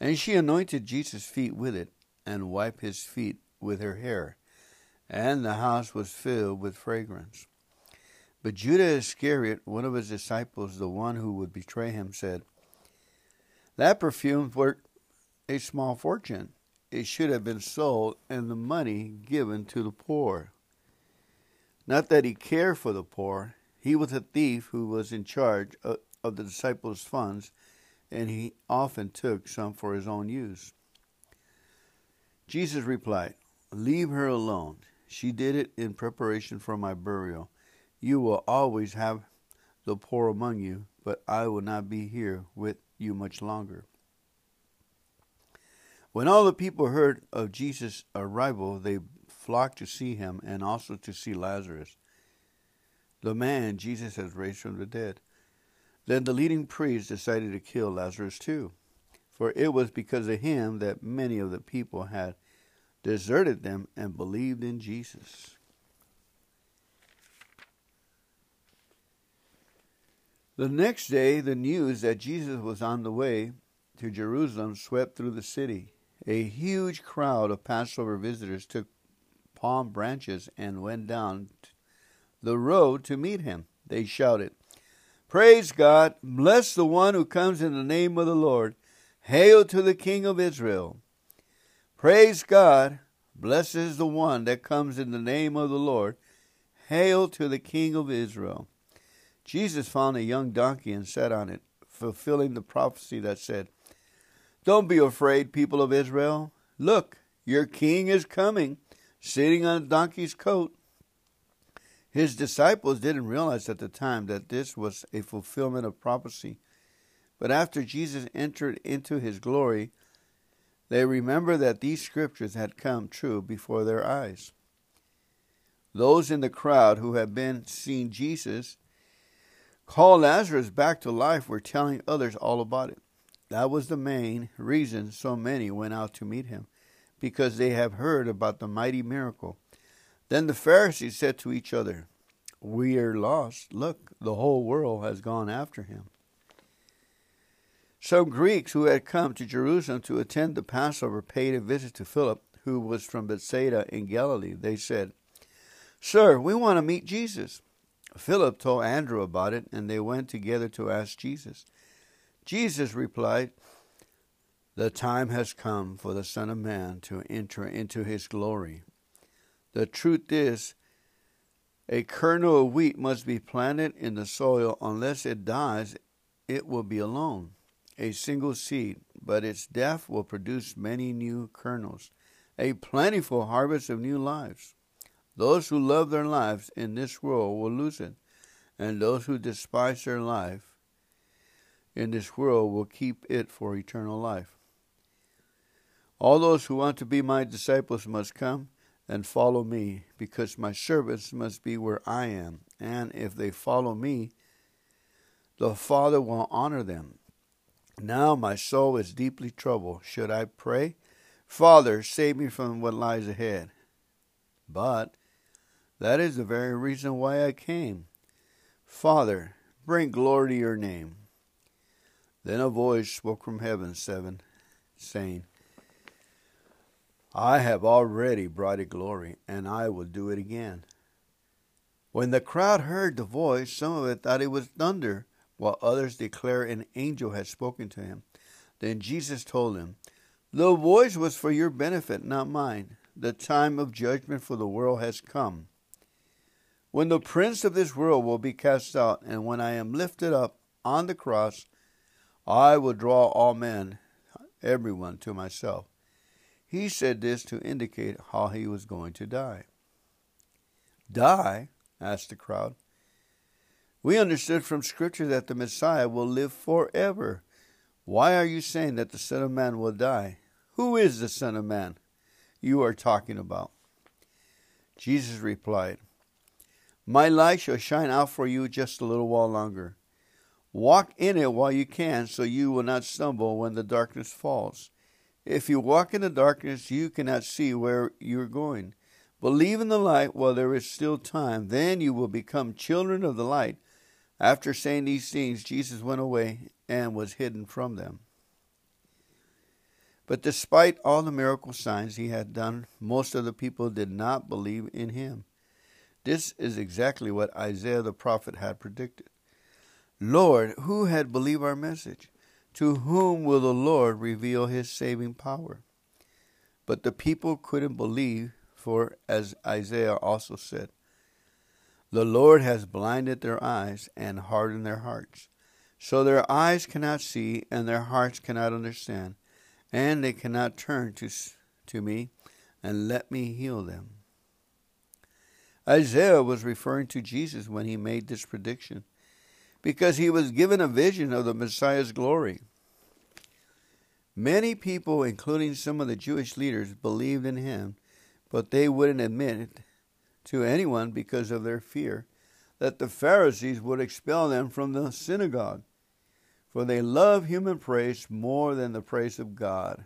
and she anointed Jesus' feet with it and wiped his feet with her hair. And the house was filled with fragrance. But Judas Iscariot, one of his disciples, the one who would betray him, said, That perfume worth a small fortune. It should have been sold and the money given to the poor. Not that he cared for the poor. He was a thief who was in charge of, of the disciples' funds, and he often took some for his own use. Jesus replied, Leave her alone. She did it in preparation for my burial. You will always have the poor among you, but I will not be here with you much longer. When all the people heard of Jesus' arrival, they flocked to see him and also to see Lazarus, the man Jesus has raised from the dead. Then the leading priests decided to kill Lazarus too, for it was because of him that many of the people had deserted them and believed in Jesus. The next day, the news that Jesus was on the way to Jerusalem swept through the city. A huge crowd of Passover visitors took palm branches and went down the road to meet him. They shouted, Praise God! Bless the one who comes in the name of the Lord! Hail to the King of Israel! Praise God! Blessed is the one that comes in the name of the Lord! Hail to the King of Israel! Jesus found a young donkey and sat on it, fulfilling the prophecy that said, Don't be afraid, people of Israel. Look, your king is coming, sitting on a donkey's coat. His disciples didn't realize at the time that this was a fulfillment of prophecy. But after Jesus entered into his glory, they remember that these scriptures had come true before their eyes. Those in the crowd who had been seeing Jesus call Lazarus back to life were telling others all about it. That was the main reason so many went out to meet him, because they have heard about the mighty miracle. Then the Pharisees said to each other, We are lost. Look, the whole world has gone after him. Some Greeks who had come to Jerusalem to attend the Passover paid a visit to Philip, who was from Bethsaida in Galilee. They said, Sir, we want to meet Jesus. Philip told Andrew about it, and they went together to ask Jesus. Jesus replied, The time has come for the Son of Man to enter into his glory. The truth is, a kernel of wheat must be planted in the soil. Unless it dies, it will be alone, a single seed, but its death will produce many new kernels, a plentiful harvest of new lives. Those who love their lives in this world will lose it, and those who despise their life in this world will keep it for eternal life. All those who want to be my disciples must come and follow me, because my servants must be where I am. And if they follow me, the Father will honor them. Now my soul is deeply troubled. Should I pray? Father, save me from what lies ahead. But that is the very reason why I came. Father, bring glory to your name. Then a voice spoke from heaven, seven, saying, I have already brought it glory, and I will do it again. When the crowd heard the voice, some of it thought it was thunder, while others declared an angel had spoken to him. Then Jesus told them, The voice was for your benefit, not mine. The time of judgment for the world has come. When the prince of this world will be cast out, and when I am lifted up on the cross, I will draw all men, everyone, to myself. He said this to indicate how he was going to die. Die? asked the crowd. We understood from Scripture that the Messiah will live forever. Why are you saying that the Son of Man will die? Who is the Son of Man you are talking about? Jesus replied, My light shall shine out for you just a little while longer. Walk in it while you can, so you will not stumble when the darkness falls. If you walk in the darkness, you cannot see where you are going. Believe in the light while there is still time, then you will become children of the light. After saying these things, Jesus went away and was hidden from them. But despite all the miracle signs he had done, most of the people did not believe in him. This is exactly what Isaiah the prophet had predicted. Lord, who had believed our message? To whom will the Lord reveal his saving power? But the people couldn't believe, for as Isaiah also said, The Lord has blinded their eyes and hardened their hearts. So their eyes cannot see, and their hearts cannot understand, and they cannot turn to, to me and let me heal them. Isaiah was referring to Jesus when he made this prediction because he was given a vision of the Messiah's glory. Many people, including some of the Jewish leaders, believed in him, but they wouldn't admit it to anyone because of their fear that the Pharisees would expel them from the synagogue, for they love human praise more than the praise of God.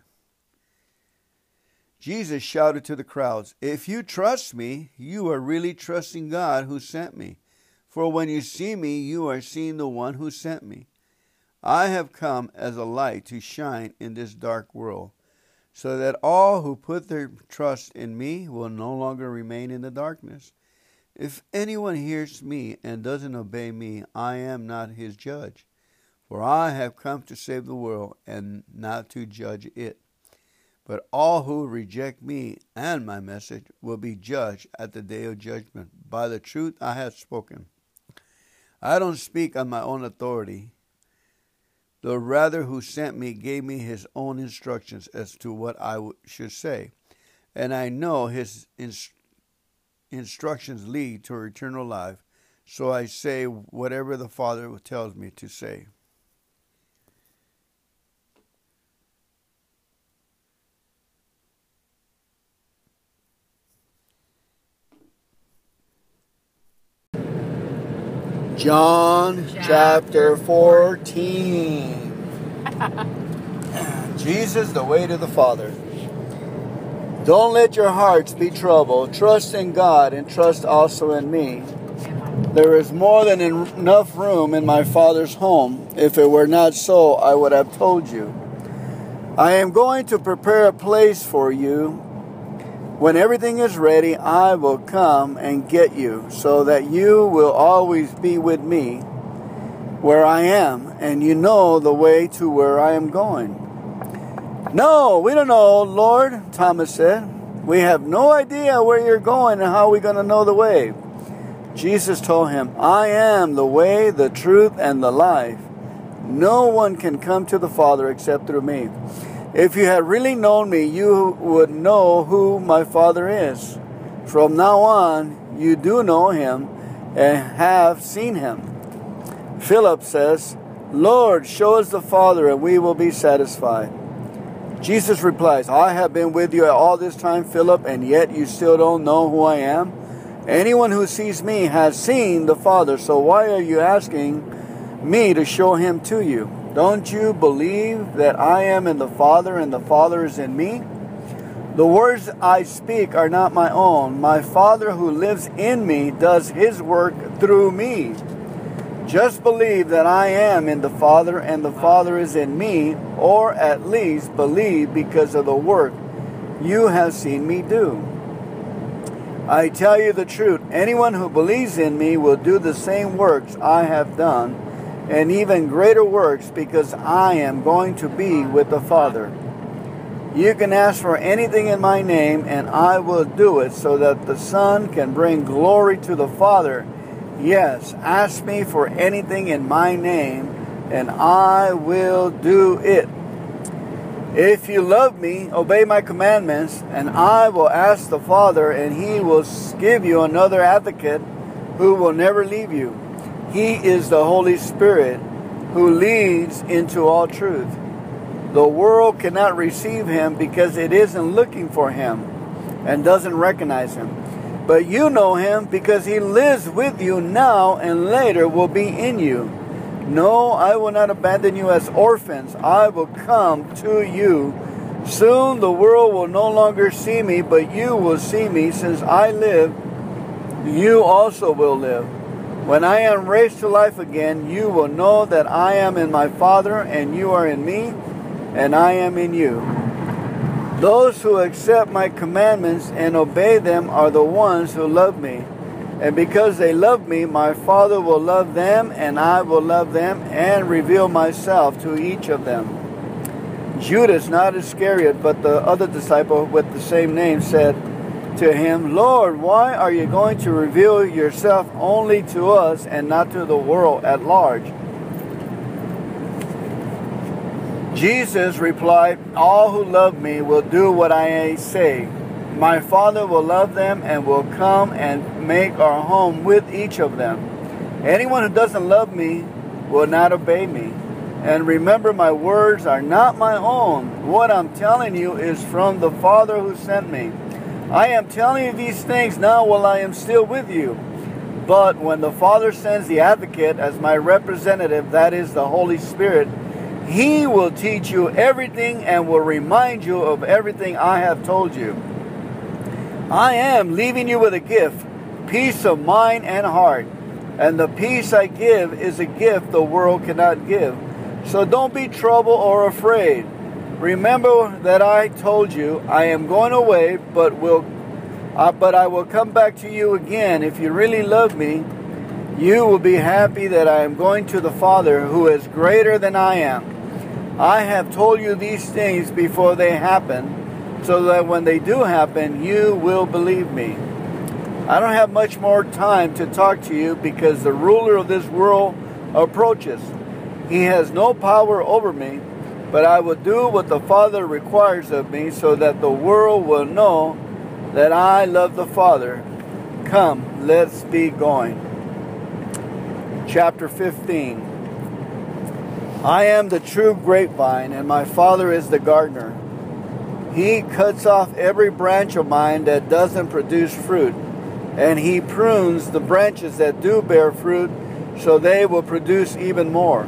Jesus shouted to the crowds, If you trust me, you are really trusting God who sent me. For when you see me, you are seeing the one who sent me. I have come as a light to shine in this dark world, so that all who put their trust in me will no longer remain in the darkness. If anyone hears me and doesn't obey me, I am not his judge. For I have come to save the world and not to judge it. But all who reject me and my message will be judged at the day of judgment by the truth I have spoken. I don't speak on my own authority. The rather who sent me gave me his own instructions as to what I should say. And I know his instructions lead to eternal life. So I say whatever the Father tells me to say. John chapter 14. Jesus, the way to the Father. Don't let your hearts be troubled. Trust in God and trust also in me. There is more than enough room in my Father's home. If it were not so, I would have told you. I am going to prepare a place for you when everything is ready, I will come and get you, so that you will always be with me where I am, and you know the way to where I am going. No, we don't know, Lord, Thomas said. We have no idea where you're going and how we're going to know the way. Jesus told him, I am the way, the truth, and the life. No one can come to the Father except through me. If you had really known me, you would know who my Father is. From now on, you do know him and have seen him. Philip says, Lord, show us the Father, and we will be satisfied. Jesus replies, I have been with you all this time, Philip, and yet you still don't know who I am? Anyone who sees me has seen the Father, so why are you asking me to show him to you? Don't you believe that I am in the Father and the Father is in me? The words I speak are not my own. My Father who lives in me does his work through me. Just believe that I am in the Father and the Father is in me, or at least believe because of the work you have seen me do. I tell you the truth anyone who believes in me will do the same works I have done and even greater works because I am going to be with the Father. You can ask for anything in my name, and I will do it so that the Son can bring glory to the Father. Yes, ask me for anything in my name, and I will do it. If you love me, obey my commandments, and I will ask the Father, and he will give you another advocate who will never leave you he is the Holy Spirit who leads into all truth. The world cannot receive him because it isn't looking for him and doesn't recognize him. But you know him because he lives with you now and later will be in you. No, I will not abandon you as orphans. I will come to you. Soon the world will no longer see me, but you will see me. Since I live, you also will live. When I am raised to life again, you will know that I am in my Father, and you are in me, and I am in you. Those who accept my commandments and obey them are the ones who love me. And because they love me, my Father will love them, and I will love them, and reveal myself to each of them. Judas, not Iscariot, but the other disciple with the same name, said, to him, Lord, why are you going to reveal yourself only to us and not to the world at large? Jesus replied, All who love me will do what I say. My Father will love them and will come and make our home with each of them. Anyone who doesn't love me will not obey me. And remember, my words are not my own. What I'm telling you is from the Father who sent me. I am telling you these things now while I am still with you. But when the Father sends the advocate as my representative, that is the Holy Spirit, he will teach you everything and will remind you of everything I have told you. I am leaving you with a gift, peace of mind and heart. And the peace I give is a gift the world cannot give. So don't be troubled or afraid. Remember that I told you, I am going away, but will uh, but I will come back to you again. If you really love me, you will be happy that I am going to the Father who is greater than I am. I have told you these things before they happen, so that when they do happen, you will believe me. I don't have much more time to talk to you because the ruler of this world approaches. He has no power over me, but I will do what the Father requires of me so that the world will know that I love the Father. Come, let's be going. Chapter 15 I am the true grapevine, and my Father is the gardener. He cuts off every branch of mine that doesn't produce fruit, and he prunes the branches that do bear fruit so they will produce even more.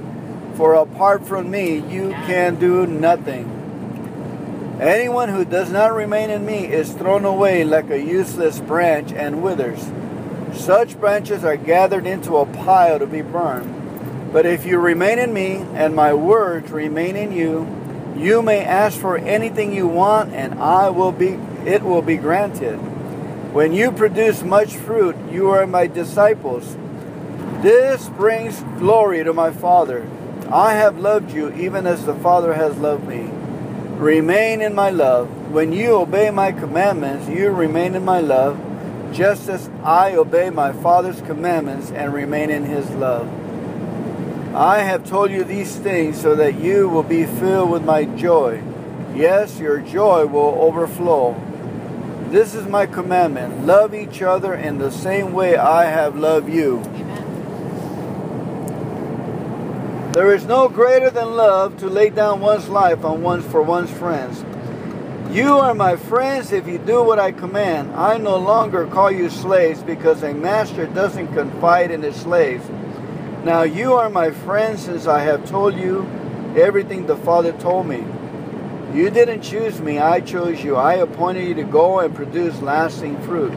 for apart from me you can do nothing. Anyone who does not remain in me is thrown away like a useless branch and withers. Such branches are gathered into a pile to be burned. But if you remain in me and my words remain in you, you may ask for anything you want and I will be it will be granted. When you produce much fruit, you are my disciples. This brings glory to my Father. I have loved you even as the Father has loved me. Remain in my love. When you obey my commandments, you remain in my love, just as I obey my Father's commandments and remain in his love. I have told you these things so that you will be filled with my joy. Yes, your joy will overflow. This is my commandment love each other in the same way I have loved you. There is no greater than love to lay down one's life on one's for one's friends. You are my friends if you do what I command. I no longer call you slaves because a master doesn't confide in his slaves. Now you are my friends since I have told you everything the Father told me. You didn't choose me, I chose you. I appointed you to go and produce lasting fruit,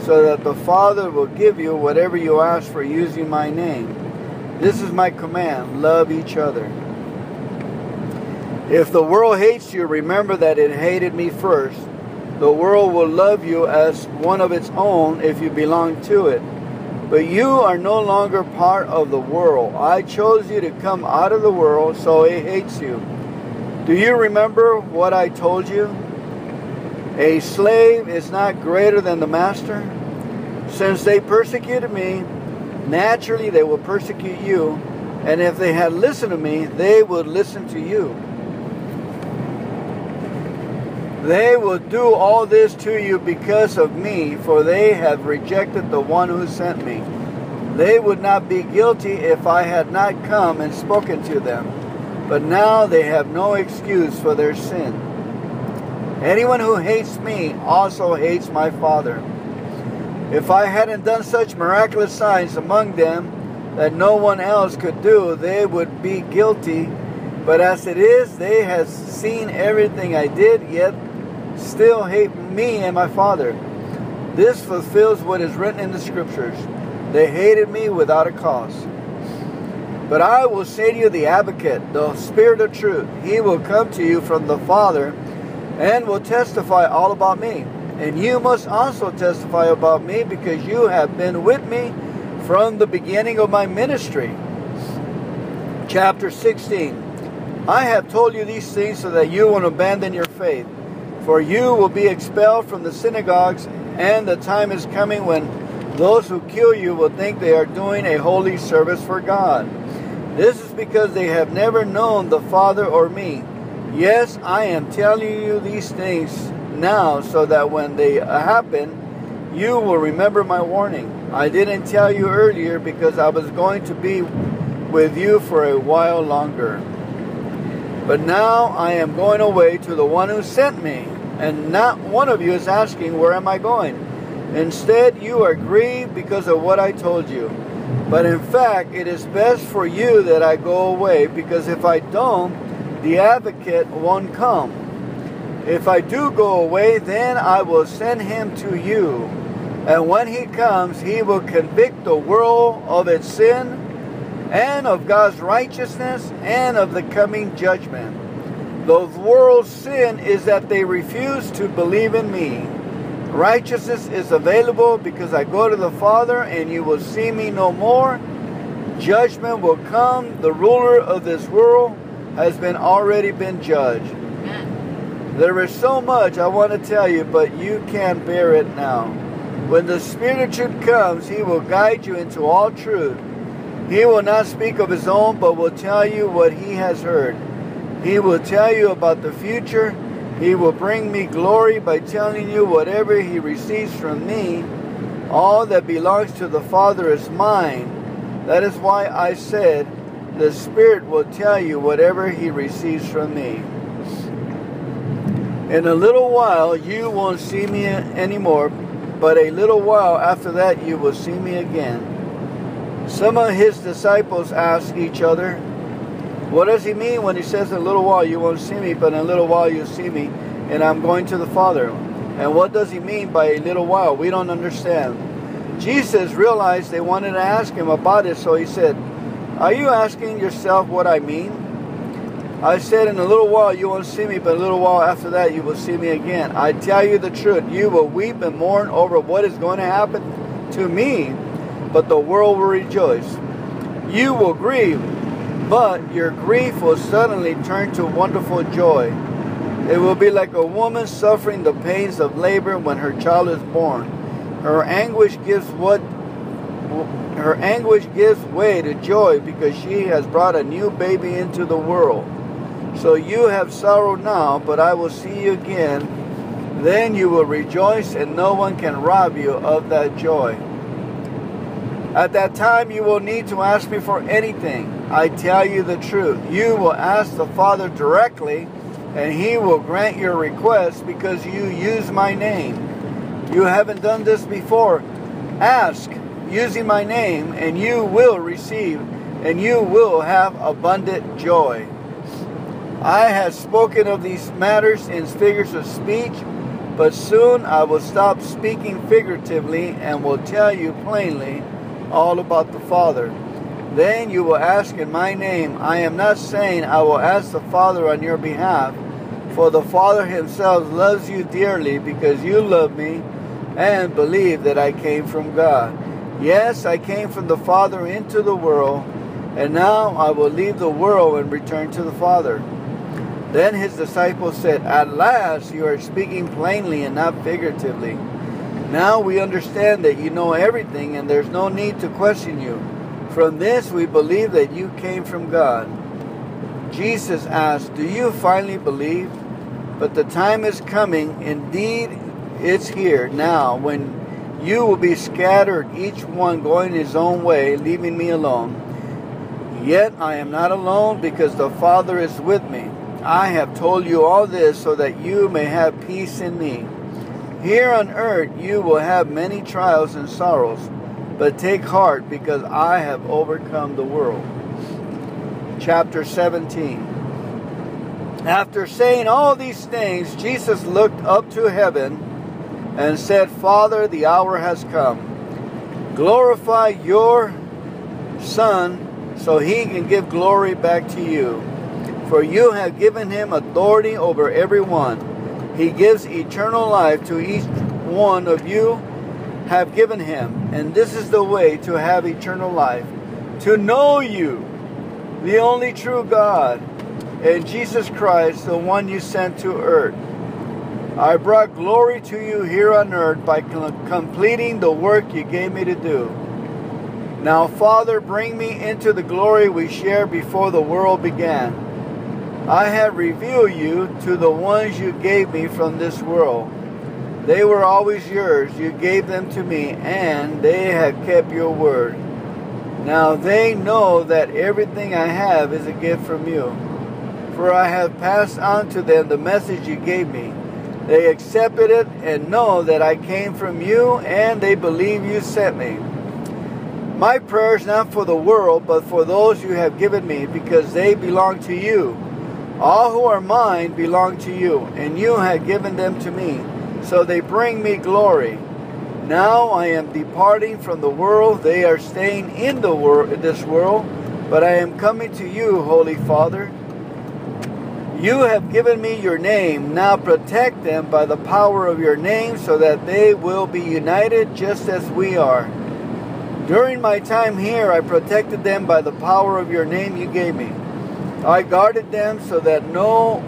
so that the Father will give you whatever you ask for using my name. This is my command love each other. If the world hates you, remember that it hated me first. The world will love you as one of its own if you belong to it. But you are no longer part of the world. I chose you to come out of the world, so it hates you. Do you remember what I told you? A slave is not greater than the master. Since they persecuted me, naturally they will persecute you. And if they had listened to me, they would listen to you. They will do all this to you because of me, for they have rejected the one who sent me. They would not be guilty if I had not come and spoken to them. But now they have no excuse for their sin. Anyone who hates me also hates my Father. If I hadn't done such miraculous signs among them that no one else could do, they would be guilty. But as it is, they have seen everything I did, yet still hate me and my Father. This fulfills what is written in the Scriptures. They hated me without a cause. But I will say to you, the advocate, the Spirit of truth, he will come to you from the Father and will testify all about me. And you must also testify about me because you have been with me from the beginning of my ministry. Chapter 16 I have told you these things so that you won't abandon your faith. For you will be expelled from the synagogues, and the time is coming when those who kill you will think they are doing a holy service for God. This is because they have never known the Father or me. Yes, I am telling you these things now so that when they happen, you will remember my warning. I didn't tell you earlier because I was going to be with you for a while longer. But now I am going away to the one who sent me. and not one of you is asking, Where am I going? Instead, you are grieved because of what I told you. But in fact, it is best for you that I go away, because if I don't, the advocate won't come. If I do go away, then I will send him to you. And when he comes, he will convict the world of its sin and of God's righteousness and of the coming judgment. The world's sin is that they refuse to believe in me. Righteousness is available because I go to the Father and you will see me no more. Judgment will come. The ruler of this world has been already been judged. There is so much I want to tell you, but you can't bear it now. When the Spirit of truth comes, he will guide you into all truth. He will not speak of his own, but will tell you what he has heard. He will tell you about the future. He will bring me glory by telling you whatever he receives from me. All that belongs to the Father is mine. That is why I said, the Spirit will tell you whatever he receives from me. In a little while you won't see me anymore, but a little while after that you will see me again. Some of his disciples asked each other, what does he mean when he says, In a little while you won't see me, but in a little while you'll see me, and I'm going to the Father? And what does he mean by a little while? We don't understand. Jesus realized they wanted to ask him about it, so he said, Are you asking yourself what I mean? I said, In a little while you won't see me, but a little while after that you will see me again. I tell you the truth, you will weep and mourn over what is going to happen to me, but the world will rejoice. You will grieve but your grief will suddenly turn to wonderful joy. It will be like a woman suffering the pains of labor when her child is born. Her anguish gives what her anguish gives way to joy because she has brought a new baby into the world. So you have sorrow now, but I will see you again. Then you will rejoice, and no one can rob you of that joy. At that time, you will need to ask me for anything. I tell you the truth. You will ask the Father directly, and He will grant your request because you use my name. You haven't done this before. Ask using my name, and you will receive, and you will have abundant joy. I have spoken of these matters in figures of speech, but soon I will stop speaking figuratively and will tell you plainly all about the Father. Then you will ask in my name. I am not saying I will ask the Father on your behalf, for the Father himself loves you dearly because you love me and believe that I came from God. Yes, I came from the Father into the world, and now I will leave the world and return to the Father. Then his disciples said, At last you are speaking plainly and not figuratively. Now we understand that you know everything and there's no need to question you. From this we believe that you came from God. Jesus asked, Do you finally believe? But the time is coming, indeed it's here now, when you will be scattered, each one going his own way, leaving me alone. Yet I am not alone because the Father is with me. I have told you all this so that you may have peace in me. Here on earth you will have many trials and sorrows but take heart because I have overcome the world. Chapter 17. After saying all these things, Jesus looked up to heaven and said, Father, the hour has come. Glorify your Son so he can give glory back to you. For you have given him authority over everyone. He gives eternal life to each one of you have given him. And this is the way to have eternal life to know you, the only true God, and Jesus Christ, the one you sent to earth. I brought glory to you here on earth by completing the work you gave me to do. Now, Father, bring me into the glory we shared before the world began. I have revealed you to the ones you gave me from this world. They were always yours. You gave them to me, and they have kept your word. Now they know that everything I have is a gift from you. For I have passed on to them the message you gave me. They accepted it and know that I came from you, and they believe you sent me. My prayer is not for the world, but for those you have given me, because they belong to you. All who are mine belong to you, and you have given them to me, so they bring me glory. Now I am departing from the world. They are staying in the world, this world, but I am coming to you, Holy Father. You have given me your name. Now protect them by the power of your name so that they will be united just as we are. During my time here, I protected them by the power of your name you gave me. I guarded them so that no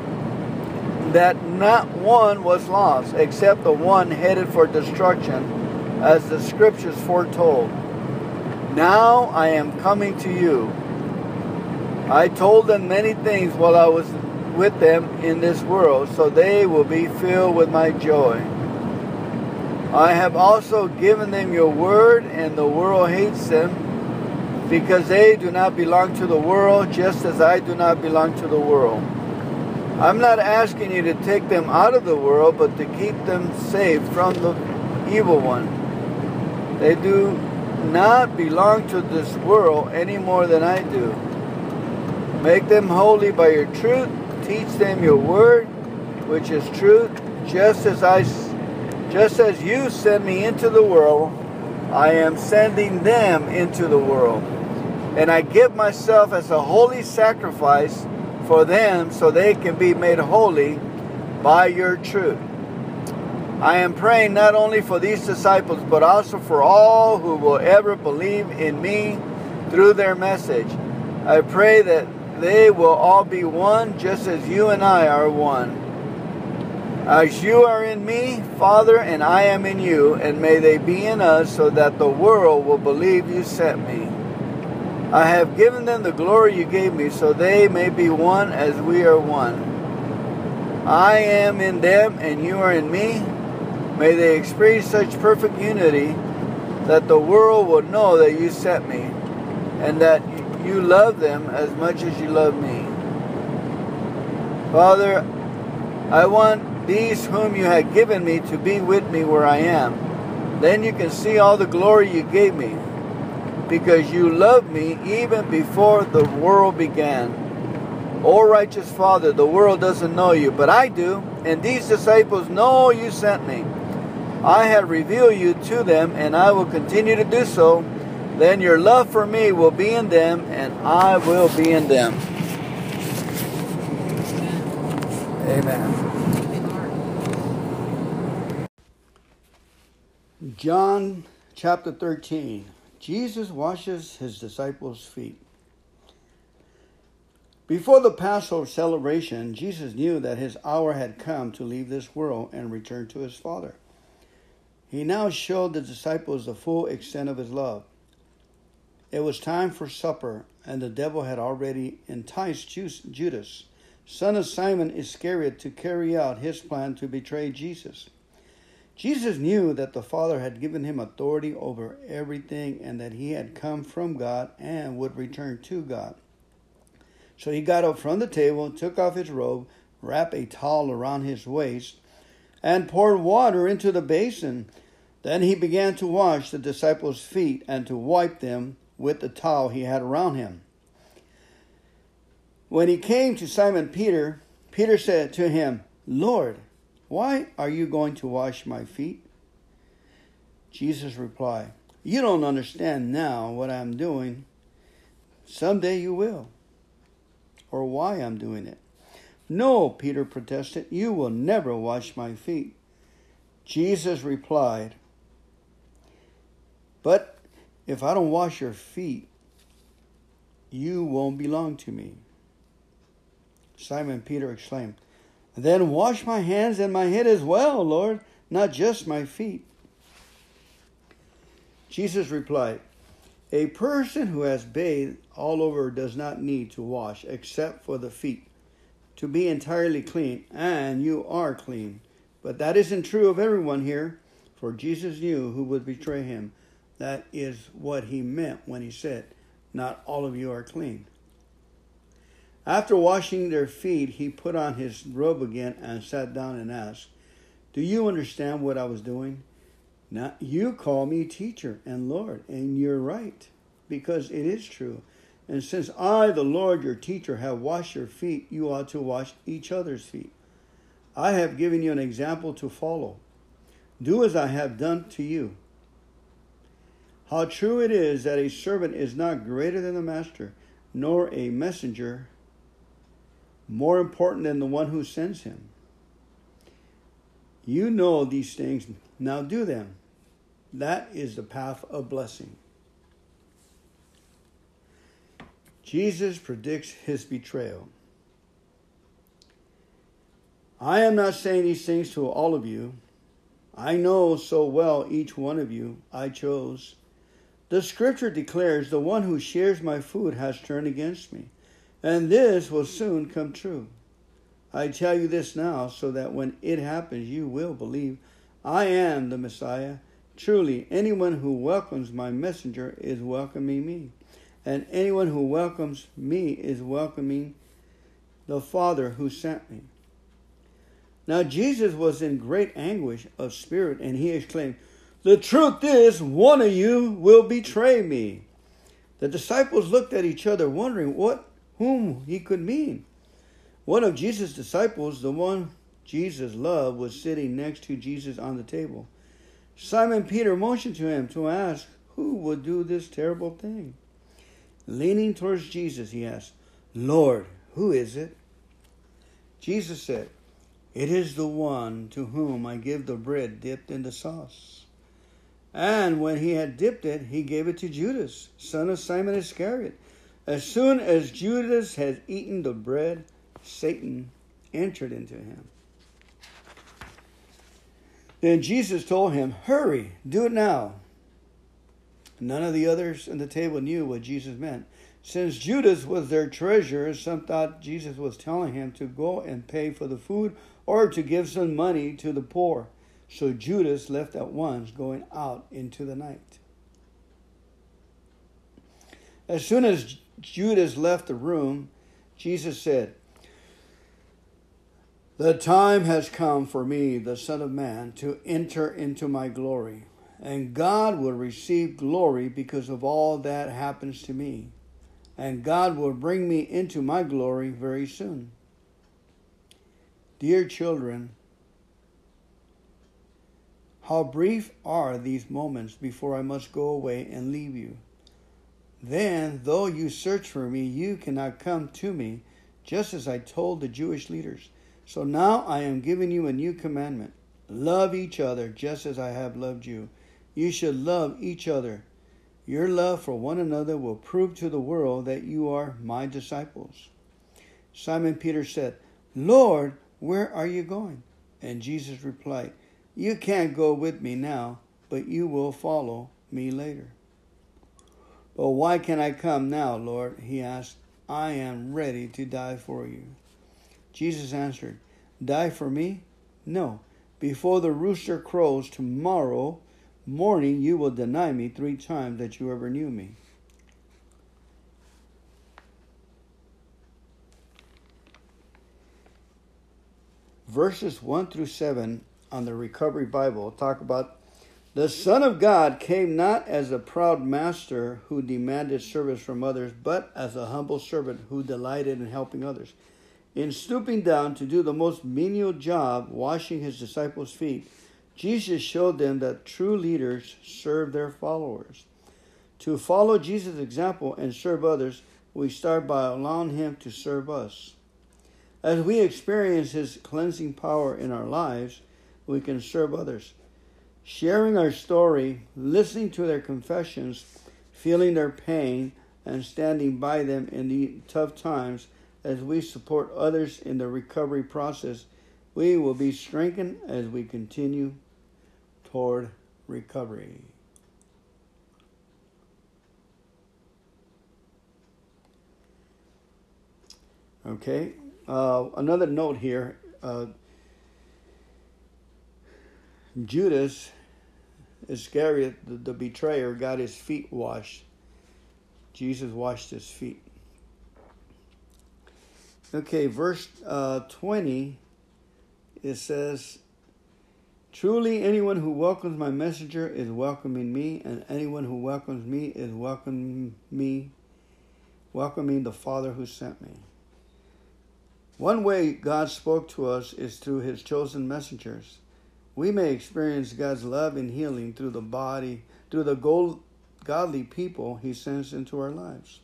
that not one was lost except the one headed for destruction as the scriptures foretold. Now I am coming to you. I told them many things while I was with them in this world, so they will be filled with my joy. I have also given them your word, and the world hates them because they do not belong to the world, just as I do not belong to the world. I'm not asking you to take them out of the world, but to keep them safe from the evil one. They do not belong to this world any more than I do. Make them holy by your truth. Teach them your word, which is truth, just as I just as you sent me into the world, I am sending them into the world. And I give myself as a holy sacrifice for them so they can be made holy by your truth. I am praying not only for these disciples, but also for all who will ever believe in me through their message. I pray that they will all be one, just as you and I are one. As you are in me, Father, and I am in you, and may they be in us, so that the world will believe you sent me. I have given them the glory you gave me, so they may be one as we are one. I am in them, and you are in me May they experience such perfect unity that the world will know that you sent me and that you love them as much as you love me. Father, I want these whom you have given me to be with me where I am. Then you can see all the glory you gave me because you loved me even before the world began. O righteous Father, the world doesn't know you, but I do, and these disciples know you sent me. I have revealed you to them, and I will continue to do so. Then your love for me will be in them, and I will be in them. Amen. John chapter 13. Jesus washes his disciples' feet. Before the Passover celebration, Jesus knew that his hour had come to leave this world and return to his Father. He now showed the disciples the full extent of his love. It was time for supper, and the devil had already enticed Judas, son of Simon Iscariot, to carry out his plan to betray Jesus. Jesus knew that the Father had given him authority over everything and that he had come from God and would return to God. So he got up from the table, took off his robe, wrapped a towel around his waist, and poured water into the basin. Then he began to wash the disciples' feet and to wipe them with the towel he had around him. When he came to Simon Peter, Peter said to him, Lord, why are you going to wash my feet? Jesus replied, You don't understand now what I'm doing. Someday you will, or why I'm doing it. No, Peter protested, you will never wash my feet. Jesus replied, But if I don't wash your feet, you won't belong to me. Simon Peter exclaimed, Then wash my hands and my head as well, Lord, not just my feet. Jesus replied, A person who has bathed all over does not need to wash except for the feet to be entirely clean, and you are clean. But that isn't true of everyone here, for Jesus knew who would betray him. That is what he meant when he said, Not all of you are clean. After washing their feet, he put on his robe again and sat down and asked, Do you understand what I was doing? Now, you call me teacher and Lord, and you're right, because it is true. And since I, the Lord, your teacher, have washed your feet, you ought to wash each other's feet. I have given you an example to follow. Do as I have done to you. How true it is that a servant is not greater than the master, nor a messenger more important than the one who sends him. You know these things, now do them. That is the path of blessing. Jesus predicts his betrayal. I am not saying these things to all of you. I know so well each one of you I chose. The scripture declares, The one who shares my food has turned against me, and this will soon come true. I tell you this now, so that when it happens, you will believe I am the Messiah. Truly, anyone who welcomes my messenger is welcoming me, and anyone who welcomes me is welcoming the Father who sent me. Now, Jesus was in great anguish of spirit, and he exclaimed, The truth is, one of you will betray me. The disciples looked at each other, wondering what whom he could mean. One of Jesus' disciples, the one Jesus loved, was sitting next to Jesus on the table. Simon Peter motioned to him to ask who would do this terrible thing. Leaning towards Jesus, he asked, Lord, who is it? Jesus said, It is the one to whom I give the bread dipped in the sauce. And when he had dipped it, he gave it to Judas, son of Simon Iscariot. As soon as Judas had eaten the bread, Satan entered into him. Then Jesus told him, Hurry, do it now. None of the others at the table knew what Jesus meant. Since Judas was their treasurer, some thought Jesus was telling him to go and pay for the food or to give some money to the poor. So Judas left at once, going out into the night. As soon as Judas left the room, Jesus said, the time has come for me, the Son of Man, to enter into my glory, and God will receive glory because of all that happens to me, and God will bring me into my glory very soon. Dear children, how brief are these moments before I must go away and leave you. Then, though you search for me, you cannot come to me, just as I told the Jewish leaders. So now I am giving you a new commandment love each other just as I have loved you. You should love each other. Your love for one another will prove to the world that you are my disciples. Simon Peter said, Lord, where are you going? And Jesus replied, You can't go with me now, but you will follow me later. But why can I come now, Lord? He asked. I am ready to die for you. Jesus answered, Die for me? No. Before the rooster crows tomorrow morning, you will deny me three times that you ever knew me. Verses 1 through 7 on the Recovery Bible talk about the Son of God came not as a proud master who demanded service from others, but as a humble servant who delighted in helping others. In stooping down to do the most menial job, washing his disciples' feet, Jesus showed them that true leaders serve their followers. To follow Jesus' example and serve others, we start by allowing him to serve us. As we experience his cleansing power in our lives, we can serve others. Sharing our story, listening to their confessions, feeling their pain, and standing by them in the tough times as we support others in the recovery process, we will be strengthened as we continue toward recovery. Okay, uh, another note here uh, Judas Iscariot, the, the betrayer, got his feet washed. Jesus washed his feet. Okay, verse uh, 20, it says, Truly, anyone who welcomes my messenger is welcoming me, and anyone who welcomes me is welcoming me, welcoming the Father who sent me. One way God spoke to us is through his chosen messengers. We may experience God's love and healing through the body, through the godly people he sends into our lives.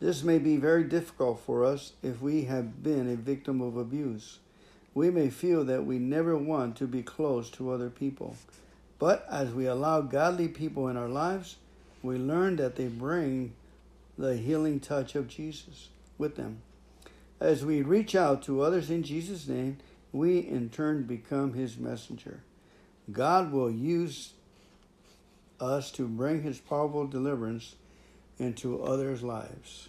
This may be very difficult for us if we have been a victim of abuse. We may feel that we never want to be close to other people. But as we allow godly people in our lives, we learn that they bring the healing touch of Jesus with them. As we reach out to others in Jesus' name, we in turn become his messenger. God will use us to bring his powerful deliverance into others' lives.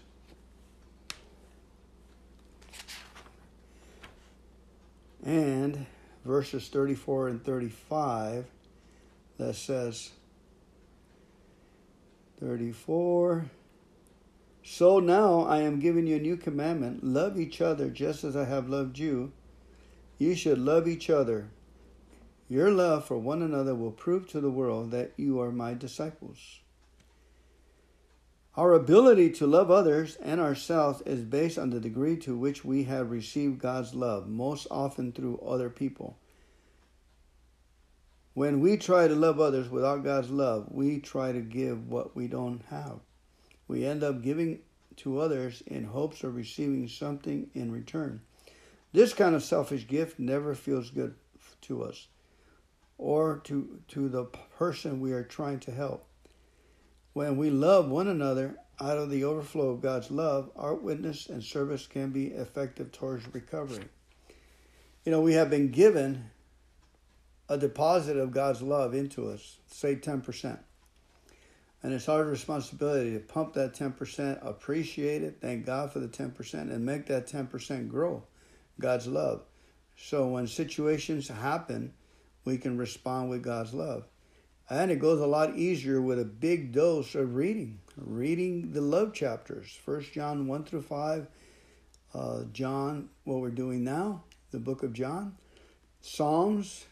And verses 34 and 35 that says, 34 So now I am giving you a new commandment love each other just as I have loved you. You should love each other. Your love for one another will prove to the world that you are my disciples. Our ability to love others and ourselves is based on the degree to which we have received God's love, most often through other people. When we try to love others without God's love, we try to give what we don't have. We end up giving to others in hopes of receiving something in return. This kind of selfish gift never feels good to us or to, to the person we are trying to help. When we love one another out of the overflow of God's love, our witness and service can be effective towards recovery. You know, we have been given a deposit of God's love into us, say 10%. And it's our responsibility to pump that 10%, appreciate it, thank God for the 10%, and make that 10% grow God's love. So when situations happen, we can respond with God's love. And it goes a lot easier with a big dose of reading, reading the love chapters, First John 1 through 5, uh, John, what we're doing now, the book of John, Psalms.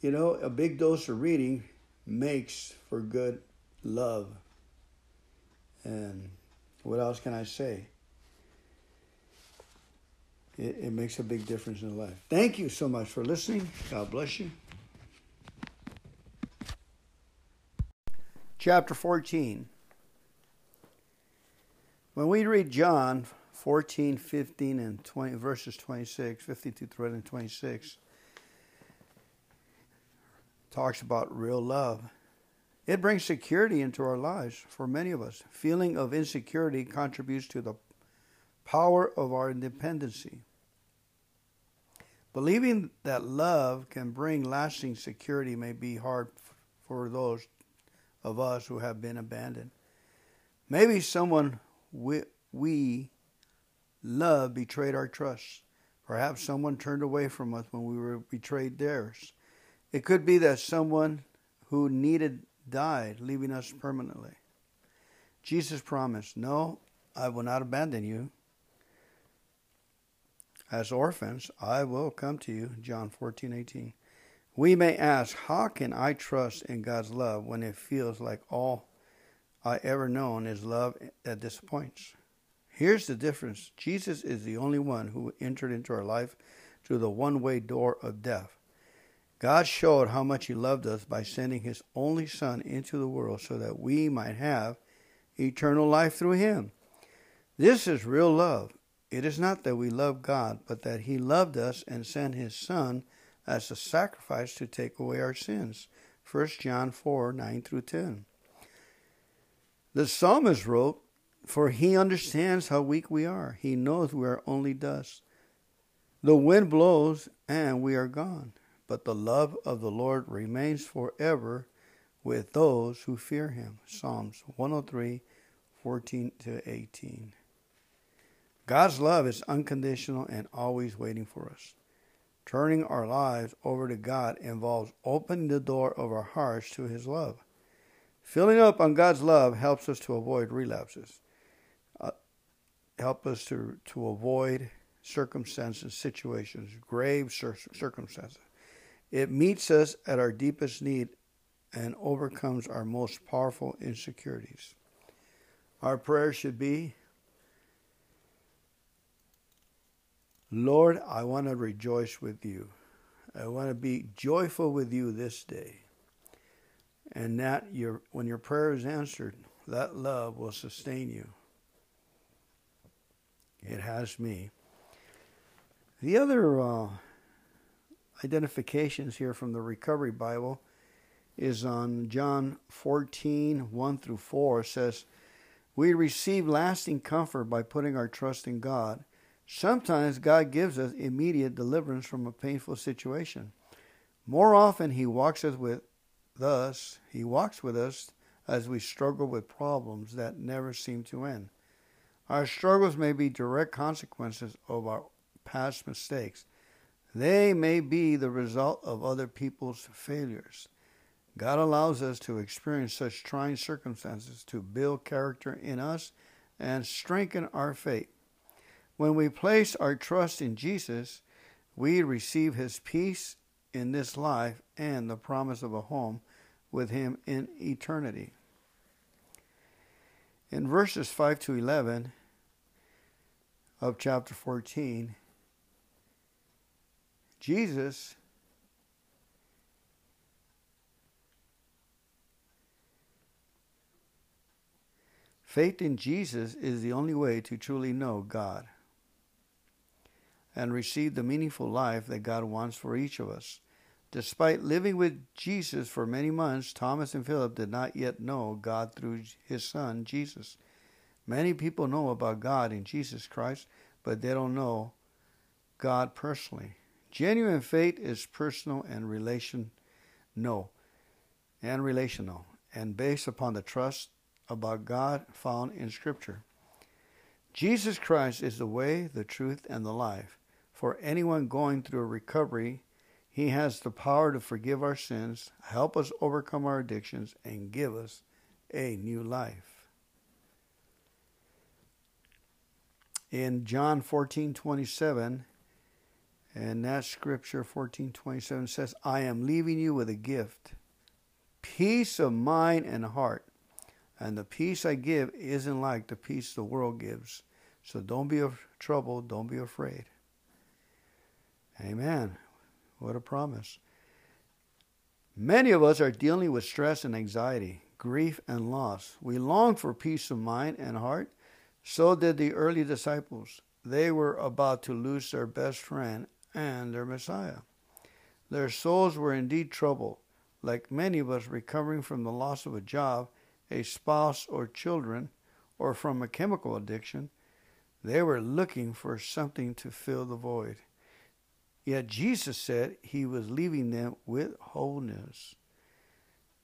You know, a big dose of reading makes for good love. And what else can I say? It, it makes a big difference in life. Thank you so much for listening. God bless you. chapter 14. When we read John 14, 15, and 20, verses 26, 52 through and 26, talks about real love. It brings security into our lives for many of us. Feeling of insecurity contributes to the power of our independency. Believing that love can bring lasting security may be hard for those of us who have been abandoned. Maybe someone we, we love betrayed our trust. Perhaps someone turned away from us when we were betrayed theirs. It could be that someone who needed died, leaving us permanently. Jesus promised, No, I will not abandon you. As orphans, I will come to you. John 14, 18. We may ask, how can I trust in God's love when it feels like all I ever known is love that disappoints? Here's the difference Jesus is the only one who entered into our life through the one way door of death. God showed how much He loved us by sending His only Son into the world so that we might have eternal life through Him. This is real love. It is not that we love God, but that He loved us and sent His Son as a sacrifice to take away our sins. 1 John 4 9 through 10. The psalmist wrote, For he understands how weak we are. He knows we are only dust. The wind blows and we are gone, but the love of the Lord remains forever with those who fear him. Psalms 103 14 to 18. God's love is unconditional and always waiting for us. Turning our lives over to God involves opening the door of our hearts to His love. Filling up on God's love helps us to avoid relapses, uh, help us to, to avoid circumstances, situations, grave circumstances. It meets us at our deepest need and overcomes our most powerful insecurities. Our prayer should be Lord, I want to rejoice with you. I want to be joyful with you this day. And that your when your prayer is answered, that love will sustain you. It has me. The other uh, identifications here from the Recovery Bible is on John 14, 1 through 4 says, We receive lasting comfort by putting our trust in God. Sometimes God gives us immediate deliverance from a painful situation. More often he walks us with us, he walks with us as we struggle with problems that never seem to end. Our struggles may be direct consequences of our past mistakes. They may be the result of other people's failures. God allows us to experience such trying circumstances to build character in us and strengthen our faith. When we place our trust in Jesus, we receive his peace in this life and the promise of a home with him in eternity. In verses 5 to 11 of chapter 14, Jesus Faith in Jesus is the only way to truly know God and receive the meaningful life that God wants for each of us. Despite living with Jesus for many months, Thomas and Philip did not yet know God through his son, Jesus. Many people know about God in Jesus Christ, but they don't know God personally. Genuine faith is personal and relation no and relational and based upon the trust about God found in scripture. Jesus Christ is the way, the truth and the life. For anyone going through a recovery, he has the power to forgive our sins, help us overcome our addictions and give us a new life. In John 14:27, and that scripture 1427 says, I am leaving you with a gift, peace of mind and heart. And the peace I give isn't like the peace the world gives. So don't be troubled, don't be afraid. Amen. What a promise. Many of us are dealing with stress and anxiety, grief and loss. We long for peace of mind and heart. So did the early disciples. They were about to lose their best friend and their Messiah. Their souls were indeed troubled, like many of us recovering from the loss of a job, a spouse, or children, or from a chemical addiction. They were looking for something to fill the void. Yet Jesus said he was leaving them with wholeness.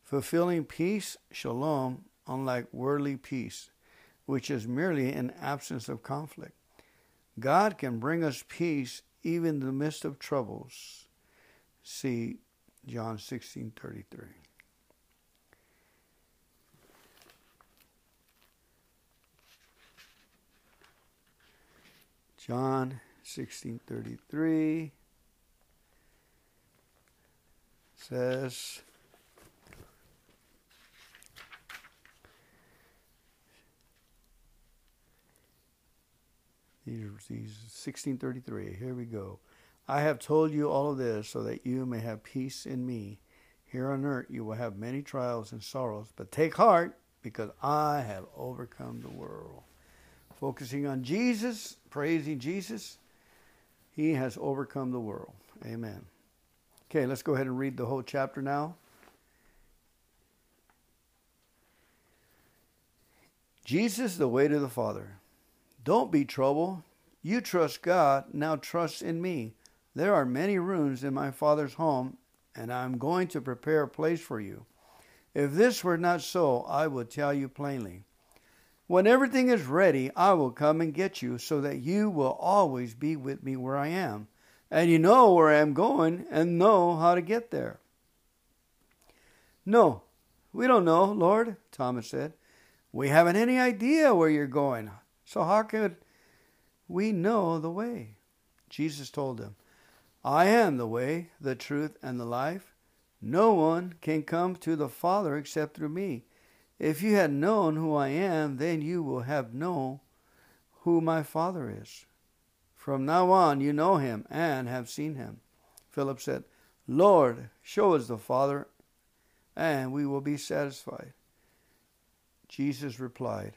Fulfilling peace, shalom, unlike worldly peace, which is merely an absence of conflict. God can bring us peace even in the midst of troubles. See John 16:33. John 16:33 says These, these 1633. Here we go. I have told you all of this so that you may have peace in me. Here on earth you will have many trials and sorrows, but take heart because I have overcome the world. Focusing on Jesus, praising Jesus, he has overcome the world. Amen. Okay, let's go ahead and read the whole chapter now. Jesus, the way to the Father. Don't be troubled. You trust God, now trust in me. There are many rooms in my Father's home, and I am going to prepare a place for you. If this were not so, I would tell you plainly. When everything is ready, I will come and get you, so that you will always be with me where I am. And you know where I am going and know how to get there. No, we don't know, Lord, Thomas said. We haven't any idea where you're going. So how could we know the way? Jesus told them, I am the way, the truth, and the life. No one can come to the Father except through me. If you had known who I am, then you will have known who my Father is. From now on, you know him and have seen him. Philip said, Lord, show us the Father, and we will be satisfied. Jesus replied,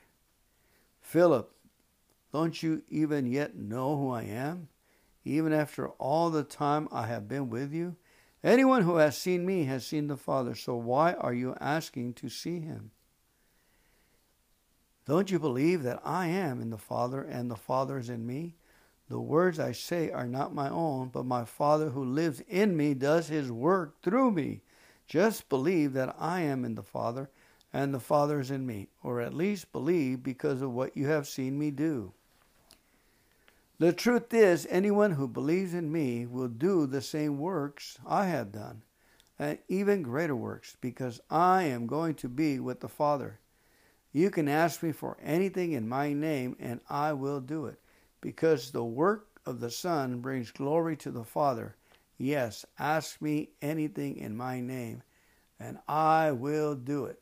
Philip, don't you even yet know who I am? Even after all the time I have been with you? Anyone who has seen me has seen the Father. So why are you asking to see him? Don't you believe that I am in the Father and the Father is in me? The words I say are not my own, but my Father who lives in me does his work through me. Just believe that I am in the Father and the Father is in me, or at least believe because of what you have seen me do. The truth is, anyone who believes in me will do the same works I have done, and even greater works, because I am going to be with the Father. You can ask me for anything in my name, and I will do it, because the work of the Son brings glory to the Father. Yes, ask me anything in my name, and I will do it.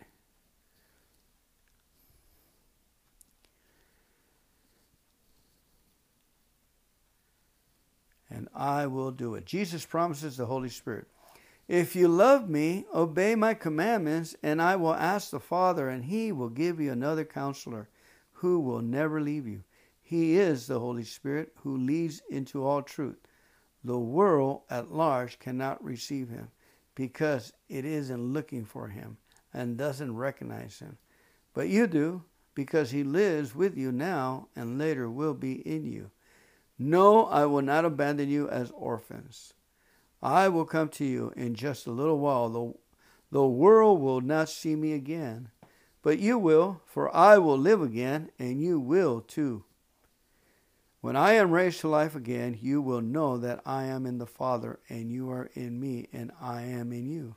And I will do it. Jesus promises the Holy Spirit. If you love me, obey my commandments, and I will ask the Father, and he will give you another counselor who will never leave you. He is the Holy Spirit who leads into all truth. The world at large cannot receive him because it isn't looking for him and doesn't recognize him. But you do because he lives with you now and later will be in you. No, I will not abandon you as orphans. I will come to you in just a little while. The, the world will not see me again, but you will, for I will live again, and you will too. When I am raised to life again, you will know that I am in the Father, and you are in me, and I am in you.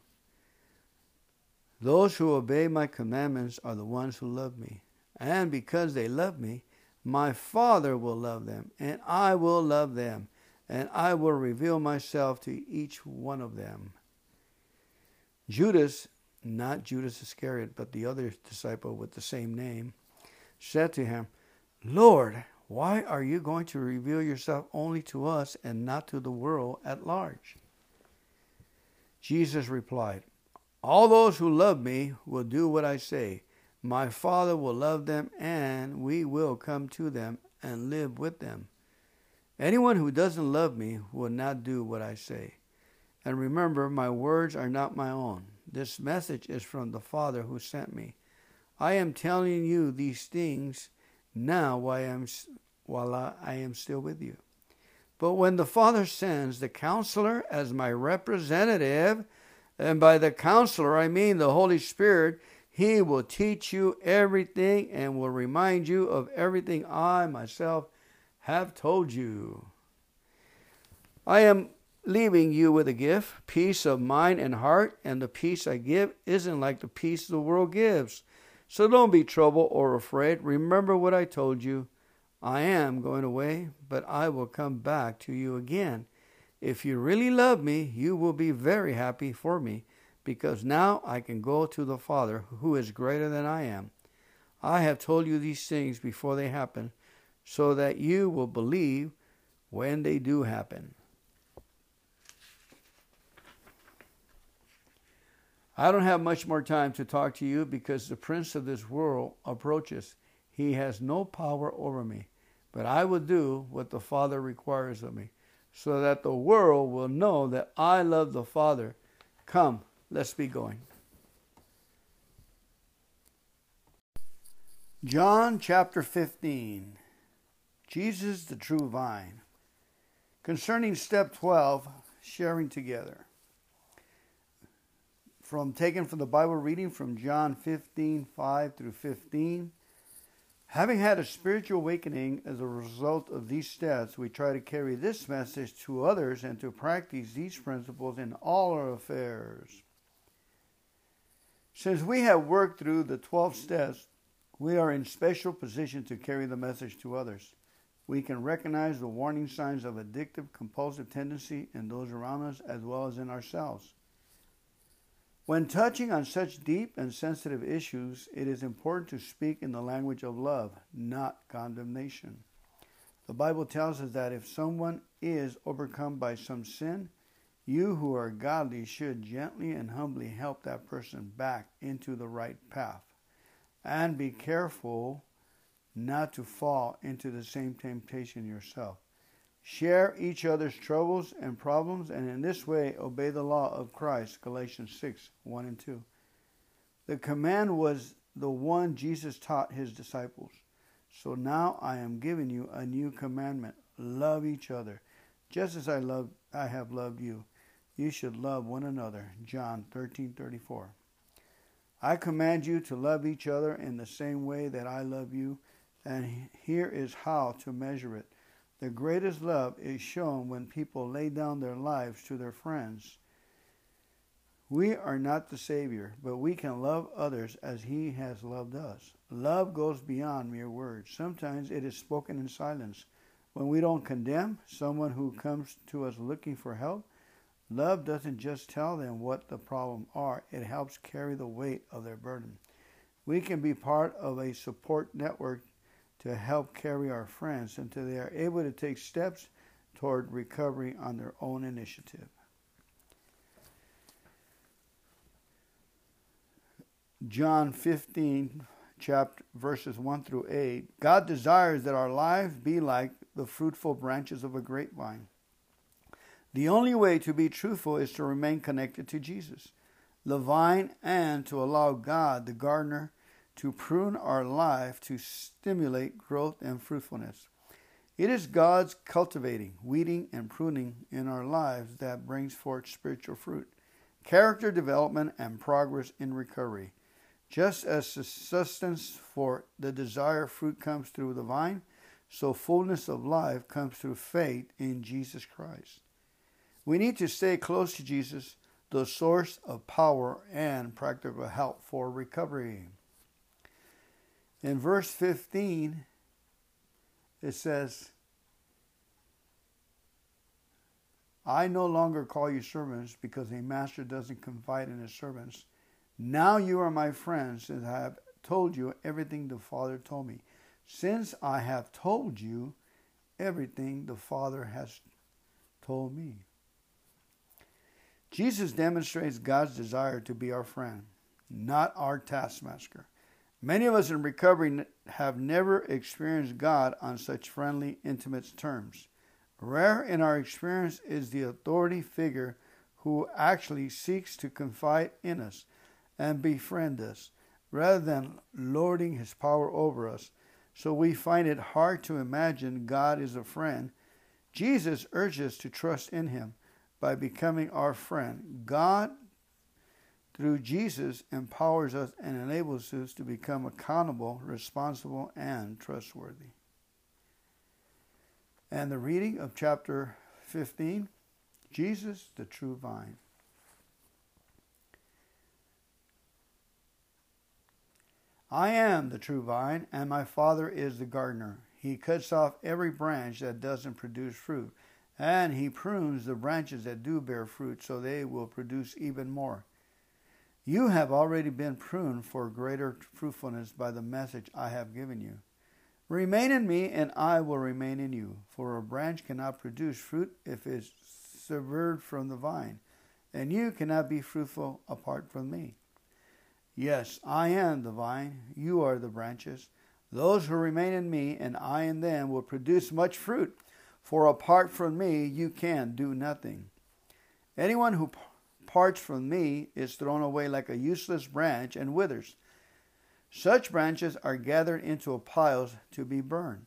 Those who obey my commandments are the ones who love me. And because they love me, my Father will love them, and I will love them and I will reveal myself to each one of them. Judas, not Judas Iscariot, but the other disciple with the same name, said to him, Lord, why are you going to reveal yourself only to us and not to the world at large? Jesus replied, All those who love me will do what I say. My Father will love them, and we will come to them and live with them. Anyone who doesn't love me will not do what I say. And remember, my words are not my own. This message is from the Father who sent me. I am telling you these things now while I am, still with you. But when the Father sends the counselor as my representative, and by the counselor I mean the Holy Spirit, he will teach you everything and will remind you of everything I myself have told you. I am leaving you with a gift, peace of mind and heart, and the peace I give isn't like the peace the world gives. So don't be troubled or afraid. Remember what I told you. I am going away, but I will come back to you again. If you really love me, you will be very happy for me, because now I can go to the Father, who is greater than I am. I have told you these things before they happen, so that you will believe when they do happen. I don't have much more time to talk to you because the prince of this world approaches. He has no power over me, but I will do what the Father requires of me, so that the world will know that I love the Father. Come, let's be going. John chapter 15. Jesus, the true vine. Concerning step 12, sharing together. From taken from the Bible reading from John 15, 5 through 15. Having had a spiritual awakening as a result of these steps, we try to carry this message to others and to practice these principles in all our affairs. Since we have worked through the 12 steps, we are in special position to carry the message to others. we can recognize the warning signs of addictive compulsive tendency in those around us as well as in ourselves. When touching on such deep and sensitive issues, it is important to speak in the language of love, not condemnation. The Bible tells us that if someone is overcome by some sin, you who are godly should gently and humbly help that person back into the right path. And be careful not to fall into the same temptation yourself. Share each other's troubles and problems, and in this way obey the law of Christ. Galatians 6 1 and 2. The command was the one Jesus taught his disciples. So now I am giving you a new commandment love each other. Just as I love I have loved you, you should love one another. John 13:34. I command you to love each other in the same way that I love you, and here is how to measure it. The greatest love is shown when people lay down their lives to their friends. We are not the Savior, but we can love others as He has loved us. Love goes beyond mere words. Sometimes it is spoken in silence. When we don't condemn someone who comes to us looking for help, love doesn't just tell them what the problem are, it helps carry the weight of their burden. We can be part of a support network to help carry our friends until they are able to take steps toward recovery on their own initiative. John 15 chapter verses 1 through 8, God desires that our lives be like the fruitful branches of a grapevine. The only way to be truthful is to remain connected to Jesus, the vine, and to allow God, the gardener, to prune our life to stimulate growth and fruitfulness. It is God's cultivating, weeding, and pruning in our lives that brings forth spiritual fruit, character development, and progress in recovery. Just as sustenance for the desired fruit comes through the vine, so fullness of life comes through faith in Jesus Christ. We need to stay close to Jesus, the source of power and practical help for recovery. In verse 15, it says, I no longer call you servants because a master doesn't confide in his servants now you are my friends, and I have told you everything the Father told me. Since I have told you everything the Father has told me. Jesus demonstrates God's desire to be our friend, not our taskmaster. Many of us in recovery have never experienced God on such friendly, intimate terms. Rare in our experience is the authority figure who actually seeks to confide in us and befriend us, rather than lording his power over us. So we find it hard to imagine God is a friend. Jesus urges us to trust in him by becoming our friend. God, through Jesus, empowers us and enables us to become accountable, responsible, and trustworthy. And the reading of chapter 15 Jesus, the true vine. I am the true vine, and my Father is the gardener. He cuts off every branch that doesn't produce fruit, and he prunes the branches that do bear fruit so they will produce even more. You have already been pruned for greater fruitfulness by the message I have given you. Remain in me, and I will remain in you. For a branch cannot produce fruit if it is severed from the vine, and you cannot be fruitful apart from me. Yes, I am the vine, you are the branches. Those who remain in me and I in them will produce much fruit, for apart from me you can do nothing. Anyone who parts from me is thrown away like a useless branch and withers. Such branches are gathered into piles to be burned.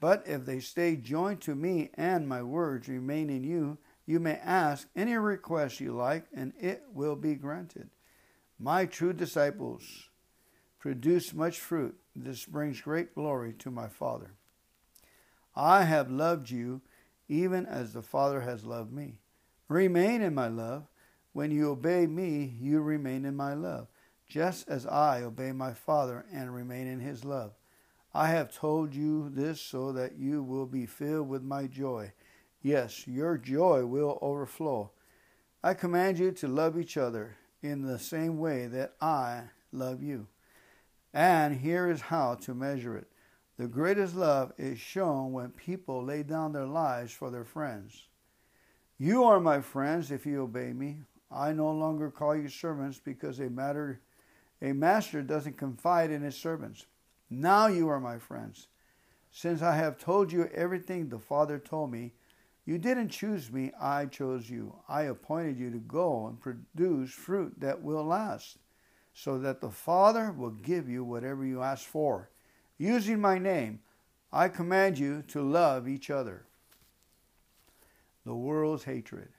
But if they stay joined to me and my words remain in you, you may ask any request you like, and it will be granted. My true disciples produce much fruit. This brings great glory to my Father. I have loved you even as the Father has loved me. Remain in my love. When you obey me, you remain in my love, just as I obey my Father and remain in his love. I have told you this so that you will be filled with my joy. Yes, your joy will overflow. I command you to love each other in the same way that I love you. And here is how to measure it. The greatest love is shown when people lay down their lives for their friends. You are my friends if you obey me. I no longer call you servants because a matter a master doesn't confide in his servants. Now you are my friends. Since I have told you everything the Father told me, you didn't choose me, I chose you. I appointed you to go and produce fruit that will last, so that the Father will give you whatever you ask for. Using my name, I command you to love each other. The world's hatred.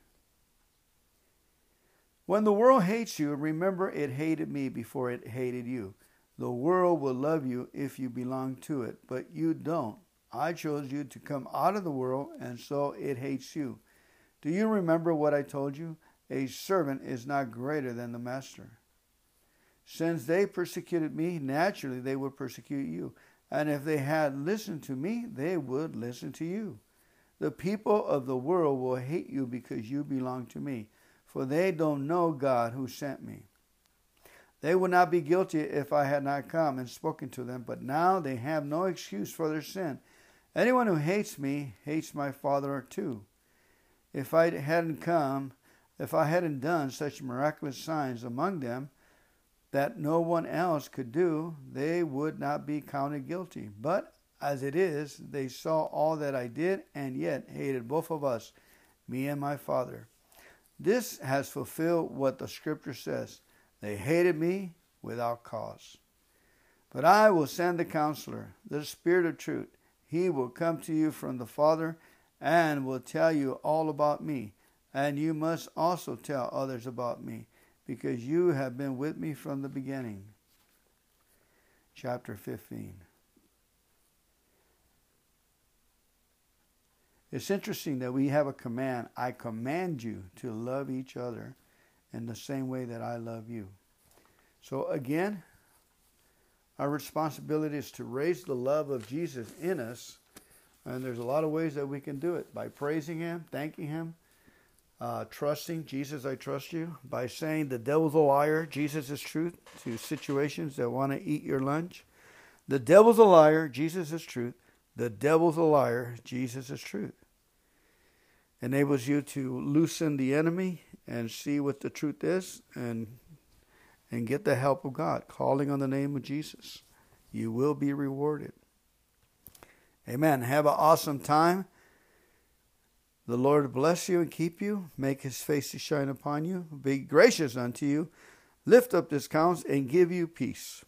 When the world hates you, remember it hated me before it hated you. The world will love you if you belong to it, but you don't. I chose you to come out of the world, and so it hates you. Do you remember what I told you? A servant is not greater than the master. Since they persecuted me, naturally they would persecute you. And if they had listened to me, they would listen to you. The people of the world will hate you because you belong to me, for they don't know God who sent me. They would not be guilty if I had not come and spoken to them, but now they have no excuse for their sin. Anyone who hates me hates my Father too. If I hadn't come, if I hadn't done such miraculous signs among them that no one else could do, they would not be counted guilty. But as it is, they saw all that I did and yet hated both of us, me and my Father. This has fulfilled what the Scripture says. They hated me without cause. But I will send the counselor, the Spirit of truth. He will come to you from the Father and will tell you all about me. And you must also tell others about me, because you have been with me from the beginning. Chapter 15. It's interesting that we have a command I command you to love each other in the same way that I love you. So, again, our responsibility is to raise the love of Jesus in us. And there's a lot of ways that we can do it by praising Him, thanking Him, uh, trusting Jesus, I trust you, by saying the devil's a liar, Jesus is truth to situations that want to eat your lunch. The devil's a liar, Jesus is truth. The devil's a liar, Jesus is truth. Enables you to loosen the enemy and see what the truth is and and get the help of God, calling on the name of Jesus. You will be rewarded. Amen. Have an awesome time. The Lord bless you and keep you, make his face to shine upon you, be gracious unto you, lift up this counts, and give you peace.